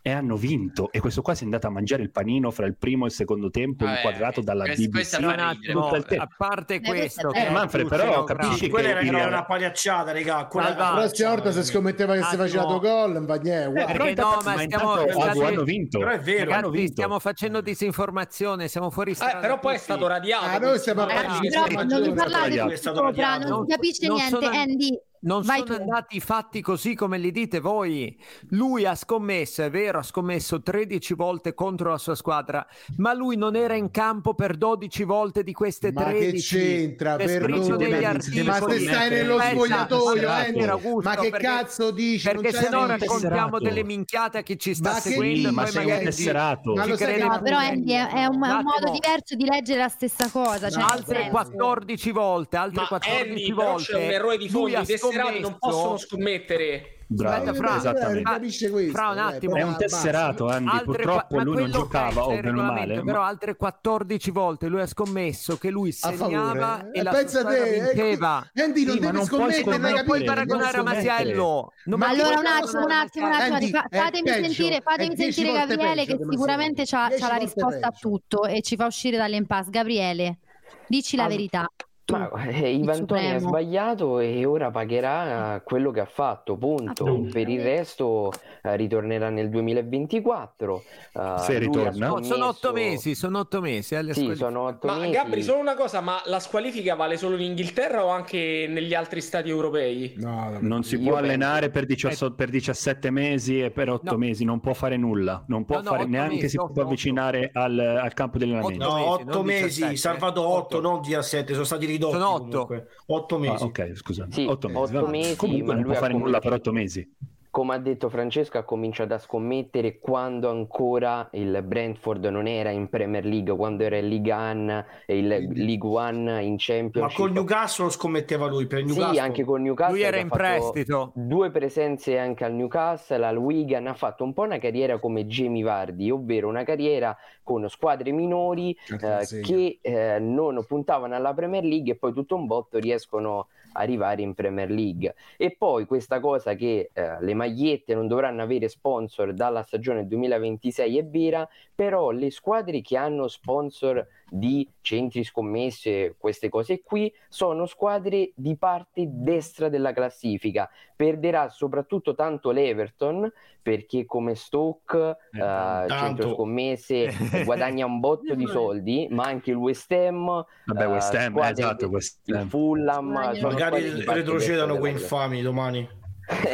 e hanno vinto. E questo qua si è andato a mangiare il panino fra il primo e il secondo tempo, Vabbè, inquadrato dalla BBC. Un attimo, a parte Eh, questo che vero. Manfred, però capisci Quella era, era una pagliacciata, raga. Quella. La prossima volta se scommetteva che si faceva autogol, non va niente. Eh, no, ma stiamo- ragazzi- hanno vinto. Però è vero, hanno Ragazzi, vinto. stiamo facendo disinformazione, siamo fuori strada. Eh, però poi è stato radiato Ah, noi stiamo però non parlate È di stato sopra, radiato. non si capisce niente. Andy, Non vai sono tu. andati fatti così come li dite voi. Lui ha scommesso, è vero, ha scommesso 13 volte contro la sua squadra, ma lui non era in campo per 12 volte di queste Ma che 13. c'entra? È Per scritto dove? negli Ma se stai nello spogliatoio, Augusto, ma che perché- cazzo dici? Perché se no raccontiamo delle minchiate a chi ci sta Ma che seguendo ma sei un magari tesserato. Ma però Andy è, è un, modo diverso di leggere la stessa cosa. Cioè, altre senso- 14 volte, altre ma 14 Andy, però volte. c'è un errore di lui fondo tesserati non possono scommettere Bravo, Aspetta, Fra, esattamente. capisce questo, Fra un dai, attimo. È un basta. tesserato, Andy. Altre Purtroppo lui non giocava, o c'è il bene o regolamento, male. Però ma- altre 14 volte lui ha scommesso che lui segnava e Eh, la pensa te, eh, vinceva. Andy non Sì, ma deve non puoi scommettere, Non puoi paragonare a. Masiello. Ma allora un attimo, un attimo, un attimo. Fatemi peggio, sentire, fatemi 10 sentire Gabriele che sicuramente Mazzoni. c'ha, 10 c'ha la risposta a tutto e ci fa uscire dall'impasse. Gabriele, dici la verità. Ma eh, il Ivan Toni ha sbagliato e ora pagherà quello che ha fatto, punto. Appunto. Per il resto eh, ritornerà nel 2024. eh, Se ritorna. No, sono otto scommesso- mesi, sono otto mesi. eh, Sì, sono otto ma mesi. Gabri solo una cosa ma la squalifica vale solo in Inghilterra o anche negli altri stati europei? No, Non si Io può penso- allenare per, 18 per 17 mesi e per 8 No. mesi, non può fare nulla, non può No, fare otto neanche mesi, si otto, può otto. avvicinare al, al campo di allenamento. No, mesi, 8 non mesi, 17, salvato 8, non 17, sono stati ridotti Sono otto. comunque. 8 mesi. Ah, ok, scusa. Sì, 8 mesi. otto mesi, Comunque ma non può fare nulla per 8 mesi. Come ha detto Francesco, ha cominciato a scommettere quando ancora il Brentford non era in Premier League, quando era in Liga 1 e il League One in Ma Championship. col Newcastle lo scommetteva lui, per il Newcastle. Sì, anche col Newcastle. Lui era in prestito. Due presenze anche al Newcastle, al Wigan, ha fatto un po' una carriera come Jamie Vardy, ovvero una carriera con squadre minori Certo, eh, che eh, non puntavano alla Premier League e poi tutto un botto riescono a arrivare in Premier League. E poi questa cosa che eh, le magliette non dovranno avere sponsor dalla stagione 2026 è vera, però le squadre che hanno sponsor di centri scommesse, queste cose qui, sono squadre di parte destra della classifica. Perderà soprattutto tanto l'Everton perché come Stoke, eh, centro scommesse, guadagna un botto di soldi, ma anche il West Ham, Vabbè, eh, West Ham, squadre- esatto, West il Ham. Fulham, sono squadre Magari retrocedano quei infami domani.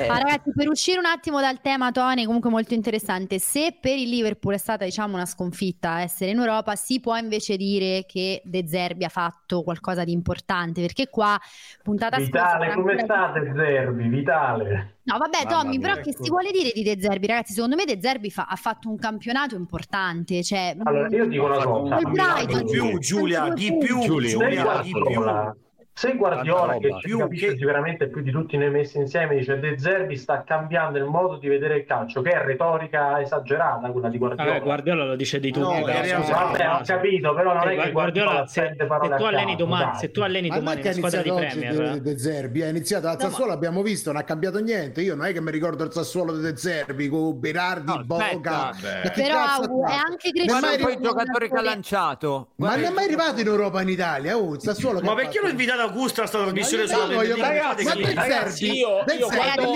Ma ragazzi, per uscire un attimo dal tema, Tony, comunque molto interessante. Se per il Liverpool è stata, diciamo, una sconfitta essere in Europa, si può invece dire che De Zerbi ha fatto qualcosa di importante, perché qua, puntata Vitale, scorsa... come state Zerbi? Vitale. No, vabbè, Mamma Tommy, mia, però che si vuole dire di De Zerbi? Ragazzi, secondo me De Zerbi fa- ha fatto un campionato importante. Cioè, Allora, io dico una cosa. Di più, Giulia, di più, Giulia, di più. Se Guardiola, che ci Più capisce che- sicuramente più di tutti noi messi insieme, dice De Zerbi sta cambiando il modo di vedere il calcio, che è retorica esagerata quella di Guardiola. Vabbè, Guardiola lo dice di No, tutti. in però, scusa, Vabbè, ho capito, però non Eh, è che Guardiola, Guardiola se, se tu alleni domani, dai. se tu alleni Ma domani una squadra di Premier, De, De Zerbi, ha iniziato al No, ma- Sassuolo, abbiamo visto, non ha cambiato niente. Io non è che mi ricordo il Sassuolo di De Zerbi con Berardi, No. Ma che Però è anche Non è cresciuto. mai Guarda poi i un giocatori che ha lanciato. Ma non è mai arrivato in Europa in Italia, oh, il Sassuolo Ma perché fatto? l'ho invitato Augusto a sta trasmissione Ma io vendita? ragazzi, Ragazzi, Zerbi, io, io quando,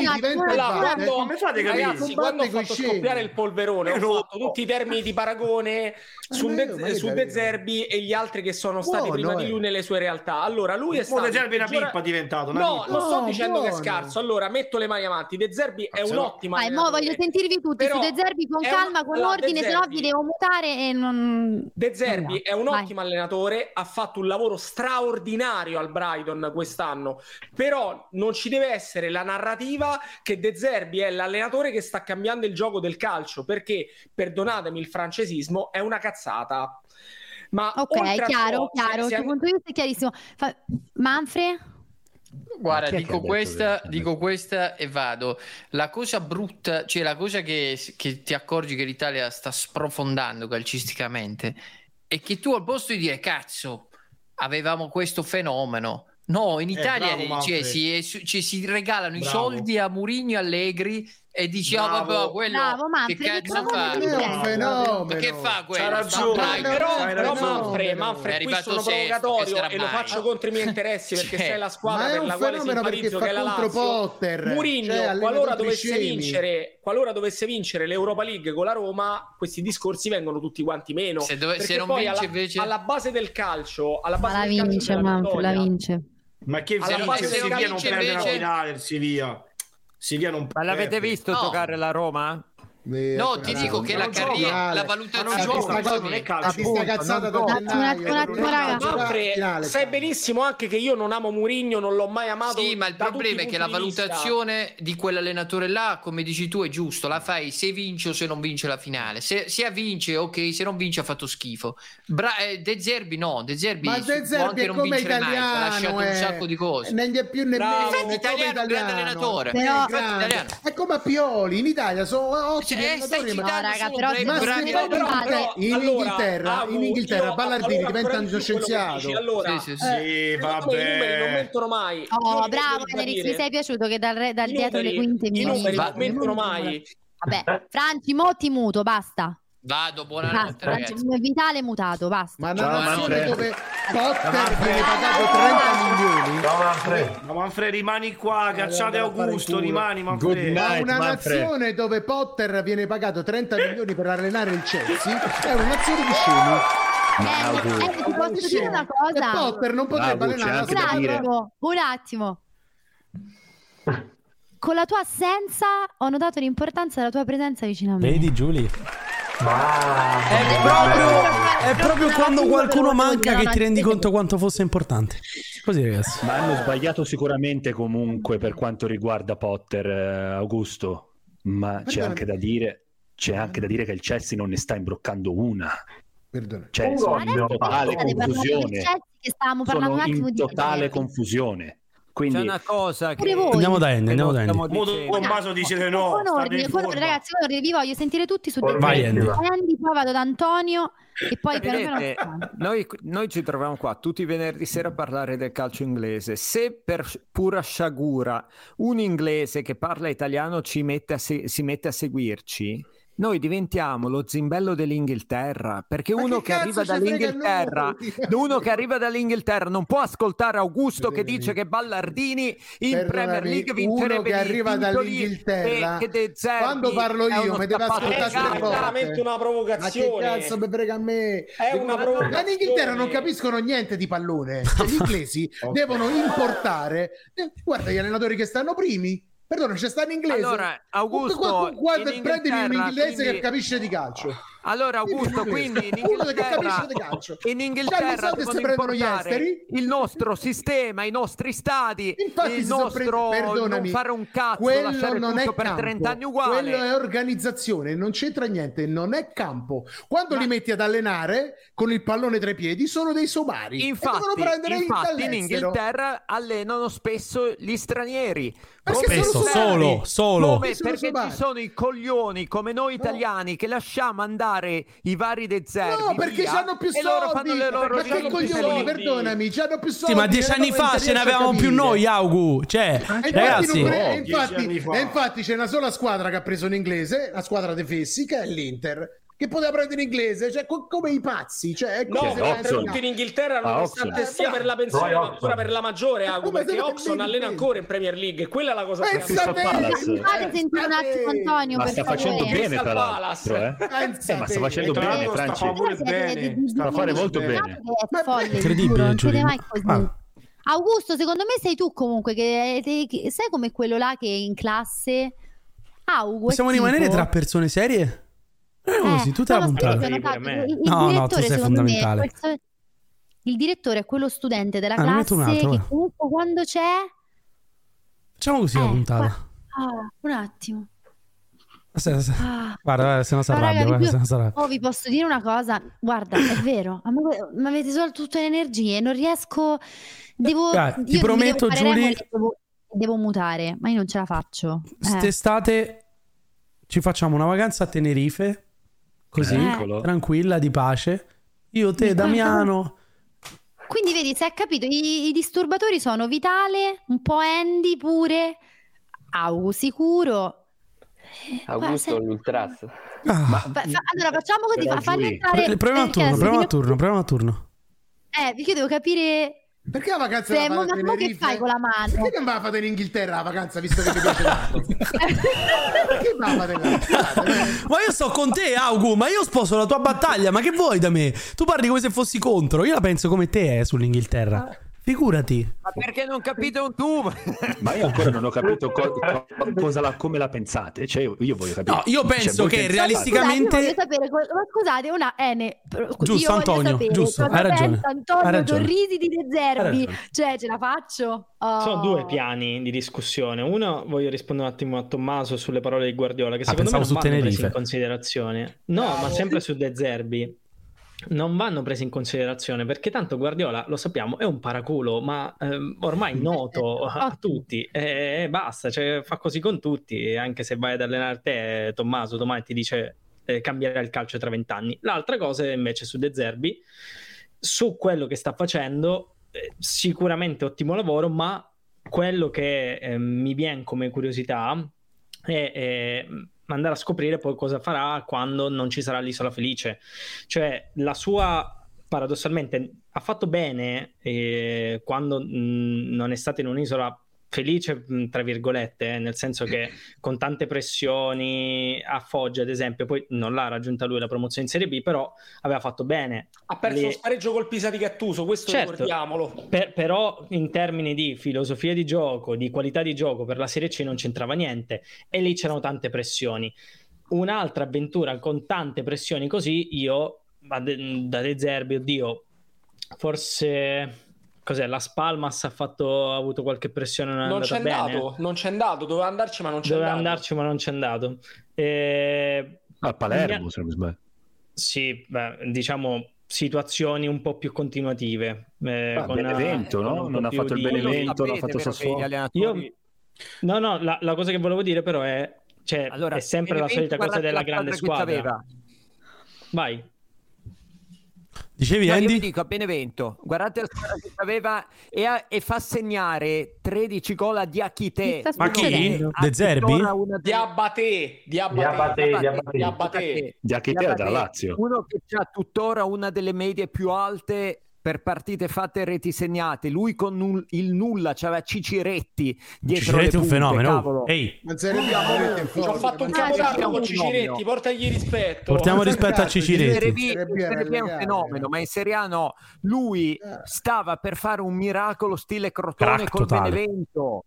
quando- Come fate ragazzi, quando ho fatto scemi. scoppiare il polverone, ho no. fatto tutti i termini di paragone su, De, io- io su. De Zerbi e gli altri che sono stati Buono, prima di lui nelle sue realtà. Allora, lui è stato. De Zerbi è una pippa diventato, una No, pippa. non sto No, dicendo che è scarso. Allora, metto le mani avanti. De Zerbi è se un no- ottimo Vai, mo allenatore. voglio sentirvi tutti su De Zerbi con calma, con ordine, se no vi devo mutare e non... De Zerbi No, è un ottimo allenatore, ha fatto un lavoro straordinario al Brighton quest'anno, però non ci deve essere la narrativa che De Zerbi è l'allenatore che sta cambiando il gioco del calcio, perché, perdonatemi il francesismo, è una cazzata. Ma Ok, chiaro, ciò, chiaro, il tuo punto di vista è chiarissimo. Fa- Manfred? Guarda, dico questa, dico questa e vado. La cosa brutta, cioè la cosa che, che ti accorgi che l'Italia sta sprofondando calcisticamente è che tu al posto di dire cazzo, avevamo questo fenomeno. No, in Eh, Italia bravo, cioè, si, ci si regalano i Bravo. soldi a Murigno e Allegri e dici Bravo. vabbè quello Bravo, che Manfred, che cazzo fa? fenomeno. Che fa quello? C'ha ragione, Brighton. però, però. Manfred, È Manfred qui arrivato sono sesto, provocatorio e lo faccio contro i miei interessi perché Cioè, sei la squadra ma per la quale simpatizzo fa che è la contro Lazio. Potter, Murigno, cioè, qualora dovesse scemi. vincere, qualora dovesse vincere l'Europa League con la Roma, questi discorsi vengono tutti quanti meno. Se dove- se non vince alla, invece- alla base del calcio, alla Ma base la del calcio vince, la Manfred, la vince. Ma che se, se del Sevilla non prende la invece- finale, il. Sevilla non Ma l'avete perde. visto No. giocare la Roma? Eh, No, ti dico che la carriera, la valutazione non è calcio. cazzata da gennaio, finale, sai benissimo anche che io non amo Murigno, non l'ho mai amato. Sì, ma il problema è che la valutazione di quell'allenatore là, come dici tu, è giusto. La fai se vince o se non vince la finale. Se, se vince, ok, se non vince ha fatto schifo. Bra- eh, De Zerbi no, De Zerbi Ma può De Zerbi anche è non come vincere mai, ha lasciato italiano, un eh. sacco di cose. Non è più nemmeno Bravo. italiano, grande italiano. allenatore. Però- È italiano. È come a Pioli, in Italia sono ottimi Cioè, allenatori, stai ma- No, raga, però bravi- bravi però- però- in allora, Inghilterra, in Inghilterra Ballardini diventa un dici. Allora, Sì, sì, sì. Eh, numeri non vabbè. mentono mai. Oh, bravo dire- mi sei piaciuto che dal, re- dal i dietro le quinte mi I numeri non mentono mai. Vabbè, Franci, mo ti muto, basta. Vado, Basta, buonanotte ragazzi. Vitale mutato, basta. Ma una Ciao, nazione Manfred. dove Potter viene pagato 30 milioni. Ciao Manfred. Ma Manfred rimani qua, cacciate Augusto, rimani Manfred. Ma night, una Manfred. nazione dove Potter viene pagato 30 milioni per allenare il Chelsea è una nazione di scemi. Eh, Augu. eh, ti posso dire una E cosa? Potter non potrebbe c'è allenare la Un attimo, un attimo. Con la tua assenza ho notato l'importanza della tua presenza vicino a me. Vedi, Giulia? Ma È proprio, è proprio quando qualcuno manca che ti rendi conto quanto fosse importante. Così, ragazzi. Ma hanno sbagliato sicuramente comunque per quanto riguarda Potter, eh, Augusto. Ma c'è anche da dire, c'è anche da dire che il Chelsea non ne sta imbroccando una. Perdona. Cioè, Un sono in totale confusione. Chelsea che stavamo parlando Sono un attimo in di totale Zerbi. Confusione. C'è Quindi una cosa che... Andiamo da Andy, che andiamo da dicendo. Tommaso dice di no. con ordine, in con ordine, ragazzi, con ordine, vi voglio sentire tutti su due Vai, Andy. Andy, poi vado da Antonio e poi Vedete, noi, noi ci troviamo qua tutti i venerdì sera a parlare del calcio inglese. Se per pura sciagura un inglese che parla italiano ci mette a se- si mette a seguirci, noi diventiamo lo zimbello dell'Inghilterra perché Ma uno che che, arriva dall'Inghilterra uno che arriva dall'Inghilterra non può ascoltare Augusto che dice che Ballardini in Perdonami, Premier League uno vincerebbe che i arriva dall'Inghilterra, e che Zerbi quando parlo è io uno mi deve ascoltare cose. veramente una provocazione. Ma che cazzo mi frega a me? È una Ma provocazione. in Inghilterra non capiscono niente di pallone. Cioè, Gli inglesi devono importare. eh, Guarda gli allenatori che stanno primi. Perdona, c'è sta in inglese. Allora, Augusto, guarda, in prendimi un inglese quindi- che capisce di calcio. Allora Augusto, quindi in Inghilterra, in Inghilterra il nostro sistema, i nostri stadi, Infatti il sono nostro presi- non perdonami, fare un cazzo, quello lasciare non tutto è per campo. 30 anni uguale. Quello è organizzazione, non c'entra niente, non è campo. Quando li metti ad allenare con il pallone tra i piedi sono dei somari. Infatti, devono prendere infatti in. Inghilterra allenano spesso gli stranieri. Sono i solo, solo. Come? Sono Perché somari. ci sono i coglioni come noi italiani che lasciamo andare i vari De Zerbi No, perché via, hanno più soldi. loro fanno le loro ma che coglioni, perdonami, c'hanno più soldi. Sì, ma dieci anni fa ce ne avevamo più noi, Augu. Cioè, E infatti, ragazzi, pre- e Oh, infatti- e infatti c'è una sola squadra che ha preso un inglese, la squadra dei Fessi, che è l'Inter, che poteva prendere in inglese, cioè co- come i pazzi. Cioè, è No, pensi- tutti in Inghilterra, Ah, nonostante Oxon. sia per la pensione, ma ancora per la maggiore, se perché Oxon allena ancora in Premier League, e quella è la cosa te! Fate sentire un attimo Antonio, Ma sta facendo bene tra l'altro, eh? Eh, ma sta te. facendo bene, l'altro sta fare molto bene. che È folle, Incredibile, così. Ah. Augusto, secondo me sei tu comunque, che, che- che- sai come quello là che in classe... Augu è possiamo tipo- rimanere tra persone serie? Eh, così, tutta la no, ma sai puntata. Il, il No, no, tu direttore, sei secondo me, è fondamentale. questo- il direttore è quello studente della Ah, un classe altro, che comunque quando c'è... Facciamo così la Eh, puntata. Ah, un attimo. Aspetta, aspetta. Ah. Guarda, guarda, se no si raga, arrabbia. guarda, se no. Oh, vi posso dire una cosa? Guarda, è vero, ma avete solo tutte le energie, non riesco. Devo. Dai, io ti mi prometto, Giulia- Devo, devo mutare, ma io non ce la faccio. Eh. Quest'estate ci facciamo una vacanza a Tenerife. Così, Eccolo. tranquilla, di pace. Io, te, Damiano. Quindi vedi, se hai capito, i, i disturbatori sono Vitale, un po' Andy pure, Augu sicuro. Augusto se- l'Ultras. Fa- fa- allora facciamo così, fa, Giulia, entrare. Proviamo a turno, proviamo a turno, proviamo a turno. Eh, perché io devo capire. Perché la vacanza Se, la fate ma che fai con la mano? Perché non va a fare in Inghilterra la vacanza visto che ti piace tanto? Perché va a fare. Ma io sto con te, Augu, ma io sposo la tua battaglia. Ma che vuoi da me? Tu parli come se fossi contro. Io la penso come te eh, sull'Inghilterra. Figurati. Ma perché non capite un tubo? Ma io ancora non ho capito co- co- cosa la- come la pensate. Cioè, io, io voglio capire. No, io Cioè, penso voi che pensate- realisticamente- Scusate, sapere, ma scusate, una Ene. Giusto, io voglio Antonio, giusto, hai ragione, Antonio hai ragione. Torrisi di De Zerbi. Cioè, ce la faccio? Oh. Sono due piani di discussione. Uno, voglio rispondere un attimo a Tommaso sulle parole di Guardiola, che Ah, secondo me non su vanno Tenerife. in considerazione. No, ma sempre su De Zerbi. Non vanno presi in considerazione perché tanto Guardiola, lo sappiamo, è un paraculo, ma ehm, ormai noto a tutti e basta, cioè, fa così con tutti. Anche se vai ad allenare te, Tommaso, domani ti dice eh, cambierà il calcio tra vent'anni. L'altra cosa invece su De Zerbi, su quello che sta facendo, eh, sicuramente ottimo lavoro, ma quello che eh, mi viene come curiosità è, è andare a scoprire poi cosa farà quando non ci sarà l'isola felice. Cioè, la sua paradossalmente ha fatto bene eh, quando mh, non è stata in un'isola felice, tra virgolette, eh, nel senso che con tante pressioni a Foggia, ad esempio, poi non l'ha raggiunta lui la promozione in Serie B, però aveva fatto bene. Ha perso Le- lo spareggio col Pisa di Gattuso, questo Certo. ricordiamolo. Per- però in termini di filosofia di gioco, di qualità di gioco per la Serie C non c'entrava niente e lì c'erano tante pressioni. Un'altra avventura con tante pressioni così, io da De Zerbi, oddio, forse cos'è? La Spalmas ha, fatto, ha avuto qualche pressione, non è Non c'è andato, non c'è andato, doveva andarci ma non c'è Doveva andato. andarci, ma non c'è andato. E... A Palermo, se non mi sbaglio. Sì, beh, diciamo situazioni un po' più continuative. eh, Ah, Benevento, no? con un Non ha fatto il Benevento, non ha fatto Sassuolo. Io- No, no, la, la cosa che volevo dire però è, cioè, Allora, è sempre la solita cosa della la grande squadra. Vai. Dicevi no, Andy? Io vi dico a Benevento, guardate la squadra che aveva e, a, e, fa segnare 13 gol a Diachite. Ma chi? De Zerbi? Diabate, Diabate, Diachite da Lazio. Uno che ha tuttora una delle medie più alte per partite fatte e reti segnate. Lui con nul- il nulla cioè c'aveva Ciciretti dietro Ciciretti è un fenomeno. Ehi. Ma se ci ho fatto un capodanno con Ciciretti, portagli rispetto. Portiamo rispetto a Ciciretti. È un fenomeno, ma in Serie A no. Lui stava per fare un miracolo stile Crotone col. Benevento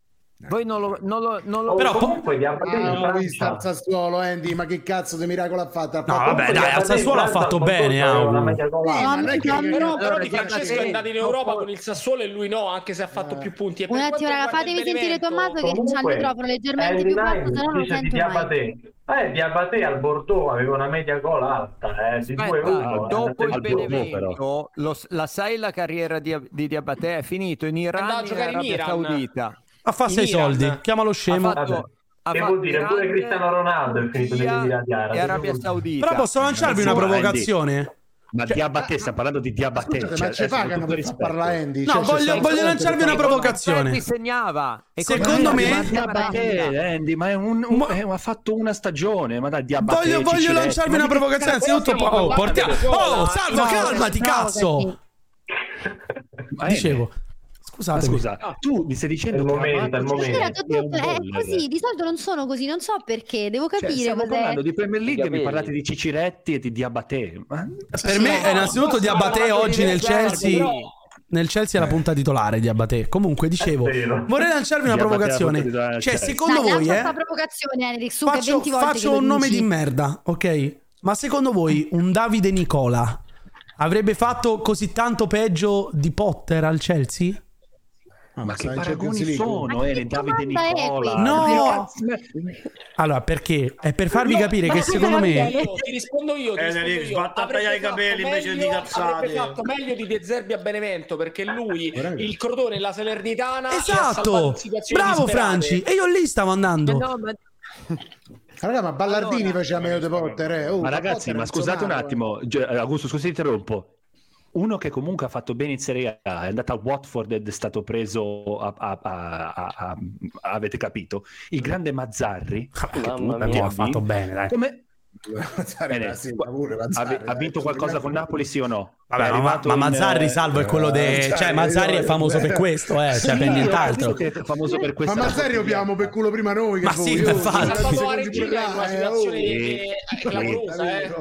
voi non lo, non lo, non lo... Però comunque vi ha fatto ah, visto al Sassuolo Andy ma che cazzo di miracolo ha fatto? Ha fatto no vabbè dai al Sassuolo ha fatto bene eh, però, però Di Francesco è andato in Europa con il Sassuolo e lui no anche se ha fatto più punti. Un attimo raga fatemi sentire Tommaso che c'ha il microfono leggermente eh, più basso se no non sento mai. Eh, Diabate al Bordeaux aveva una media gol alta, eh, Aspetta, uno, eh, dopo il Benevento, lo, la sai la carriera di, di Diabate? È finita in Iran e in Arabia Saudita. Ha fatto sei Milan. soldi, chiama lo scemo. Ha fatto... Che vuol dire grande... pure Cristiano Ronaldo è finito negli Emirati Arabi. Arabia Saudita. Però posso lanciarvi una provocazione? Ma cioè, Diabattè, stiamo parlando di Diabattè. Scusa, cioè, ma ci pagano per parlare Andy. No, cioè, voglio, voglio lanciarmi una provocazione. Segnava. E Secondo me... Ma Andy, ma, è un, un, ma... È, ha fatto una stagione. Ma dai, Diabattè... Voglio, voglio lanciarmi una provocazione. Anzitutto... Oh, portiamo... Oh, Salvo, calmati, cazzo! Dicevo, Scusate, scusa, ah. tu mi stai dicendo il momento, il momento. Cioè, è così, di solito non sono così, non so perché, devo cioè, capire. Cioè, stiamo parlando di Premier League, mi parlate di Ciciretti e di Diabate. Ma... Per me, no, innanzitutto, Diabate oggi nel Chelsea. Però... Nel Chelsea è la eh. punta titolare di Abate. Comunque, dicevo, vorrei lanciarvi una provocazione. Cioè, cioè, secondo voi, eh, faccio, che 20 volte faccio un nome di merda, ok? Ma secondo voi un Davide Nicola avrebbe fatto così tanto peggio di Potter al Chelsea? Ah, ma che paragoni sono, Ere, eh, Davide Nicola? No! Allora, perché? È per farvi no, capire che secondo me... Eh, ti rispondo io, ti eh, rispondo io. I capelli meglio, invece di cazzate. Fatto meglio di De Zerbi a Benevento, perché lui, Bravi. il Crotone la Salernitana... Esatto! Bravo Franci! E io lì stavo andando. Ma ma... Allora, ma Ballardini allora, faceva meglio di Potter, eh. oh, ma ragazzi, ma scusate un attimo, eh. Augusto, scusa, interrompo uno che comunque ha fatto bene in Serie A, è andato a Watford ed è stato preso, a, a, a, avete capito, il grande Mazzarri. Ah, mamma mia, ecco, ha fatto bene, dai. Come... Mazzarri, eh, bene. Sì, pure, Mazzarri, ha, vinto qualcosa con Napoli, sì o no? Vabbè, ma, ma, Mazzarri in... salvo è quello de... Cioè, Mazzarri, eh, cioè Mazzarri è famoso per questo, eh, sì, cioè per nient'altro. È famoso per questo. Ma Mazzarri lo abbiamo per culo prima noi che Ma sì, io, infatti.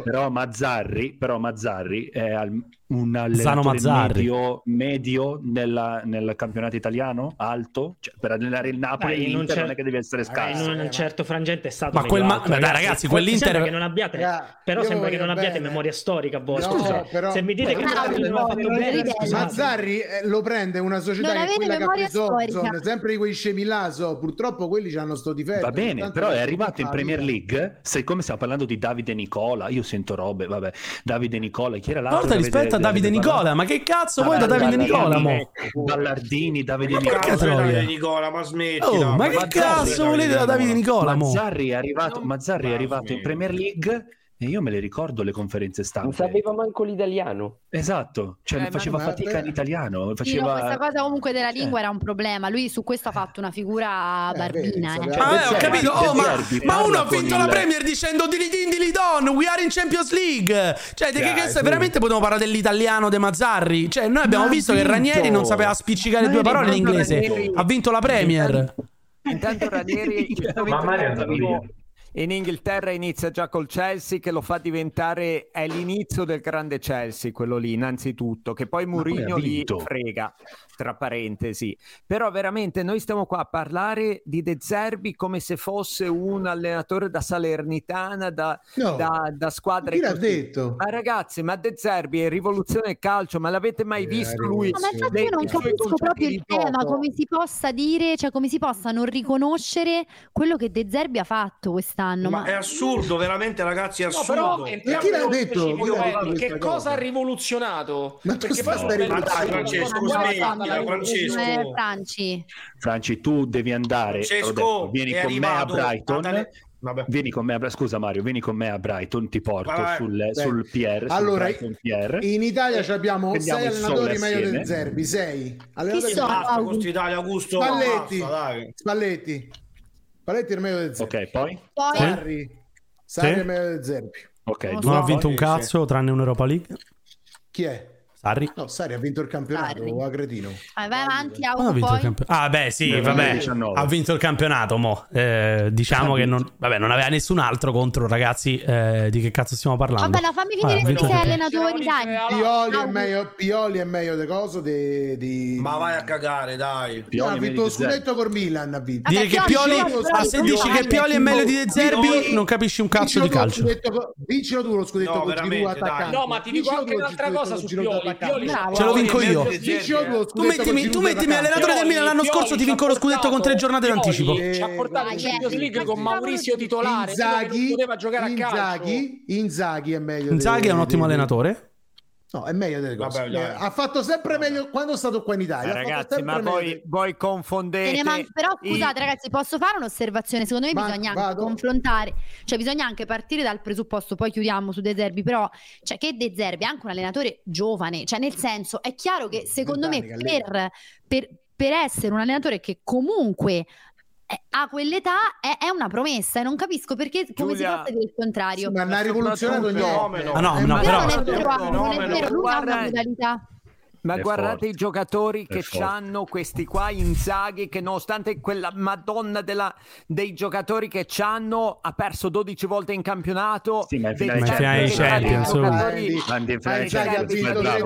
Però Mazzarri, però Mazzarri è al, un allenatore medio, medio nella, nel campionato italiano, alto, cioè, per allenare il Napoli dai, in un non è che deve essere scarso. In un eh, certo frangente è stato Ma quel ma... Dai, ragazzi, quell'Inter non abbiate però sembra che non abbiate memoria storica voi, scusa. Se mi dite Mazzarri eh, lo prende una società che quella che ha preso Orson, sempre di quei scemi là so. purtroppo quelli hanno sto difetto va bene però è arrivato in Premier League siccome stiamo parlando di Davide Nicola io sento robe vabbè Davide Nicola chi era l'altro porta rispetto a Davide Nicola ma che cazzo vuoi da Davide Nicola Ballardini Davide Nicola. ma smettila oh, ma che cazzo volete da Davide Nicola Mazzarri è arrivato Mazzarri è arrivato in Premier League e io me le ricordo le conferenze stampa. Non sapeva manco l'italiano. Esatto, cioè eh, faceva guarda... fatica in italiano. Faceva... Io questa cosa comunque della eh. lingua eh. era un problema. Lui su questo ha fatto una figura eh, barbina. Eh, eh. Ah, ho capito. Oh, ma, ma, uno ha vinto la il... Premier dicendo Dilidin Dilidon, we are in Champions League. Cioè, yeah, che, sì. veramente potevamo parlare dell'italiano De Mazzarri. Cioè, noi abbiamo ma visto vinto. che Ranieri non sapeva spiccicare ma due parole in inglese. Ha vinto la Premier. Intanto Ranieri, Ma il è andato Mario in Inghilterra inizia già col Chelsea che lo fa diventare, è l'inizio del grande Chelsea quello lì innanzitutto, che poi Mourinho li frega, tra parentesi. Però veramente noi stiamo qua a parlare di De Zerbi come se fosse un allenatore da Salernitana, da, no, da, da squadre... Chi l'ha così. detto? Ma ragazzi, ma De Zerbi è rivoluzione del calcio, ma l'avete mai eh, visto lui? Ma infatti le, io non capisco proprio il tema, come si possa dire, cioè come si possa non riconoscere quello che De Zerbi ha fatto quest'anno quest'anno. Ma, ma... è assurdo, veramente, ragazzi. È assurdo. No, però, chi l'ha detto? io? che cosa, cosa ha rivoluzionato? Ma perché poi stai Francesco, smettila, Francesco. Eh, Franci. Franci, tu devi andare. Francesco, vieni con me a Brighton. Vabbè. Vieni con me a... Scusa Mario, vieni con me a Brighton, ti porto Vabbè. sul, eh, sul PR. Allora, PR. in Italia abbiamo sei allenatori meglio del Zerbi, sei. Allenatori Chi sono? Augusto Italia, Augusto Spalletti. Massa, Spalletti. Spalletti è il meglio del Zerbi. Ok, poi? Poi Sarri. Sarri Sì. è il meglio del Zerbi. Ok, Non ha vinto un cazzo tranne un'Europa League. Chi è? Sarri. No, Sarri ha vinto il campionato, Sarri. a cretino. vai, vai avanti, Non ha vinto il campionato. Ah, beh, sì, Nel vabbè. 2019. Ha vinto il campionato, mo. Eh, diciamo che non, vabbè, non aveva nessun altro contro, ragazzi. eh, di che cazzo stiamo parlando? Vabbè, no, fammi Ah, vinto se sei allenatori, dai. Pioli è meglio, Pioli è meglio di coso di, di... Ma vai a cagare, dai. No, ha vinto lo scudetto con Milan, ha vinto. Dire che Pioli, ah, se dici che Pioli è meglio di De Zerbi, non capisci un cazzo di calcio. Vincilo tu lo scudetto con Giroud attaccante. No, ma ti dico anche un'altra cosa su Pioli. Bravo. Ce lo vinco io. Tu mettimi, tu mettimi allenatore del Milan l'anno scorso, ti vinco lo scudetto con tre giornate Pioli d'anticipo. Ci ha portato in Champions eh, League con ma- Maurizio titolare, Inzaghi, poteva giocare a calcio. Inzaghi, Inzaghi è meglio. Inzaghi è un ottimo allenatore. No, è meglio delle cose. Vabbè. Eh, ha fatto sempre meglio quando è stato qua in Italia. Eh, fatto ragazzi, ma voi, voi Te confondete. man- però i- scusate ragazzi, posso fare un'osservazione? Secondo me Ma- bisogna anche vado. confrontare, cioè bisogna anche partire dal presupposto, poi chiudiamo su De Zerbi, però cioè che De Zerbi è anche un allenatore giovane, cioè nel senso è chiaro che secondo me per, per, per essere un allenatore che comunque a quell'età è, è una promessa e non capisco perché come Giulia, si possa dire il contrario. Sì, ma non ha rivoluzionato soprattutto- niente. Ma no, È no, un- Però però- non è vero, non è fenomeno. vero, lui ha una modalità. Ma È guardate forte. i giocatori È che forte. hanno questi qua Inzaghi che nonostante quella madonna della- dei giocatori che c'hanno ha perso 12 volte in campionato. Sì, ma in Dei finale hanno Champions, giocatori-. Ma in finale di Inzaghi ha Champions, vinto è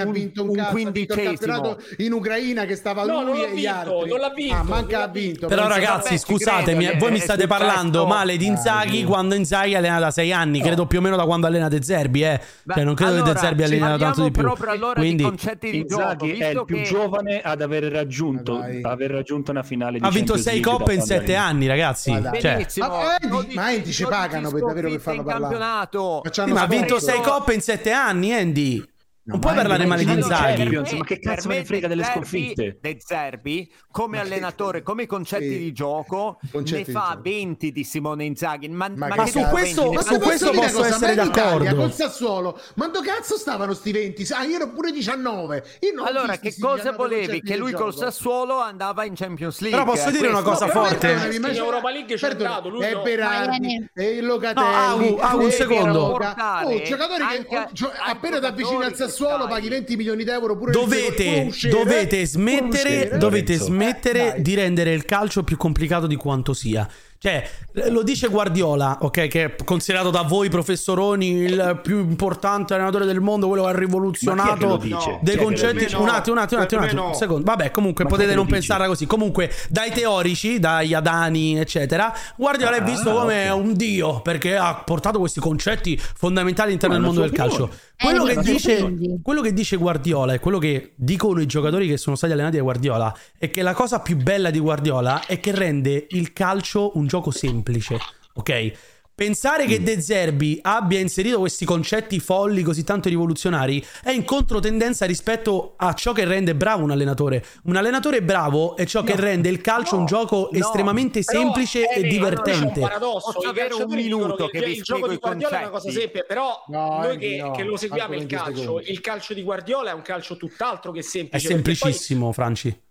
ha Un- vinto un, quindicesimo. in Ucraina che stava No, lui non l'ha e gli vinto, altri. non l'ha vinto, Ah, non manca l'ha ha vinto. Però ragazzi, scusatemi, voi mi state è parlando male di Inzaghi sì. quando Inzaghi allena da sei anni, credo più o meno da quando allena De Zerbi, eh. Cioè, non credo che De Zerbi allena tanto di più. Allora Quindi di concetti di gioco, è il più che- giovane ad aver raggiunto, dai. aver raggiunto una finale di ha vinto Champions sei League coppe in quando sette è lì. anni, ragazzi. Ma dai. Cioè. Ma Andy- 12 ma Andy ci 12 pagano per davvero per farlo parlare. campionato. Ma c'hanno sì, ma ha vinto sponsor. sei coppe in sette anni, Andy. Non No, puoi ma parlare male di ma Inzaghi. Ma che Per cazzo me ne frega De delle Zerbi- sconfitte? De Zerbi, come allenatore, come concetti Sì. di gioco, Concetti ne di fa gioco. 20 di Simone Inzaghi. Ma, Ma, ma che che su cazzo? questo- 20? ma Ma su questo posso cosa? essere Ma d'accordo. Col Sassuolo, ma dove cazzo stavano sti 20? Ah, io ero pure 19. Io non ho Allora, che cosa volevi? Che lui col. Sassuolo andava in Champions League. Però posso eh, dire una cosa forte? ma In Europa League c'è andato, lui e no. Berardi, il Locatelli, No, un secondo. Oh, giocatori che appena ti avvicini al che Sassuolo sai. paghi 20 milioni d'euro pure pure Dovete, uscire, dovete smettere, uscire. dovete Eh, smettere dai. di rendere il calcio più complicato di quanto sia. Cioè, lo dice Guardiola, ok, che è considerato da voi professoroni il più importante allenatore del mondo, quello che ha è che rivoluzionato lo dice? dei è che lo concetti. dice? Un attimo, un attimo, un attimo, un attimo, no. secondo. Vabbè, comunque Ma potete è che non pensarla così. Comunque, dai teorici, dagli Adani, eccetera, Guardiola è Ah, visto come ok. un dio perché ha portato questi concetti fondamentali all'interno Ma del è mondo del sua calcio. Opinione. Quello Eh, che, dice, quello che dice Guardiola e quello che dicono i giocatori che sono stati allenati da Guardiola è che la cosa più bella di Guardiola è che rende il calcio un gioco semplice, ok? Pensare che De Zerbi abbia inserito questi concetti folli così tanto rivoluzionari è in controtendenza rispetto a ciò che rende bravo un allenatore. Un allenatore bravo è ciò che rende il calcio un gioco no. estremamente semplice e divertente. un paradosso. Posso avere un minuto che che vi il gioco di Guardiola è una cosa semplice, però No, noi che, no. che lo seguiamo il Anche 20 calcio, secondi. il calcio di Guardiola è un calcio tutt'altro che È semplice. poi semplicissimo, Franci.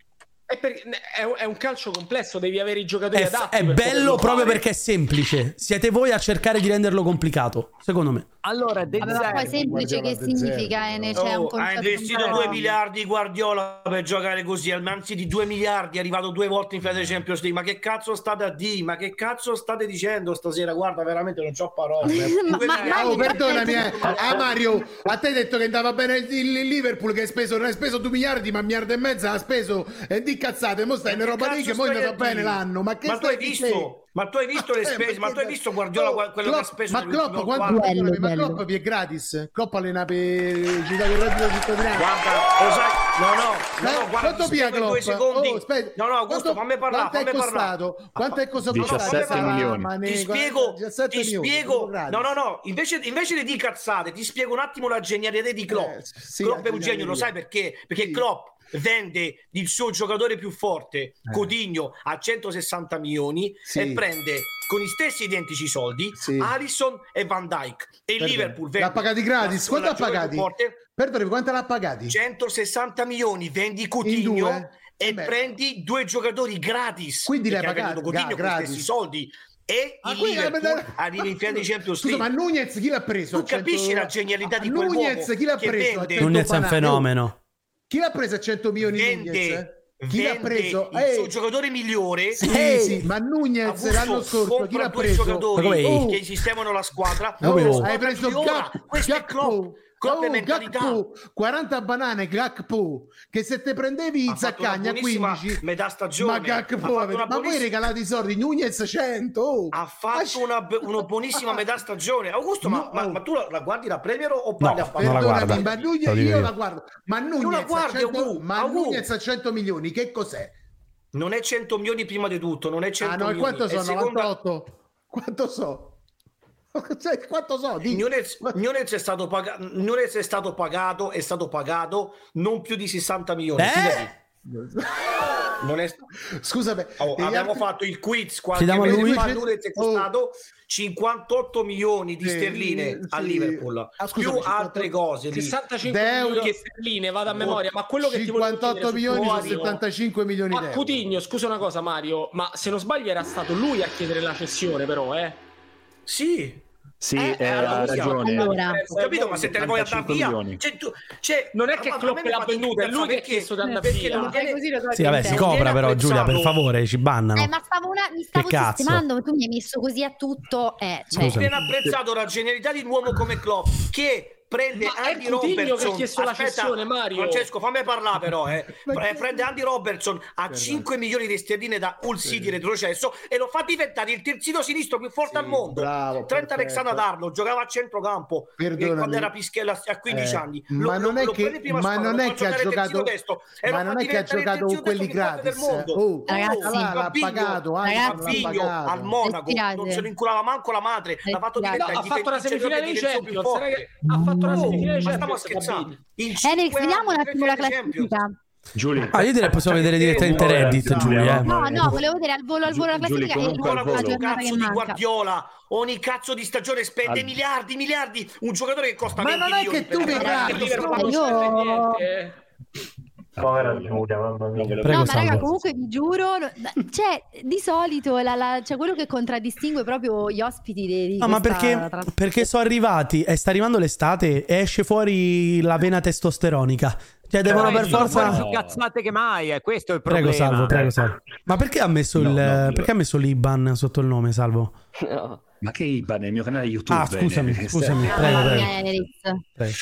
È, per- è un- è un calcio complesso, devi avere i giocatori È, adatti. è bello proprio fare. perché è semplice. Siete voi a cercare di renderlo complicato, secondo me. Allora, De ma poi semplice che significa? eh, c'è un Oh, concetto ha investito un po'- 2 miliardi Guardiola per giocare così, anzi di 2 miliardi è arrivato due volte in finale di Champions League. Ma che cazzo state a dire? Ma che cazzo state dicendo stasera? Guarda, veramente non c'ho parole. Ma- ma- miliardi. Oh, perdonami, eh. ah, Mario, a te hai detto che andava bene il, il Liverpool che hai speso, non hai speso 2 miliardi, ma un miliardo e mezzo ha speso e di cazzate, mo stai in roba lì che poi mi bene l'anno. Ma che ma tu hai? Ma tu hai visto le spese? Ma tu hai visto Guardiola quello che ha speso? Ma Klopp quanto bello, Ma Klopp è gratis? Klopp allena per Città del Reddito Cittadinanza. Guarda, lo sai? No, no, no, no guarda, quanto pia Klopp? Oh, aspetta. No, no, Augusto, quanto, fammi parlare, quanto fammi è costato? Quanto è costato? 17 milioni. Mane, ti spiego, 17 ti spiego. No, no, no, invece, invece di cazzate, ti spiego un attimo la genialità di Klopp. Eh, sì, Klopp genio, lo sai perché? Perché Klopp vende il suo giocatore più forte, eh. Codigno, a 160 milioni sì. e prende con gli stessi identici soldi sì. Allison e Van Dyke. E il Liverpool vende... L'ha pagati gratis? Quanto ha pagato? Perdone, quanto l'ha pagati? 160 milioni, vendi Codigno e eh Beh. prendi due giocatori gratis. Quindi l'hai pagato Codigno con gli stessi soldi e ah, il Liverpool da... arriva in finale di Champions League. Scusa, ma Nunez chi l'ha preso? Tu 100... capisci la genialità ah, di quel Nunez chi l'ha preso? Nunez è un fenomeno. Chi l'ha presa a 100 milioni Vende. Nunez? Chi l'ha preso? Il suo eh. giocatore migliore. Sì, Ehi. sì, ma Nunez l'anno scorso chi l'ha preso? Giocatori oh. che sistemano la squadra. No, oh. Hai preso Gakpo. Questo Gakpo. è Klopp con oh, Gakpo, 40 banane Gakpo, che se te prendevi in Zaccagna 15, metà stagione, ma Gakpo, ma voi regalate i soldi, Nunez 100, oh. ha fatto una, una, buonissima metà stagione, Augusto, no, ma, ma, tu la, la, guardi la Premier o parli no, a favore? Perdonami, ma Nunez, io la guardo, ma Nunez, a 100 milioni, che cos'è? Non è 100 milioni prima di tutto, non è 100 ah, no, milioni. quanto sono? Seconda... 98? Quanto so? cioè, quanto so? Eh, di... Nunez, Nunez, è stato pag... È stato pagato, è stato pagato non più di 60 milioni. Eh? Non è... Scusami, oh, abbiamo altri... fatto il quiz qualche mese fa. Nunez è oh. costato oh. 58 milioni di sterline sì, sì. a Liverpool, ah, scusami, più 58... altre cose. 65 Deo... milioni di sterline, vado a boh, memoria, ma quello che 58 milioni sono 75 milioni ma Coutinho, scusa una cosa Mario, ma se non sbaglio era stato lui a chiedere la cessione però, eh? Sì, sì, eh, eh, ha ragione. Allora, eh, ho capito, ma se te ne vuoi andare via, cioè, tu, cioè, non è che Klopp l'ha venduta, è lui che ha chiesto di andare via. Non viene... così lo sì, vabbè, si copra però Giulia, per favore, ci bannano. Eh, ma stavo una... mi stavo che sistemando, cazzo? tu mi hai messo così a tutto. Eh, cioè. Viene apprezzato la genialità di un uomo come Klopp che prende Ma Andy Robertson. chiesto Aspetta, la cessione, Mario. Francesco, fammi parlare però. Eh. prende Andy Robertson a 5 milioni di sterline da Hull City retrocesso e lo fa diventare il terzino sinistro più forte sì, al mondo. Bravo, Trent Alexander Darlo giocava a centrocampo eh, quando era Pischella a 15 eh, anni. Lo, ma non è che, spalla, non è che ha giocato destro, ma non è che ha giocato con quelli gratis. Eh. Oh, ragazzi, l'ha pagato, eh, ragazzi, figlio al Monaco non se lo inculava manco la madre, ha fatto diventare ha fatto la semifinale di Champions, ha fatto tornasse oh, di finire Champions stiamo Enix eh, vediamo un attimo la classifica. Giulia. Ah, io direi possiamo vedere direttamente Reddit, Giulia. Eh. No, no, volevo vedere al volo al volo la classifica Giulia, comunque, al. Ogni cazzo di Guardiola, ogni cazzo di stagione spende al... miliardi, miliardi, un giocatore che costa Ma non è che tu mi parli, ah, io... Ah, povera Giulia, mamma mia. No, Prego, no ma raga, comunque vi giuro, cioè, di solito la, la, cioè, quello che contraddistingue proprio gli ospiti di, No, ma perché, perché sono arrivati, e sta arrivando l'estate, e esce fuori la vena testosteronica. Cioè, devono per forza. più cazzate che mai, eh, questo è il problema. Prego, salvo, prego, salvo. Ma perché ha messo, no, il, no, eh, perché ha messo l'Iban sotto il nome, salvo? No. Ma che IBAN è il mio canale YouTube. Ah, scusami, eh, scusami, ah, prego, prego. prego.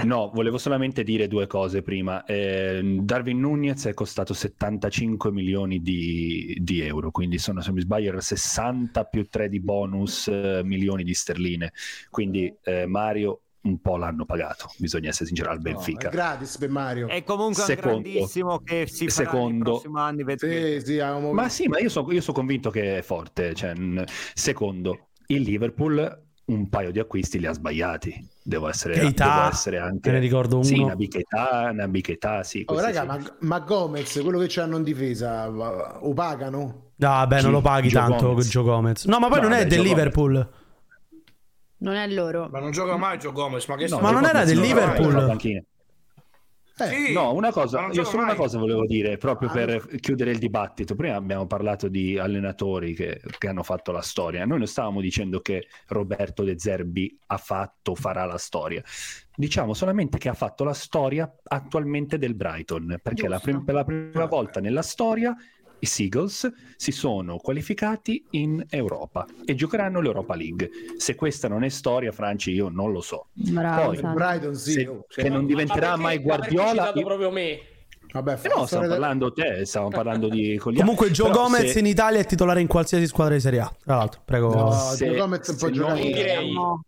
No, volevo solamente dire due cose prima. Eh, Darwin Nunez è costato 75 milioni di, di, euro, quindi sono, se mi sbaglio, 60 più 3 di bonus eh, milioni di sterline. Quindi eh, Mario un po' l'hanno pagato, bisogna essere sinceri al Benfica. No, gratis per Mario. È comunque secondo, grandissimo che si farà secondo, anni. Perché... Sì, sì, ma sì, ma io sono so convinto che è forte. Cioè, secondo, il Liverpool un paio di acquisti li ha sbagliati devo essere, devo essere anche... Te ne ricordo uno. Sì, una bichetta, sì. Oh, raga, sì. Ma, ma, Gomez, quello che c'hanno in difesa, lo pagano? Ah, beh, non lo paghi Gio tanto Gomez. Gio Gomez. No, ma poi no, non è del Gio Liverpool. Gomez. Non è loro. Ma non gioca mai Gio Gomez, ma che no, Ma non era del Liverpool. Beh, sì, no, una cosa, io solo mai. una cosa volevo dire, proprio ah, per chiudere il dibattito. Prima abbiamo parlato di allenatori che, che, hanno fatto la storia. Noi non stavamo dicendo che Roberto De Zerbi ha fatto, farà la storia. Diciamo solamente che ha fatto la storia attualmente del Brighton, perché la prim- per la prima volta nella storia i Seagulls si sono qualificati in Europa e giocheranno l'Europa League. Se questa non è storia, Franci, io non lo so. Bravo, Poi, esatto. Brighton, sì, se, oh, se non diventerà perché, mai Guardiola... Io... proprio me. Vabbè, eh no, stiamo parlando di te, stiamo parlando di Cogliani. Comunque Joe Gomez se... in Italia è titolare in qualsiasi squadra di Serie A. Tra l'altro, prego. No, se, Joe Gomez può giocare. Noi... No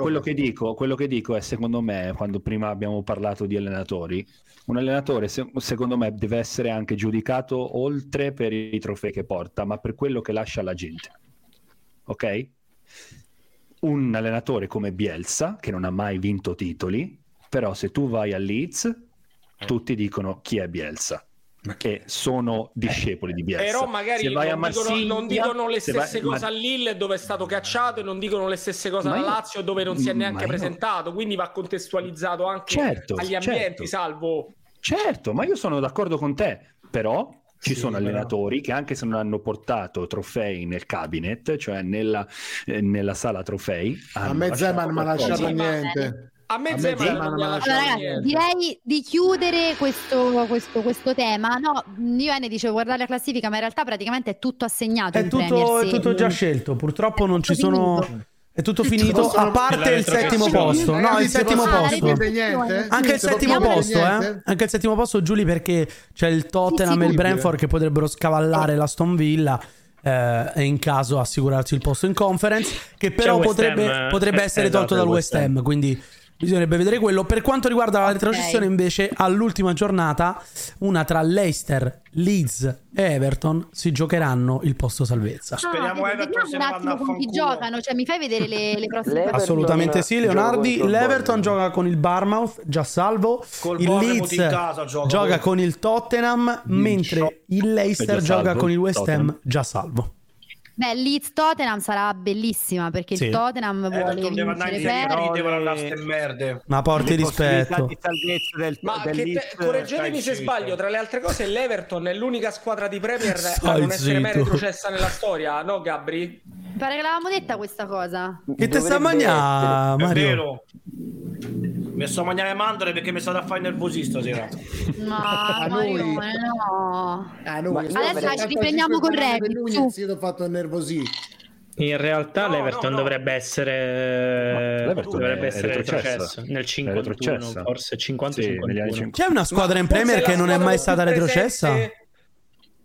quello che, dico, quello che dico è, secondo me, quando prima abbiamo parlato di allenatori, un allenatore, se- secondo me, deve essere anche giudicato oltre per i trofei che porta, ma per quello che lascia alla gente. Ok? Un allenatore come Bielsa, che non ha mai vinto titoli, però se tu vai a Leeds, tutti dicono chi è Bielsa. Che sono discepoli di Bielsa. Però magari Se vai a non, dicono, Marsiglia, non dicono le vai- stesse ma- cose a Lille dove è stato cacciato e non dicono le stesse cose Ma alla io- Lazio dove non si è ma neanche io- presentato, quindi va contestualizzato anche Certo, agli ambienti, certo. salvo Certo, ma io sono d'accordo con te, però ci Sì, sono però. allenatori che anche se non hanno portato trofei nel cabinet, cioè nella, eh, nella sala trofei, A me Zeman mi ha lasciato niente. A me A me Zeman Zeman non non Allora, direi di chiudere questo, questo, questo tema. No, io ne dicevo guardare la classifica, ma in realtà praticamente è tutto assegnato. È in tutto, è tutto già scelto. Purtroppo non ci tutto sono. finito. È tutto finito, a parte il settimo posto. No, il settimo posto. dipende niente? Anche il Se settimo posto, niente? eh? Anche il settimo posto, Giulia, perché c'è il Tottenham e il Brentford che potrebbero scavallare la Stone Villa. eh, e in caso assicurarsi il posto in conference, che però potrebbe, eh? potrebbe Eh, essere esatto, tolto dal il West. Ham. Quindi bisognerebbe vedere quello. Per quanto riguarda la retrocessione, invece, all'ultima giornata, una tra Leicester, Leeds e Everton si giocheranno il posto salvezza. Speriamo Ah, Everton vediamo se vanno attimo a con chi fanculo. giocano, cioè mi fai vedere le, le prossime partite? Assolutamente sì, Leonardi. L'Everton gioca con il Barmouth, già salvo. Col il Leeds in casa gioca, gioca con il Tottenham, mentre il Leicester gioca con il West Ham, già salvo. Beh, Leeds Tottenham sarà bellissima perché Sì. il Tottenham vuole andare in vincere per... Devono andare a ste merde. Ma porti Le rispetto. del, Ma del che te- correggetemi se sbaglio, tra le altre cose l'Everton è l'unica squadra di Premier a non essere mai retrocessa nella storia, no Gabri? Pare che l'avevamo detta questa cosa. Che te sta a mangiare, È Mario? vero. Mi sto a mangiare le mandorle perché mi state a fare nervosi stasera. No, A Mario, noi. no. Ah, noi, Adesso ci riprendiamo con Reddit, su. Io ho fatto nervosi. In realtà No, l'Everton no, no. dovrebbe essere, l'Everton dovrebbe essere retrocessa. retrocesso nel È 51, retrocessa. forse 50 Sì, negli anni 51. C'è una squadra in Premier che non è mai stata retrocessa? È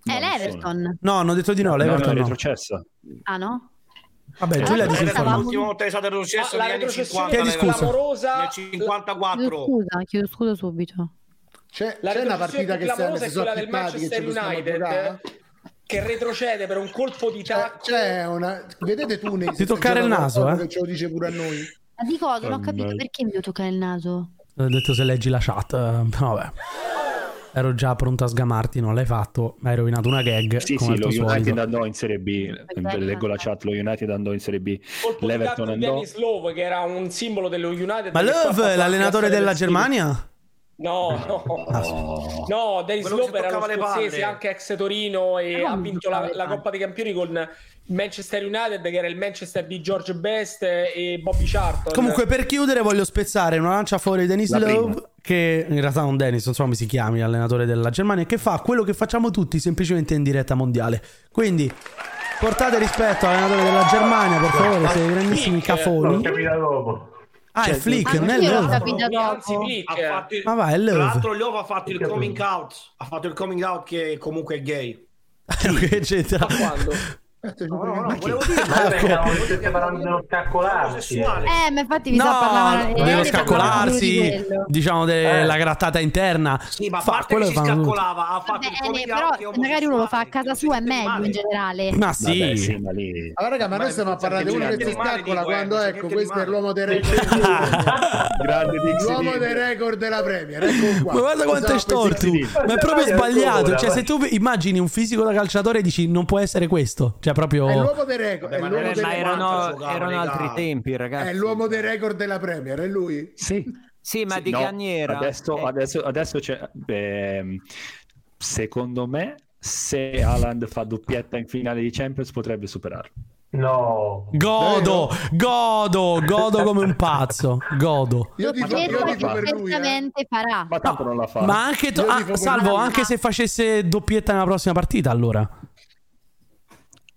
l'Everton. No, hanno detto di no, No, no, l'Everton è no. retrocessa. Ah no? Vabbè, Giulia no, disinforma. L'ultima volta che è stata retrocessa Ah, la negli anni retrocessione 50. Chiedi nel- scusa. clamorosa Nel Chiedo 54. scusa, chiedo scusa subito. C'è, La c'è una partita che clamorosa si è quella del Manchester United che retrocede per un colpo di tacco. c'è una... Vedete tu nei Ti toccare il naso, eh? Ce lo dice pure a noi. Ma di cosa? Non ho capito perché mi devo toccare il naso. Ho detto se leggi la chat. eh, Vabbè. Ero già pronto a sgamarti, non l'hai fatto. Hai rovinato una gag. Sì, come sì, lo tuo United solito. andò in Serie B. Leggo la chat, lo United andò in Serie B. colpo L'Everton andò. Dennis Love che era un simbolo dello United. Ma Love, l'allenatore della del Germania? No, no. Oh. No, Dennis Quello Love era le scozzese, anche ex Torino e Ma ha vinto la, la? Coppa dei Campioni con il Manchester United che era il Manchester di George Best e Bobby Charlton. Comunque, per chiudere, voglio spezzare una lancia fuori Dennis La prima. Che in realtà non Dennis, non so come si chiami, l'allenatore della Germania. Che fa quello che facciamo tutti semplicemente in diretta mondiale. Quindi, portate rispetto all'allenatore della Germania, per favore. Siete dei grandissimi L'ho cafoni. Ah, è Flick, non è Love. capito Anzi, dopo. Flick. Ha fatto il- Ma va, è Tra Love. l'altro Love ha fatto il coming out. Ha fatto il coming out che comunque è gay. che c'entra? Ma quando? No, no, no, volevo dire, ok. Stavo tutti parlando dello scaccolarsi. Eh, ma infatti vi sta parlando No, eh, dello sto parlando di scaccolarsi, diciamo della grattata interna. Sì, ma Fa parte quello che che si scaccolava, ha fatto Bene, coming però che magari uno lo fa a casa che sua è meglio in generale. Ma sì. Vabbè, sì, ma lì... Allora, raga, ma noi stiamo a parlare di uno che si scaccola eh, quando ecco, questo è l'uomo dei record. L'uomo dei record della Premier, ecco qua. Ma guarda quanto è storto. Ma è proprio sbagliato. Cioè, se tu immagini un fisico da calciatore e dici non può essere questo. Cioè, proprio. È l'uomo dei record, Vabbè, l'uomo Delle erano, giocava, erano altri tempi, ragazzi. È l'uomo dei record della Premier, è lui? Sì. Sì, ma di No, che anni era? Adesso, Eh, adesso, adesso c'è. ehm, secondo me, se Haaland fa doppietta in finale di Champions, potrebbe superarlo. No. Godo, godo, godo come un pazzo. Godo. Io dico, io dico per lui, eh. farà. Ma tanto non la fa. Ma anche to- ah, salvo, anche se facesse doppietta nella prossima partita, allora.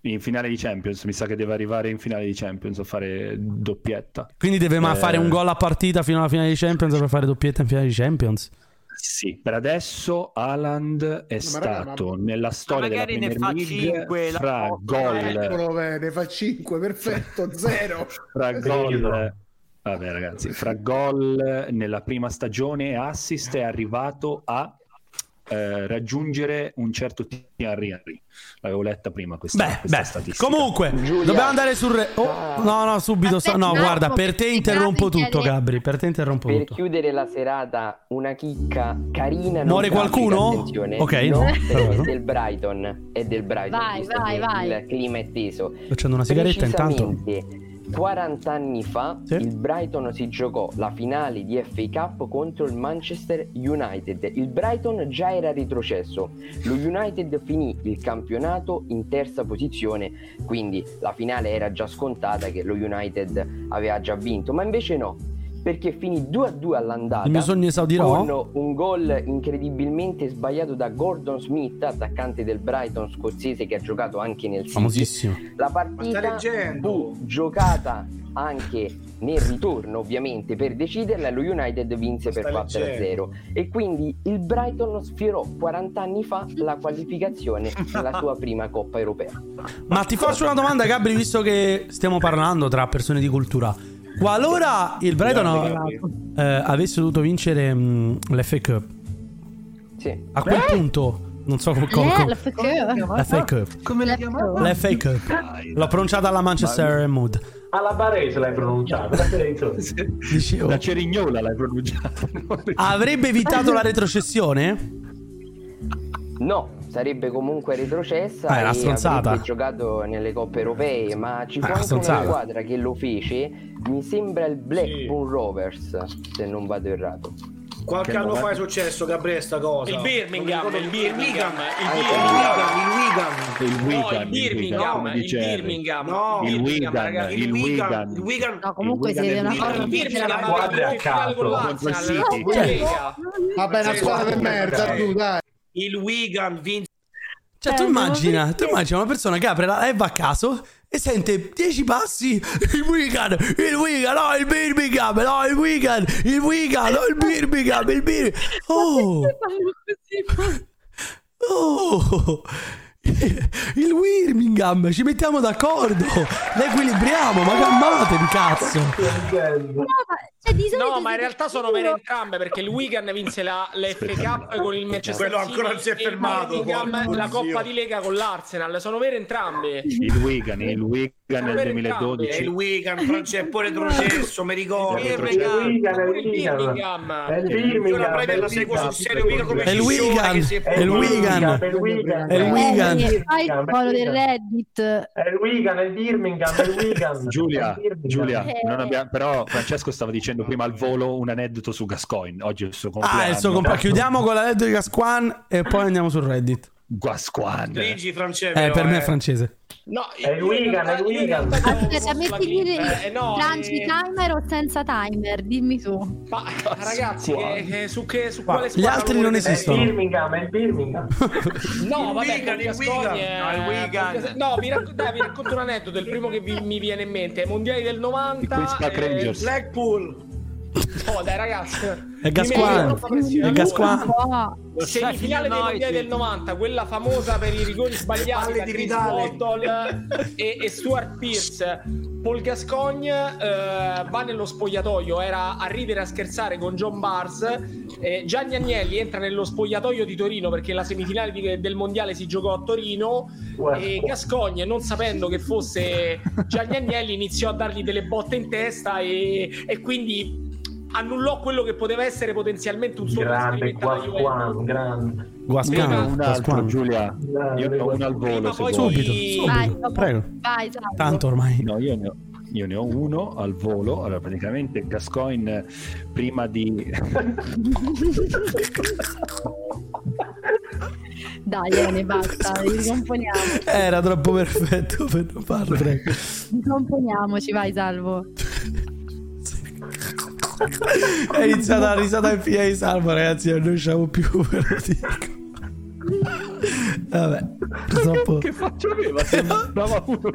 In finale di Champions, mi sa che deve arrivare in finale di Champions a fare doppietta. Quindi deve ma Eh. fare un gol a partita fino alla finale di Champions per fare doppietta in finale di Champions. Sì, per adesso Haaland è ma raga, stato nella storia della magari ne Premier fa League cinque, la fra porta, Eccolo, gol, bene, fa 5, perfetto, zero. fra gol, vabbè ragazzi, fra gol nella prima stagione e assist è arrivato a eh, raggiungere un certo Thierry Henry. L'avevo letta prima questa, Beh, questa beh, statistica. comunque, dobbiamo andare sul re... Oh, no, no, subito. so- No, Aspetta, guarda, per te interrompo tutto, Gabri. Per te interrompo Per tutto. chiudere la serata, una chicca carina. Muore qualcuno? Ok, no, no, del Brighton. È del Brighton. Vai, vai, vai. Il clima è teso. Facendo una sigaretta intanto. Precisamente, 40 anni fa il Brighton si giocò la finale di FA Cup contro il Manchester United. Il Brighton già era retrocesso. Lo United finì il campionato in terza posizione, quindi la finale era già scontata che lo United aveva già vinto, ma invece no. Perché finì 2-2 all'andata Il mio sogno esaudirò? con un gol incredibilmente sbagliato da Gordon Smith, attaccante del Brighton scozzese che ha giocato anche nel City. Famosissimo. La partita fu giocata anche nel ritorno, ovviamente, per deciderla lo United vinse per sta 4-0 e quindi il Brighton sfiorò 40 anni fa la qualificazione alla sua prima Coppa Europea. Ma ti faccio una domanda, Gabri, visto che stiamo parlando tra persone di cultura. Qualora il Brighton eh, avesse dovuto vincere mh, l'FA Cup, a quel punto, non so come. come- Eh, come- la FK. la FA Cup. Come la chiamava? La FA Cup. L'ho pronunciata alla Manchester Mood. Alla barese l'hai pronunciata. Dicevo. La cerignola l'hai pronunciata. Avrebbe evitato la retrocessione? No, sarebbe comunque retrocessa Ah, è una e stronzata. avrebbe giocato nelle coppe europee, ma ci fu Ah, anche stronzata. una squadra che lo fece, mi sembra il Blackburn Rovers, se non vado errato. Qualche Che anno fa è successo, Gabriele, sta cosa. Il Birmingham, Non mi il ricordo- Birmingham, il il Wigan, il Il Wigan, No, il Wigan, il Birmingham, Wigan, il. Birmingham, No, il Birmingham, Wigan, ragazzi. il Wigan. il Wigan. No, comunque Il Wigan siete è una il cosa Il Wigan. Birmingham vinto a caso. Il. Vabbè, una Sì, squadra di sì, merda, sì. tu, dai. Il Wigan vinse Cioè, tu immagina, tu immagina una persona che apre la live a caso e sente 10 passi. Il Wigan, il Wigan, no, il Birmingham, no, il Wigan, il Wigan, no, il Birmingham, il Birmingham. Oh, oh, il Birmingham, ci mettiamo d'accordo. Le equilibriamo, ma calmatevi, cazzo. Cioè, No, ma in realtà sono vere entrambe perché il Wigan vinse la, Cup con il Manchester Quello ancora non si è e fermato, porco la. Coppa di Lega con l'Arsenal. Sono vere entrambe. Il Wigan, il Sono E 2012. il Wigan, Francesco, pure retrocesso, mi ricordo. Il Wigan, è il Il Wigan. Birmingham. Il Birmingham, e il seguo sul serio, come È il si è il Wigan. È il Wigan. È il fai follow del. Reddit. È il Wigan, è il Birmingham, è il Wigan. Giulia. Giulia, Eh. però Francesco stava dicendo prima al volo un aneddoto su Gascoigne. Oggi è il suo compleanno. Ah, il suo compagno. Chiudiamo con la lettura di Gasquan e poi andiamo sul Reddit. Gascoigne. Luigi Francesco. Eh, per me è francese. No, È il Wigan, è il Wigan. Aspetta, metti dire eh, no, lanci eh, timer o senza timer? Dimmi tu. ma, ragazzi, che, che- su, che, su quale Gli squadra altri lo non volete È il esistono. Birmingham, è il Birmingham. No, Il vabbè, Wigan, il Wigan. No, il eh, Wigan. No, vi, racc- dai, vi racconto un aneddoto. Il primo che vi- mi viene in mente è Mondiali del 90. I Queen's Park eh. Blackpool. Oh, dai, ragazzi. È Gasquan. È Gasquan. Semifinale dei mondiali del 90, quella famosa per i rigori sbagliati da di Chris Vidale. Bottle e, e Stuart Pierce. Paul Gascogne eh, va nello spogliatoio, era a ridere e a scherzare con John Bars. Eh, Gianni Agnelli entra nello spogliatoio di Torino perché la semifinale di- del mondiale si giocò a Torino. E Gascogne, non sapendo che fosse Gianni Agnelli, iniziò a dargli delle botte in testa e, e quindi annullò quello che poteva essere potenzialmente un sogno Grande. Guasquan, grande. Un altro, Gasquan. Giulia. Io ne ho uno al volo. Se vuoi. Subito. vai, Subito. Prego. vai, salvo. Tanto ormai. No, io ne ho. Io ne ho uno al volo, allora praticamente Gascoigne prima di... Dai, Ene, basta, ricomponiamo. Era troppo perfetto per non farlo, prego. Ricomponiamoci, vai, salvo. È iniziata la risata in fine di salvo, ragazzi. Non riusciamo più, ve lo dico. Vabbè, purtroppo. che faccio aveva? Sembrava uno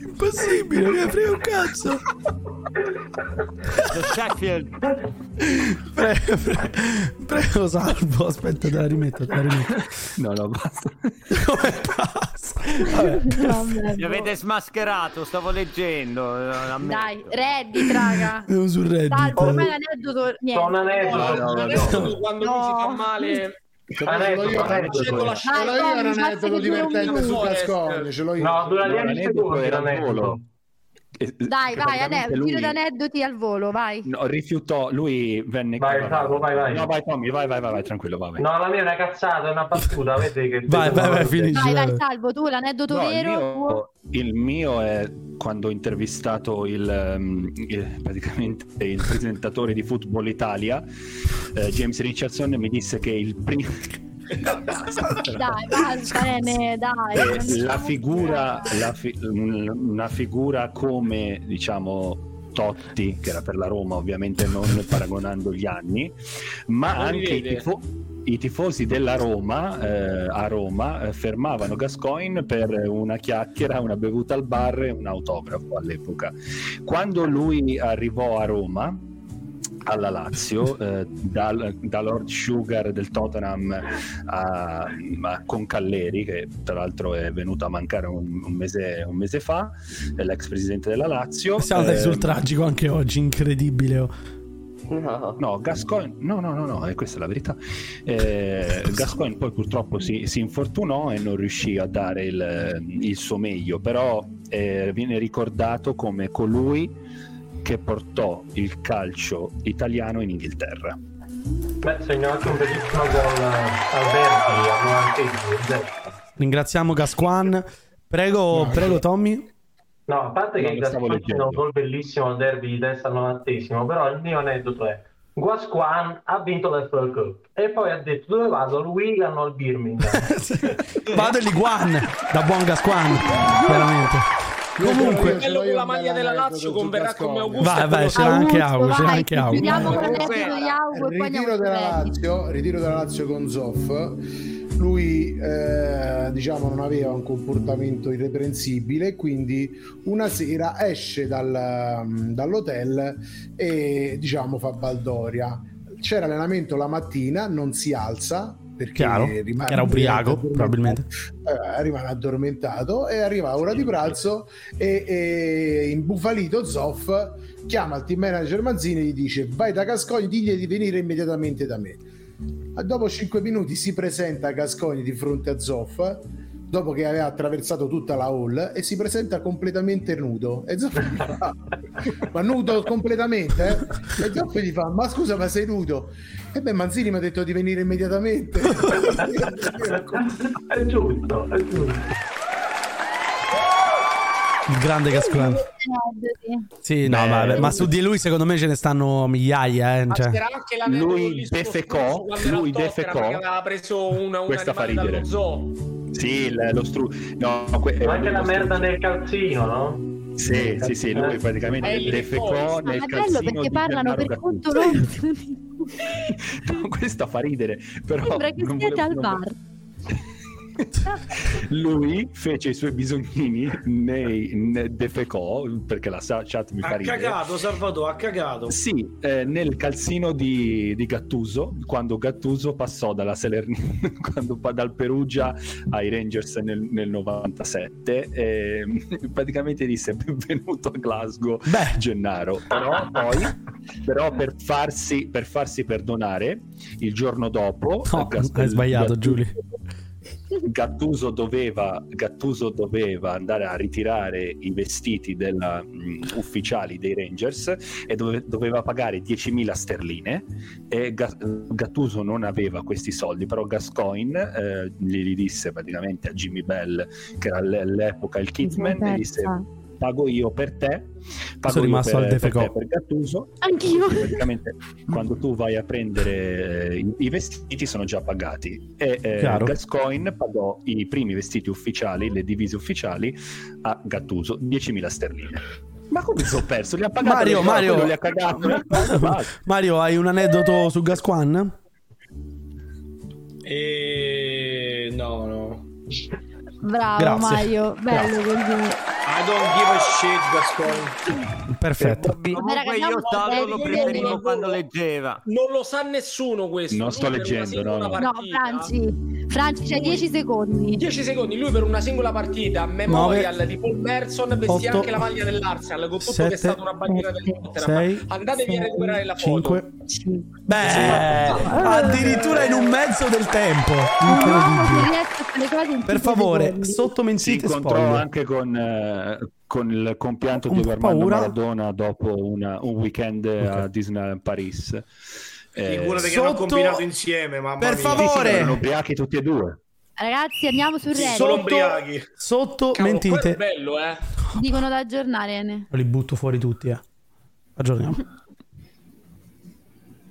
Impossibile, mi frega un cazzo. Lo Sheffield. Prego, prego, prego, salvo. Aspetta, te la rimetto, te la rimetto. No, no, basta. Vabbè, Mi avete smascherato, stavo leggendo. ammetto. Dai, Reddit, raga. Andiamo su Reddit. Salvo, ormai l'aneddoto. Niente. Sono un aneddoto. No, No, no, no. quando lui si fa male Aneddoto, io, aneddoto. ce l'ho io Dai, un Tommy, aneddoto fatti divertente su un Gascogne, ce l'ho io. No, dura No, 10 l'aneddoto secondi l'aneddoto. Dai, vai, praticamente ane- lui- giro d'aneddoti al volo, vai. No, rifiutò, lui venne... Vai, Salvo, vai, vai. No, vai Tommy, vai, vai, vai, vai, tranquillo, vai, vai. No, la mia è una cazzata, è una battuta, vedi che... Vai, vai, vai, finisci. Vai, vai, salvo, tu l'aneddoto No, il, vero. mio, il mio è quando ho intervistato il, ehm, il- praticamente il presentatore di Football Italia, eh, James Richardson, mi disse che il primo... Dai, basta, Nene, dai. Eh, la figura, la fi- un- una figura come diciamo Totti, che era per la Roma, ovviamente non paragonando gli anni, ma Non anche i, tifo- i tifosi della Roma eh, a Roma eh, fermavano Gascoigne per una chiacchiera, una bevuta al bar e un autografo all'epoca. Quando lui arrivò a Roma, alla Lazio eh, dal- da Lord Sugar del Tottenham a, a Concalleri che tra l'altro è venuto a mancare un, un mese, un mese fa l'ex presidente della Lazio Siamo andati Eh, sul tragico anche oggi, incredibile. oh. No. No, Gascoigne, no, no, no, no, e questa è la verità. Eh, Gascoigne poi purtroppo si, si infortunò e non riuscì a dare il, il suo meglio, però eh, viene ricordato come colui che portò il calcio italiano in Inghilterra. Beh, segnò anche un bellissimo gol Alberti al 90 Ringraziamo Gasquan. Prego, prego, Tommy. No, a parte No, che Gascoigne leggendo. un gol bellissimo al derby di testa al 90 però il mio aneddoto è Guasquan ha vinto l'FA Cup e poi ha detto dove vado? Al Wigan o al Birmingham? Vado l'Iguan da buon Gasquan, veramente. Comunque, quello con la maglia della Lazio converrà con me Augusto vai, vai, quello ce l'ha anche Augusto, Augu, ce l'ha vai, anche Augu. chiudiamo con Comunque, l'aneddoto di Augu poi andiamo ritiro della. Lazio, ritiro della Lazio con Zoff. Lui eh, diciamo non aveva un comportamento irreprensibile, quindi una sera esce dal- dall'hotel e diciamo fa baldoria. C'era allenamento la mattina, non si alza perché Chiaro, rimane era ubriaco, addormentato. probabilmente. Eh, rimane addormentato e arriva ora di pranzo e, e imbufalito Zoff chiama il team manager Manzini e gli dice vai da Gascogni digli di venire immediatamente da me dopo 5 minuti si presenta Gascogni di fronte a Zoff dopo che aveva attraversato tutta la hall e si presenta completamente nudo e Zoff gli fa ma nudo completamente eh? e Zoff gli fa ma scusa ma sei nudo e beh Manzini mi ha detto di venire immediatamente è giusto, è giusto. Il grande. Aneddoti. Sì, no, Beh, vabbè, ma su di lui secondo me ce ne stanno migliaia. Eh, Ma cioè. Lui defecò, lui defecò. che aveva preso una, un Questa fa ridere. Sì, lo stru... No, que- Ma anche la merda del calzino, no? Sì, sì, sì, lui È praticamente il defecò nel calzino perché parlano per conto loro. No, questo fa ridere, però Sembra che siete volevo- al bar. Lui fece i suoi bisognini, nei, ne defecò, perché la chat mi fa ha ridere. cagato Salvatore ha cagato Sì, eh, nel calzino di, di Gattuso, quando Gattuso passò dalla Salernitana, quando dal Perugia ai Rangers nel, nel 97, eh, praticamente disse benvenuto a Glasgow Gennaro. Però poi, però per farsi, per farsi perdonare, il giorno dopo... No, hai sbagliato, Gattuso- Giulio. Gattuso doveva, Gattuso doveva andare a ritirare i vestiti della, mh, ufficiali dei Rangers e dove- doveva pagare 10.000 sterline e Ga- Gattuso non aveva questi soldi però Gascoigne eh, gli disse praticamente a Jimmy Bell che era all'epoca il kitman e disse pago io per te pago Sono rimasto per, al per defecò. te, per Gattuso Anch'io. praticamente quando tu vai a prendere eh, i, i vestiti sono già pagati e eh. Gascoigne pagò i primi vestiti ufficiali le divise ufficiali a Gattuso 10.000 sterline ma come sono perso? Li ha pagati Mario, Mario. li ha cagati Mario, hai un aneddoto su Gasquan? e no no Bravo Grazie. Mario, bello così. I don't give a shit, Gasconi. Perfetto. Comunque raga, io a lo preferivo quando leggeva. Non lo sa nessuno questo. Non sto leggendo, no, no. No, Franci, Franci, c'hai 10 secondi. 10 secondi, lui per una singola partita, memorial di Paul Merson, vestia otto, anche la maglia dell'Arsenal, con tutto che è sette, stata una bandiera del Tottenham. sei, Andatevi a recuperare la foto. 5. Beh, addirittura in un mezzo del tempo. Incredibile. Per favore, sotto Si mentite incontrò spoiler. anche con, eh, con il compianto Un di Armando paura. Maradona dopo una- un weekend a Disneyland Paris. Eh, Figurati che hanno Sotto- combinato insieme, mamma Per mia. favore. erano ubriachi tutti e due. Ragazzi, andiamo sul Reddit. Solo Sotto, ubriachi. sotto Cavolo, quello è mentite. bello, eh. Dicono da aggiornare. Ne. Li butto fuori tutti, eh. Aggiorniamo.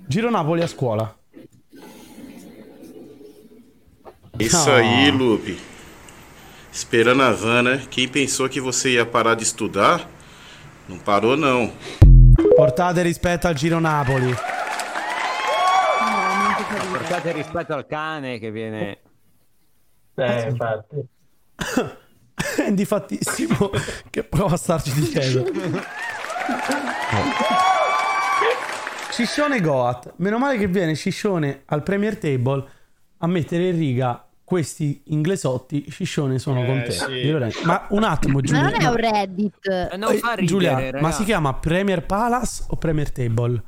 Giro Napoli a scuola. Isso aí, Lupe. Esperando a van, né? Quem pensou que você ia parar de estudar, não parou, não. Portate rispetto al Giro Napoli. Portate rispetto al cane che viene. Eh, infatti. È indifattissimo che prova a starci dicendo. Sciscione Goat. Meno male che viene Sciscione al Premier Table a mettere in riga questi inglesotti. Sciscione sono Eh, con te. sì. Ma un attimo, Ma Giulia. non è un Reddit. Non fa Eh, ridere, Giulia, raga. ma si chiama Premier Palace o Premier Table?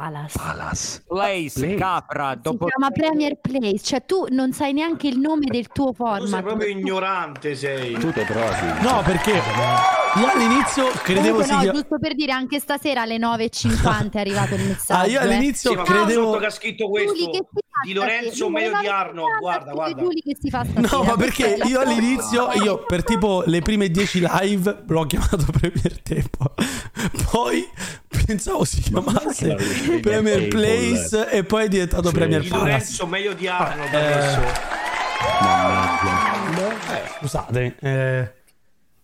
Palace. Palace. Place, capra, Si dopo chiama Premier Place, cioè tu non sai neanche il nome del tuo Tu sei format. proprio ignorante, sei. Tu te provi. No, perché io all'inizio credevo Comunque si no, giusto per dire, anche stasera alle 9.50 è arrivato il messaggio. Ah, io eh. all'inizio Sì, ma credevo che ha scritto questo Giuli, che si fa di Lorenzo stasera? meglio di Arno. Guarda, guarda. Giuli che si fa stasera. No, ma perché io all'inizio, io per tipo le prime 10 live l'ho chiamato Premier Tempo. Poi pensavo si chiamasse Premier. Place e poi è diventato Sì. Premier Palace. Lorenzo meglio di Arno. Eh, adesso. Eh, scusate. eh,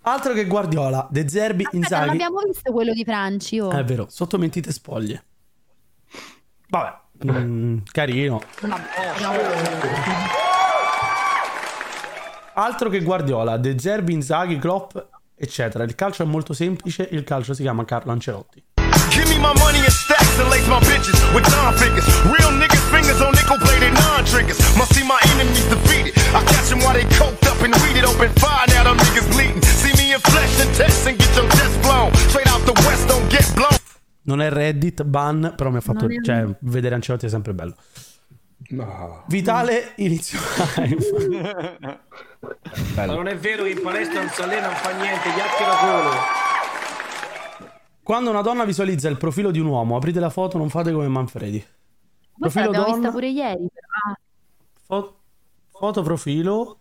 altro che Guardiola, De Zerbi, Aspetta, non Inzaghi. abbiamo visto quello di Franci. oh. È vero, sotto mentite spoglie. Vabbè, mm, carino. Altro che Guardiola, De Zerbi, Inzaghi, Klopp, eccetera. Il calcio è molto semplice, il calcio si chiama Carlo Ancelotti. Give me my money in stacks and lace my bitches with Don figures. Real niggas fingers on nickel plated non triggers. Must see my enemies defeated. I catch them while they coked up and weeded open fire. Now them niggas bleeding. See me in flesh and text and get your chest blown. Straight out the west, don't get blown. Non è Reddit, ban, però mi ha fatto... È- Cioè, vedere Ancelotti è sempre bello. No. Vitale, inizio live. Ma non è vero che in palestra non si allena, non fa niente, chiacchiera solo. Quando una donna visualizza il profilo di un uomo, aprite la foto, non fate come Manfredi. Questa Profilo l'abbiamo donna, vista pure ieri. però. Ah, fo- foto profilo,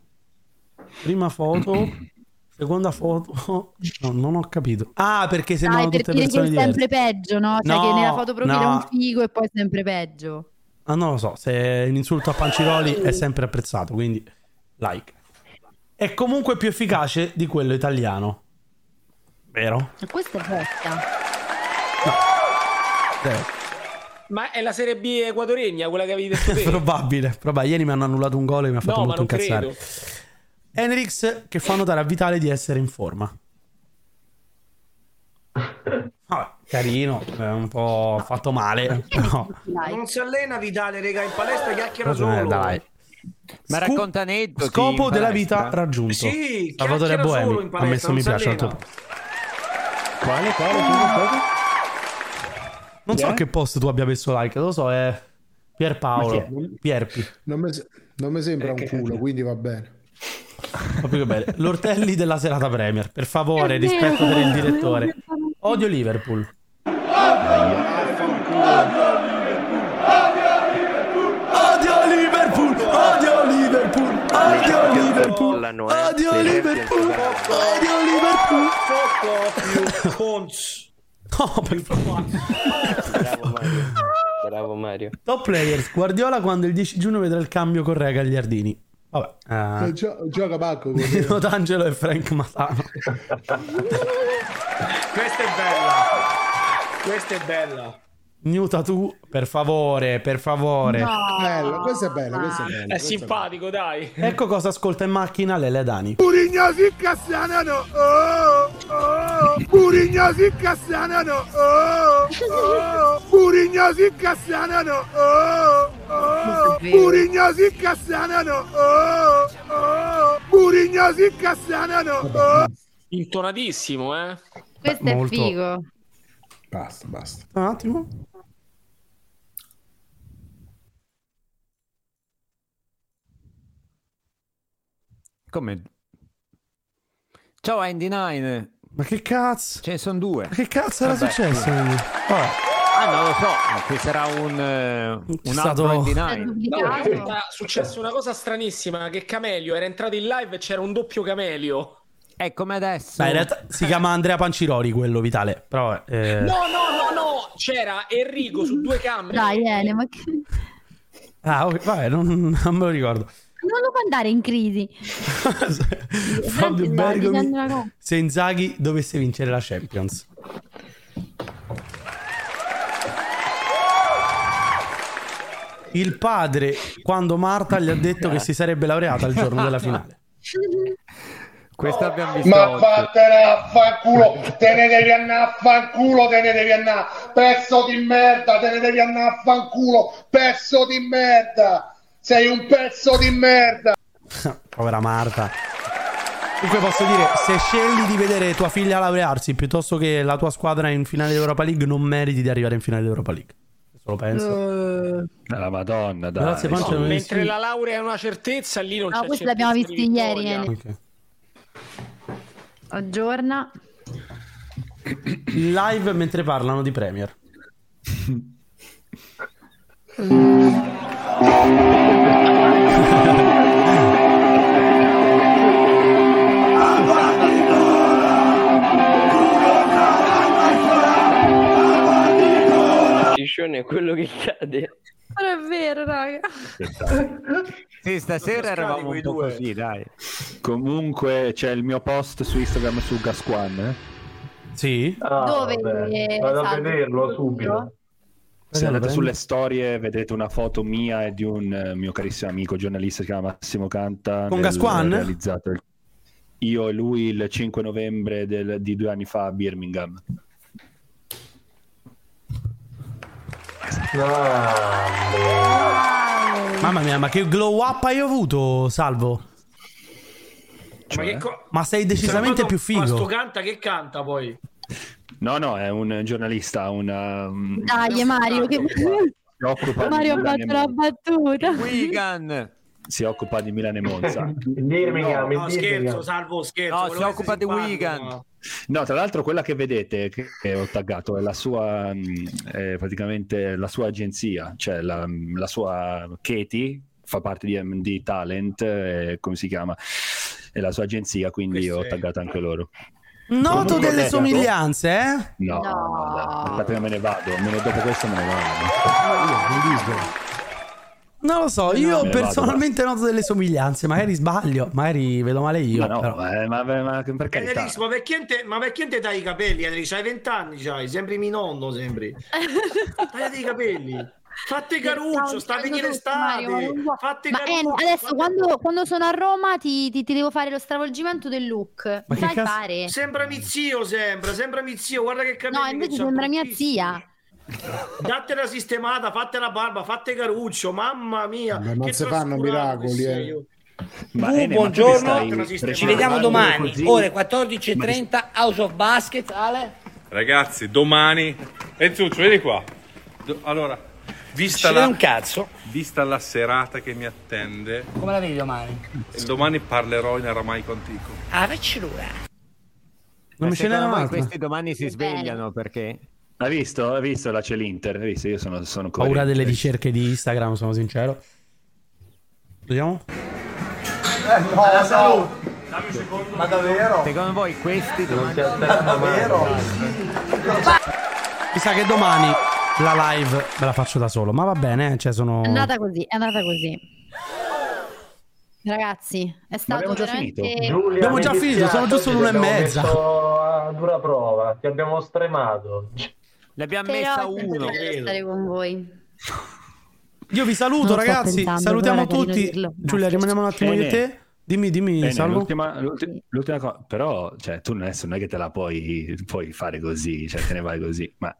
prima foto, seconda foto. No, non ho capito. Ah, perché Dai, per tutte che persone è diverse. sempre peggio, no? Cioè No, che nella foto profilo è no. un figo e poi è sempre peggio. Ah, non lo so, se un insulto a Panciroli è sempre apprezzato, quindi like. È comunque più efficace di quello italiano. Vero? E questa è vecchia. Eh, Ma è la Serie B equadoregna, quella che avevi detto te? probabile, probabile. Ieri mi hanno annullato un gol e mi ha fatto No, ma molto incazzare. credo. Enrix che fa notare a Vitale di essere in forma. Vabbè, carino, è un po' fatto male. Ma non si allena Vitale, raga, in palestra chiacchiera solo. dai. Ma racconta aneddoti Scopo della vita raggiunto. Sì, Salvatore Boemi ha messo mi piace al allena. Quale, quale, cosa? Non so Eh? a che post tu abbia messo like, lo so, è Pierpaolo, è? Pierpi. Non mi, non mi sembra un culo, quindi va bene. Che bene. L'Ortelli della serata Premier, per favore, rispetto per il direttore. Odio Liverpool. Odio Liverpool, odio Liverpool, odio Liverpool, eh. odio Le Liverpool, Champions odio Liverpool. Fuck off, you cons. No, per favore. Bravo Mario. Bravo Mario. Top players, Guardiola quando il 10 giugno vedrà il cambio con Re Gagliardini. Vabbè, eh, gio- gioca così. Nino D'Angelo e Frank Matano. Questa è bella. Questa è bella. Muta tu, per favore, per favore. Bello, questo è bello, questo è bello. È simpatico, dai. Ecco cosa ascolta in macchina Lele Dani. Purignosi Cassianano, oh, oh, Purignosi Cassianano, oh, oh, Purignosi Cassianano, oh, oh, Purignosi Cassianano, oh, oh, Purignosi Cassianano, oh. Intonatissimo, eh. Questo Molto. è figo. Basta, basta. Un attimo. Come? Ciao Andy Nine. Ma che cazzo? Ce ne sono due. Ma che cazzo era Vabbè, successo? sì. Vabbè. Ah, non lo so, ma qui sarà un, eh, un altro stato- Andy È. No, successa una cosa stranissima che Camelio era entrato in live e c'era un doppio Camelio. È come adesso. Beh, in realtà si chiama Andrea Panciroli quello vitale. Però eh, No, no, no, no, c'era Enrico su due camere. Dai, Ene, ma che... Ah, ok, vabbè, non, non me lo ricordo. Non lo può andare in crisi. Fabio Bergomi se Inzaghi dovesse vincere la Champions. Il padre, quando Marta gli ha detto che si sarebbe laureata il giorno della finale. Questo abbiamo visto Ma oggi. vattene a fanculo, te ne devi andare a fanculo, te ne devi andare, pezzo di merda, te ne devi andare a fanculo, pezzo di merda, sei un pezzo di merda. Povera Marta. Comunque posso dire, se scegli di vedere tua figlia laurearsi piuttosto che la tua squadra in finale di Europa League, non meriti di arrivare in finale di Europa League. Questo lo penso. La Madonna, dai. Grazie, Pancia, non Mentre la laurea è una certezza, lì non No, c'è questo certezza l'abbiamo di visti ieri, vittoria. Ene. Ok. Aggiorna. Live mentre parlano di Premier. Ciccione è quello che cade. Non è vero, raga. Sì, stasera eravamo un po' così, dai. Comunque c'è il mio post su Instagram su Gasquan. eh. Sì. Dove Vado a vederlo subito. Se andate sulle storie vedrete una foto mia e di un eh, mio carissimo amico giornalista che si chiama Massimo Canta. Con Gasquan? Realizzato il- io e lui il 5 novembre del- di due anni fa a Birmingham. Mamma mia, ma che glow up hai avuto, Salvo? Ma, che co- Ma sei decisamente Ma più Ma sto figo. canta che canta poi. No, no, è un giornalista, una... mm, Dai, Mario, che... si occupa Mario ha di Milan e fatto la battuta. Wigan. si occupa di Milano e Monza. Birmingham, No, scherzo, salvo scherzo. No, si occupa di Wigan. No, tra l'altro quella che vedete, che ho taggato, è la sua, mh, è praticamente la sua agenzia, cioè la, la sua Katie fa parte di MD Talent, eh, come si chiama, è la sua agenzia, quindi ho taggato anche loro. Noto Comunque, delle detto- somiglianze, eh? No, no, dai, aspetta che me ne vado, almeno dopo questo me ne vado. Non lo so, io ne vado, personalmente noto delle somiglianze, magari sbaglio, magari vedo male io. Ma no, però. ma, ma, ma per carità. Enelix, ma perché te, ma perché te dai i capelli? Enelix, hai 20 anni, c'hai, sembri mio nonno, sembri. Tagliati i capelli. Fate caruccio, sta a venire ma estate. Fate Ma caruccio. eh, adesso quando, quando sono a Roma ti, ti- ti devo fare lo stravolgimento del look. Ma Sai fare? Sembra mio zio, sembra, sembra mio zio, guarda che capelli No, che invece sembra mia zia. Dattela sistemata, fate la barba, fate caruccio, mamma mia. Beh, non che si fanno miracoli, eh. io. Ma, Tu, Ene, ma tu mi buongiorno, ci vediamo domani, così? ore 14.30, House of Basket, Ale. Ragazzi, domani. Enzuccio, vieni qua. Do- allora, vista la... vede un cazzo. Vista la serata che mi attende, Come la vedi domani? domani parlerò in aramaico antico. Ah, facci l'ora. Non mi ce n'era un'altra. questi domani si svegliano perché Hai visto? Hai visto? Là c'è l'Inter, hai visto? Io sono, sono Paura delle ricerche di Instagram, sono sincero. Vediamo. no, salute. Ma davvero? secondo voi questi domani Davvero? Mi sa che domani la live me la faccio da solo, ma va bene, eh, cioè sono... È andata così, è andata così. Ragazzi, è stato abbiamo già veramente... Giulia, Abbiamo già finito, sono giusto l'una e abbiamo mezza. messo a dura prova, ti abbiamo stremato. Abbiamo Però messa uno. stare con voi. Io vi saluto, Non sto ragazzi. pensando, Salutiamo tutti. dirlo. Giulia, rimaniamo un attimo Bene. te. Dimmi, dimmi, Bene, Salvo. l'ultima, l'ulti- l'ultima cosa, però, cioè, tu adesso non è che te la puoi, puoi fare così, cioè, te ne vai così, ma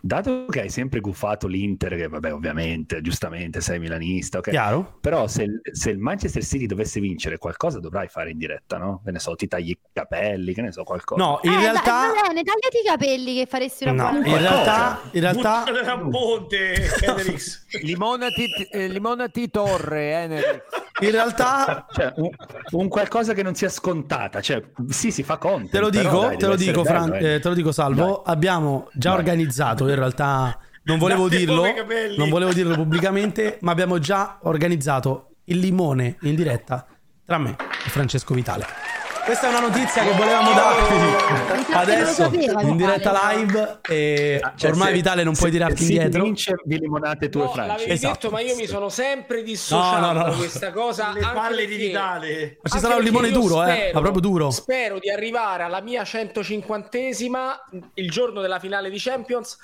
dato che hai sempre guffato l'Inter, che vabbè, ovviamente, giustamente, sei milanista, ok, Chiaro. però se, il- se il Manchester City dovesse vincere, qualcosa dovrai fare in diretta, no? Che ne so, ti tagli i capelli, che ne so, qualcosa. No, in Eh, realtà... dai, va bene, tagliati i capelli che faresti una No, buona in realtà, in realtà da ponte. Limonati, eh, limonati torre, Henry. in realtà Cioè, un, un qualcosa che non sia scontata, cioè, sì, si fa conto. Te lo dico, te lo dico, Fran- eh. eh, te lo dico, Salvo. Abbiamo già Vai. organizzato. In realtà, non volevo dirlo, non volevo dirlo pubblicamente, ma abbiamo già organizzato il limone in diretta tra me e Francesco Vitale. Questa è una notizia che volevamo darvi adesso lo sapeva, in diretta live. E Cioè, ormai se- Vitale non puoi se- tirarti se indietro. vince vi limonate tu e No, Franci. l'avevi Esatto. detto, ma io mi sono sempre dissociato No, no, no. da questa cosa. Le anche palle di Vitale. Ma ci sarà un limone duro, eh, spero- ma proprio duro. Spero di arrivare alla mia 150esima il giorno della finale di Champions,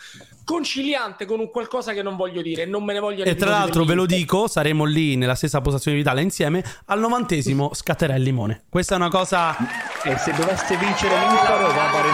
conciliante con un qualcosa che non voglio dire, non me ne voglio E tra l'altro ve lo dico, saremo lì nella stessa postazione di Vitale insieme. Al novantesimo scatterà il limone. Questa è una cosa. E se dovesse vincere l'Inter va a fare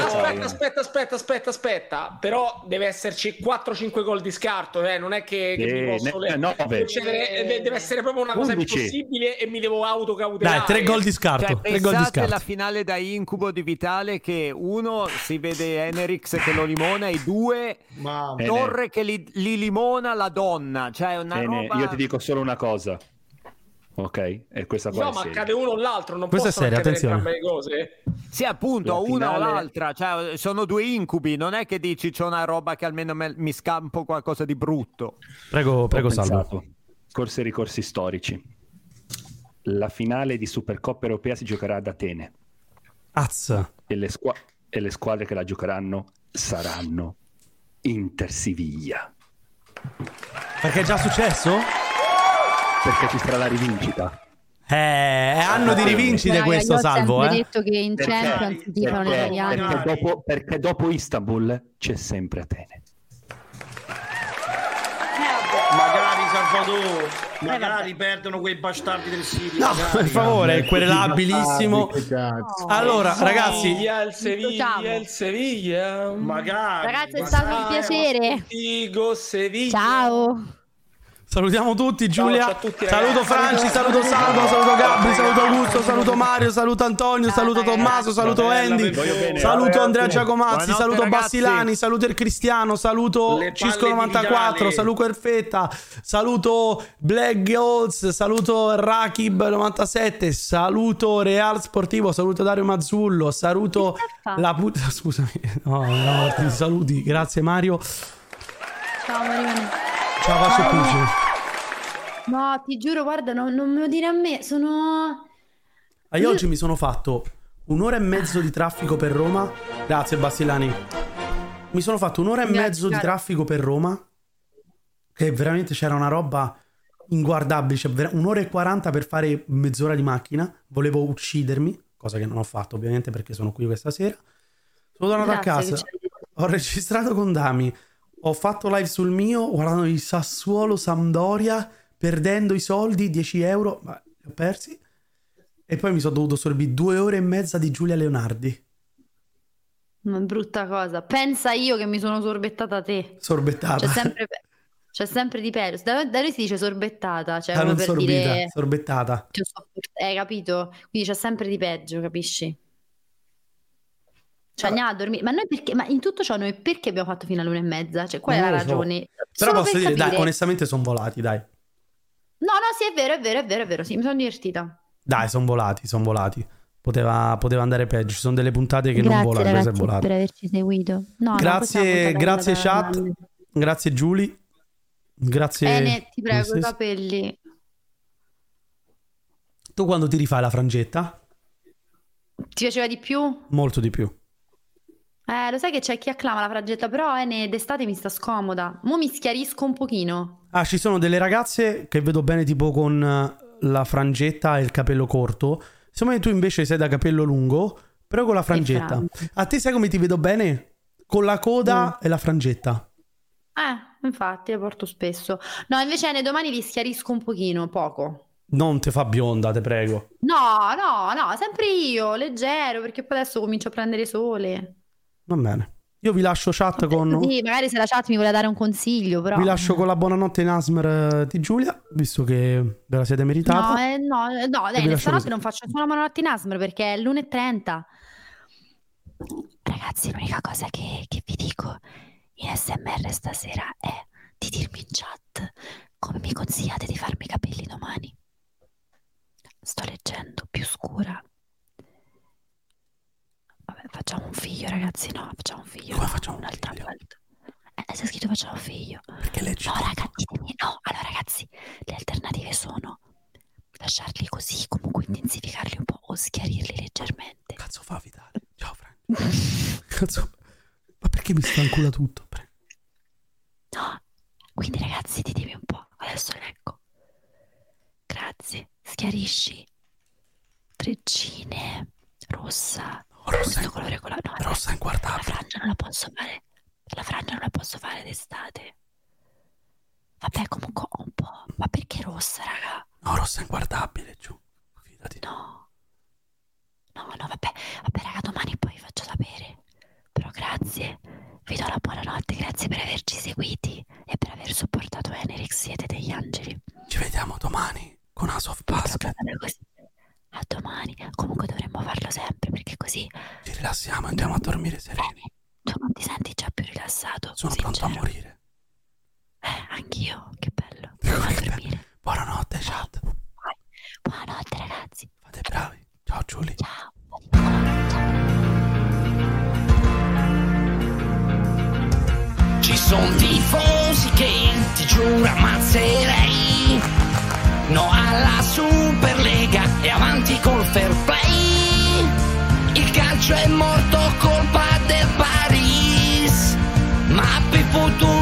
Aspetta, aspetta, aspetta, aspetta, aspetta, però deve esserci 4-5 gol di scarto, eh? non è che, che Eh, mi posso ne- concedere- eh, deve essere proprio una cosa 11. impossibile e mi devo autocautelare. Dai, tre gol di scarto. Cioè, tre gol di pensate scarto. la finale da incubo di Vitale che uno si vede Enerix che lo limona e due Mamma. Bene. Torre che li, li limona la donna. Cioè una roba... io ti dico solo una cosa. Ok? E questa qua No, è ma accade uno o l'altro, non Questa possono seria, accadere attenzione. entrambe le cose. Sì, appunto, La una o finale- l'altra. Cioè, sono due incubi. Non è che dici c'è una roba che almeno me- mi scampo qualcosa di brutto. Prego, prego, Salvo. Corsi e ricorsi storici. La finale di Supercoppa europea si giocherà ad Atene Az. e le, squa- e le squadre che la giocheranno saranno Inter Siviglia. Perché è già successo? Perché ci sarà la rivincita. Eh, è anno di rivincite questo, ho Salvo. sempre Eh? detto che in Perché? Champions tifano gli Perché, italiani. perché dopo, perché dopo Istanbul c'è sempre Atene. Magari Salvador, magari perdono quei bastardi del City. No, magari. per favore, è querelabilissimo. Cazzo. Allora, ragazzi, Seviglia, il Seviglia, il Seviglia. Magari. Ragazzi, è magari. stato un piacere. Digo Seviglia. Ciao. Salutiamo tutti. Giulia, ciao a tutti, saluto. Franci, saluto Salvo, saluto Gabri, saluto Augusto, saluto Mario, saluto Antonio, saluto Tommaso, saluto Andy, saluto Andrea. Giacomazzi, saluto. Bassilani, saluto il Cristiano, saluto Le Cisco palle di 94, Vitale. saluto Erfetta, saluto Black Goals, saluto Rakib 97, saluto Real Sportivo, saluto Dario Mazzullo, saluto la puttana, scusami, no, no, ti saluti, grazie Mario. Ciao Marione. Ciao, passo Pucci. No, ti giuro, guarda, non, non me lo dire a me. Sono. Ah, io oggi mi sono fatto un'ora e mezzo di traffico per Roma. Grazie Bassilani. Mi sono fatto un'ora e Grazie, mezzo di cara. traffico per Roma. Che veramente c'era una roba inguardabile. Cioè, un'ora e quaranta per fare mezz'ora di macchina. Volevo uccidermi, cosa che non ho fatto ovviamente perché sono qui questa sera. Sono tornato a Grazie, casa. c'hai detto. Ho registrato con Dami. Ho fatto live sul mio guardando il Sassuolo Sampdoria, perdendo i soldi, 10 euro, ma li ho persi. E poi mi sono dovuto sorbire due ore e mezza di Giulia Leonardi. Una brutta cosa. Pensa io che mi sono sorbettata te. Sorbettata. C'è sempre, c'è sempre di peggio. Da, da noi si dice sorbettata, cioè come non per sorbita, dire. sorbettata. Hai capito? Quindi c'è sempre di peggio, capisci? Cioè, andiamo a dormire. Ma noi perché? Ma in tutto ciò noi perché abbiamo fatto fino all'una e mezza? Cioè, qual è Non la lo so. ragione? Però Solo posso per dire, dai, capire. onestamente sono volati, dai. No, no, sì, è vero, è vero, è vero, è vero, sì, mi sono divertita. Dai, sono volati, sono volati. Poteva, poteva andare peggio. Ci sono delle puntate che non Grazie volano, è ragazzi volata. per averci seguito. No, Grazie, grazie chat. Grazie Giulia. Grazie. Ene, ti prego, i capelli. Tu quando ti rifai la frangetta? Ti piaceva di più? Molto di più. Eh, lo sai che c'è chi acclama la frangetta, però Ene d'estate mi sta scomoda. Mo mi schiarisco un pochino. Ah, ci sono delle ragazze che vedo bene tipo con eh, la frangetta e il capello corto. Secondo me tu invece sei da capello lungo, però con la frangetta. frange. A te sai come ti vedo bene? con la coda Mm. e la frangetta. Eh, infatti, le porto spesso. No, invece ne domani li schiarisco un pochino, poco. Non te fa bionda, te prego. No, no, no, sempre io, leggero, perché poi adesso comincio a prendere sole. Va bene. Io vi lascio chat con... Sì, magari se la chat mi vuole dare un consiglio, però... Vi lascio con la buonanotte in Asmer eh, di Giulia, visto che ve la siete meritata. No, eh, no, eh, no, dai, stanotte non faccio nessuna buonanotte in Asmer perché è l'1.30. Ragazzi, l'unica cosa che, che vi dico in SMR stasera è di dirmi in chat come mi consigliate di farmi i capelli domani. Sto leggendo più scura. Facciamo un figlio, ragazzi. No, facciamo un figlio. Come facciamo un'altra volta? Eh, c'è scritto facciamo un figlio. Perché leggi? No, raga, ditemi no. Allora, ragazzi, le alternative sono lasciarli così, comunque intensificarli un po' o schiarirli leggermente. Cazzo fa Vitale? Ciao Frank. Cazzo. Ma perché mi strancula tutto? No, quindi ragazzi, ditemi un po'. Adesso leggo. Grazie. Schiarisci. Treccine. Rossa. Questo colore con la... no, rossa inguardabile. La frangia non la posso fare. La frangia non la posso fare d'estate. Vabbè, comunque un po'. Ma perché rossa, raga? No, rossa inguardabile, giù. No. No, no, vabbè. Vabbè, raga, domani poi vi faccio sapere. Però grazie. Vi do la buonanotte. Grazie per averci seguiti e per aver supportato Enerix. Siete degli angeli. Ci vediamo domani con House of Basket. A domani. Comunque dovremmo farlo sempre perché così Ci rilassiamo e andiamo a dormire sereni. tu non ti senti già più rilassato. Sono pronto a morire. Eh, anch'io. Che bello. Andiamo a dormire. Buonanotte, chat. Buonanotte, ragazzi. Fate bravi. Ciao, Giulia. Ciao. Ci sono tifosi che ti giuro ammazzerei No alla Superlega e avanti col fair play. Il calcio è morto colpa del Paris. Ma per fortuna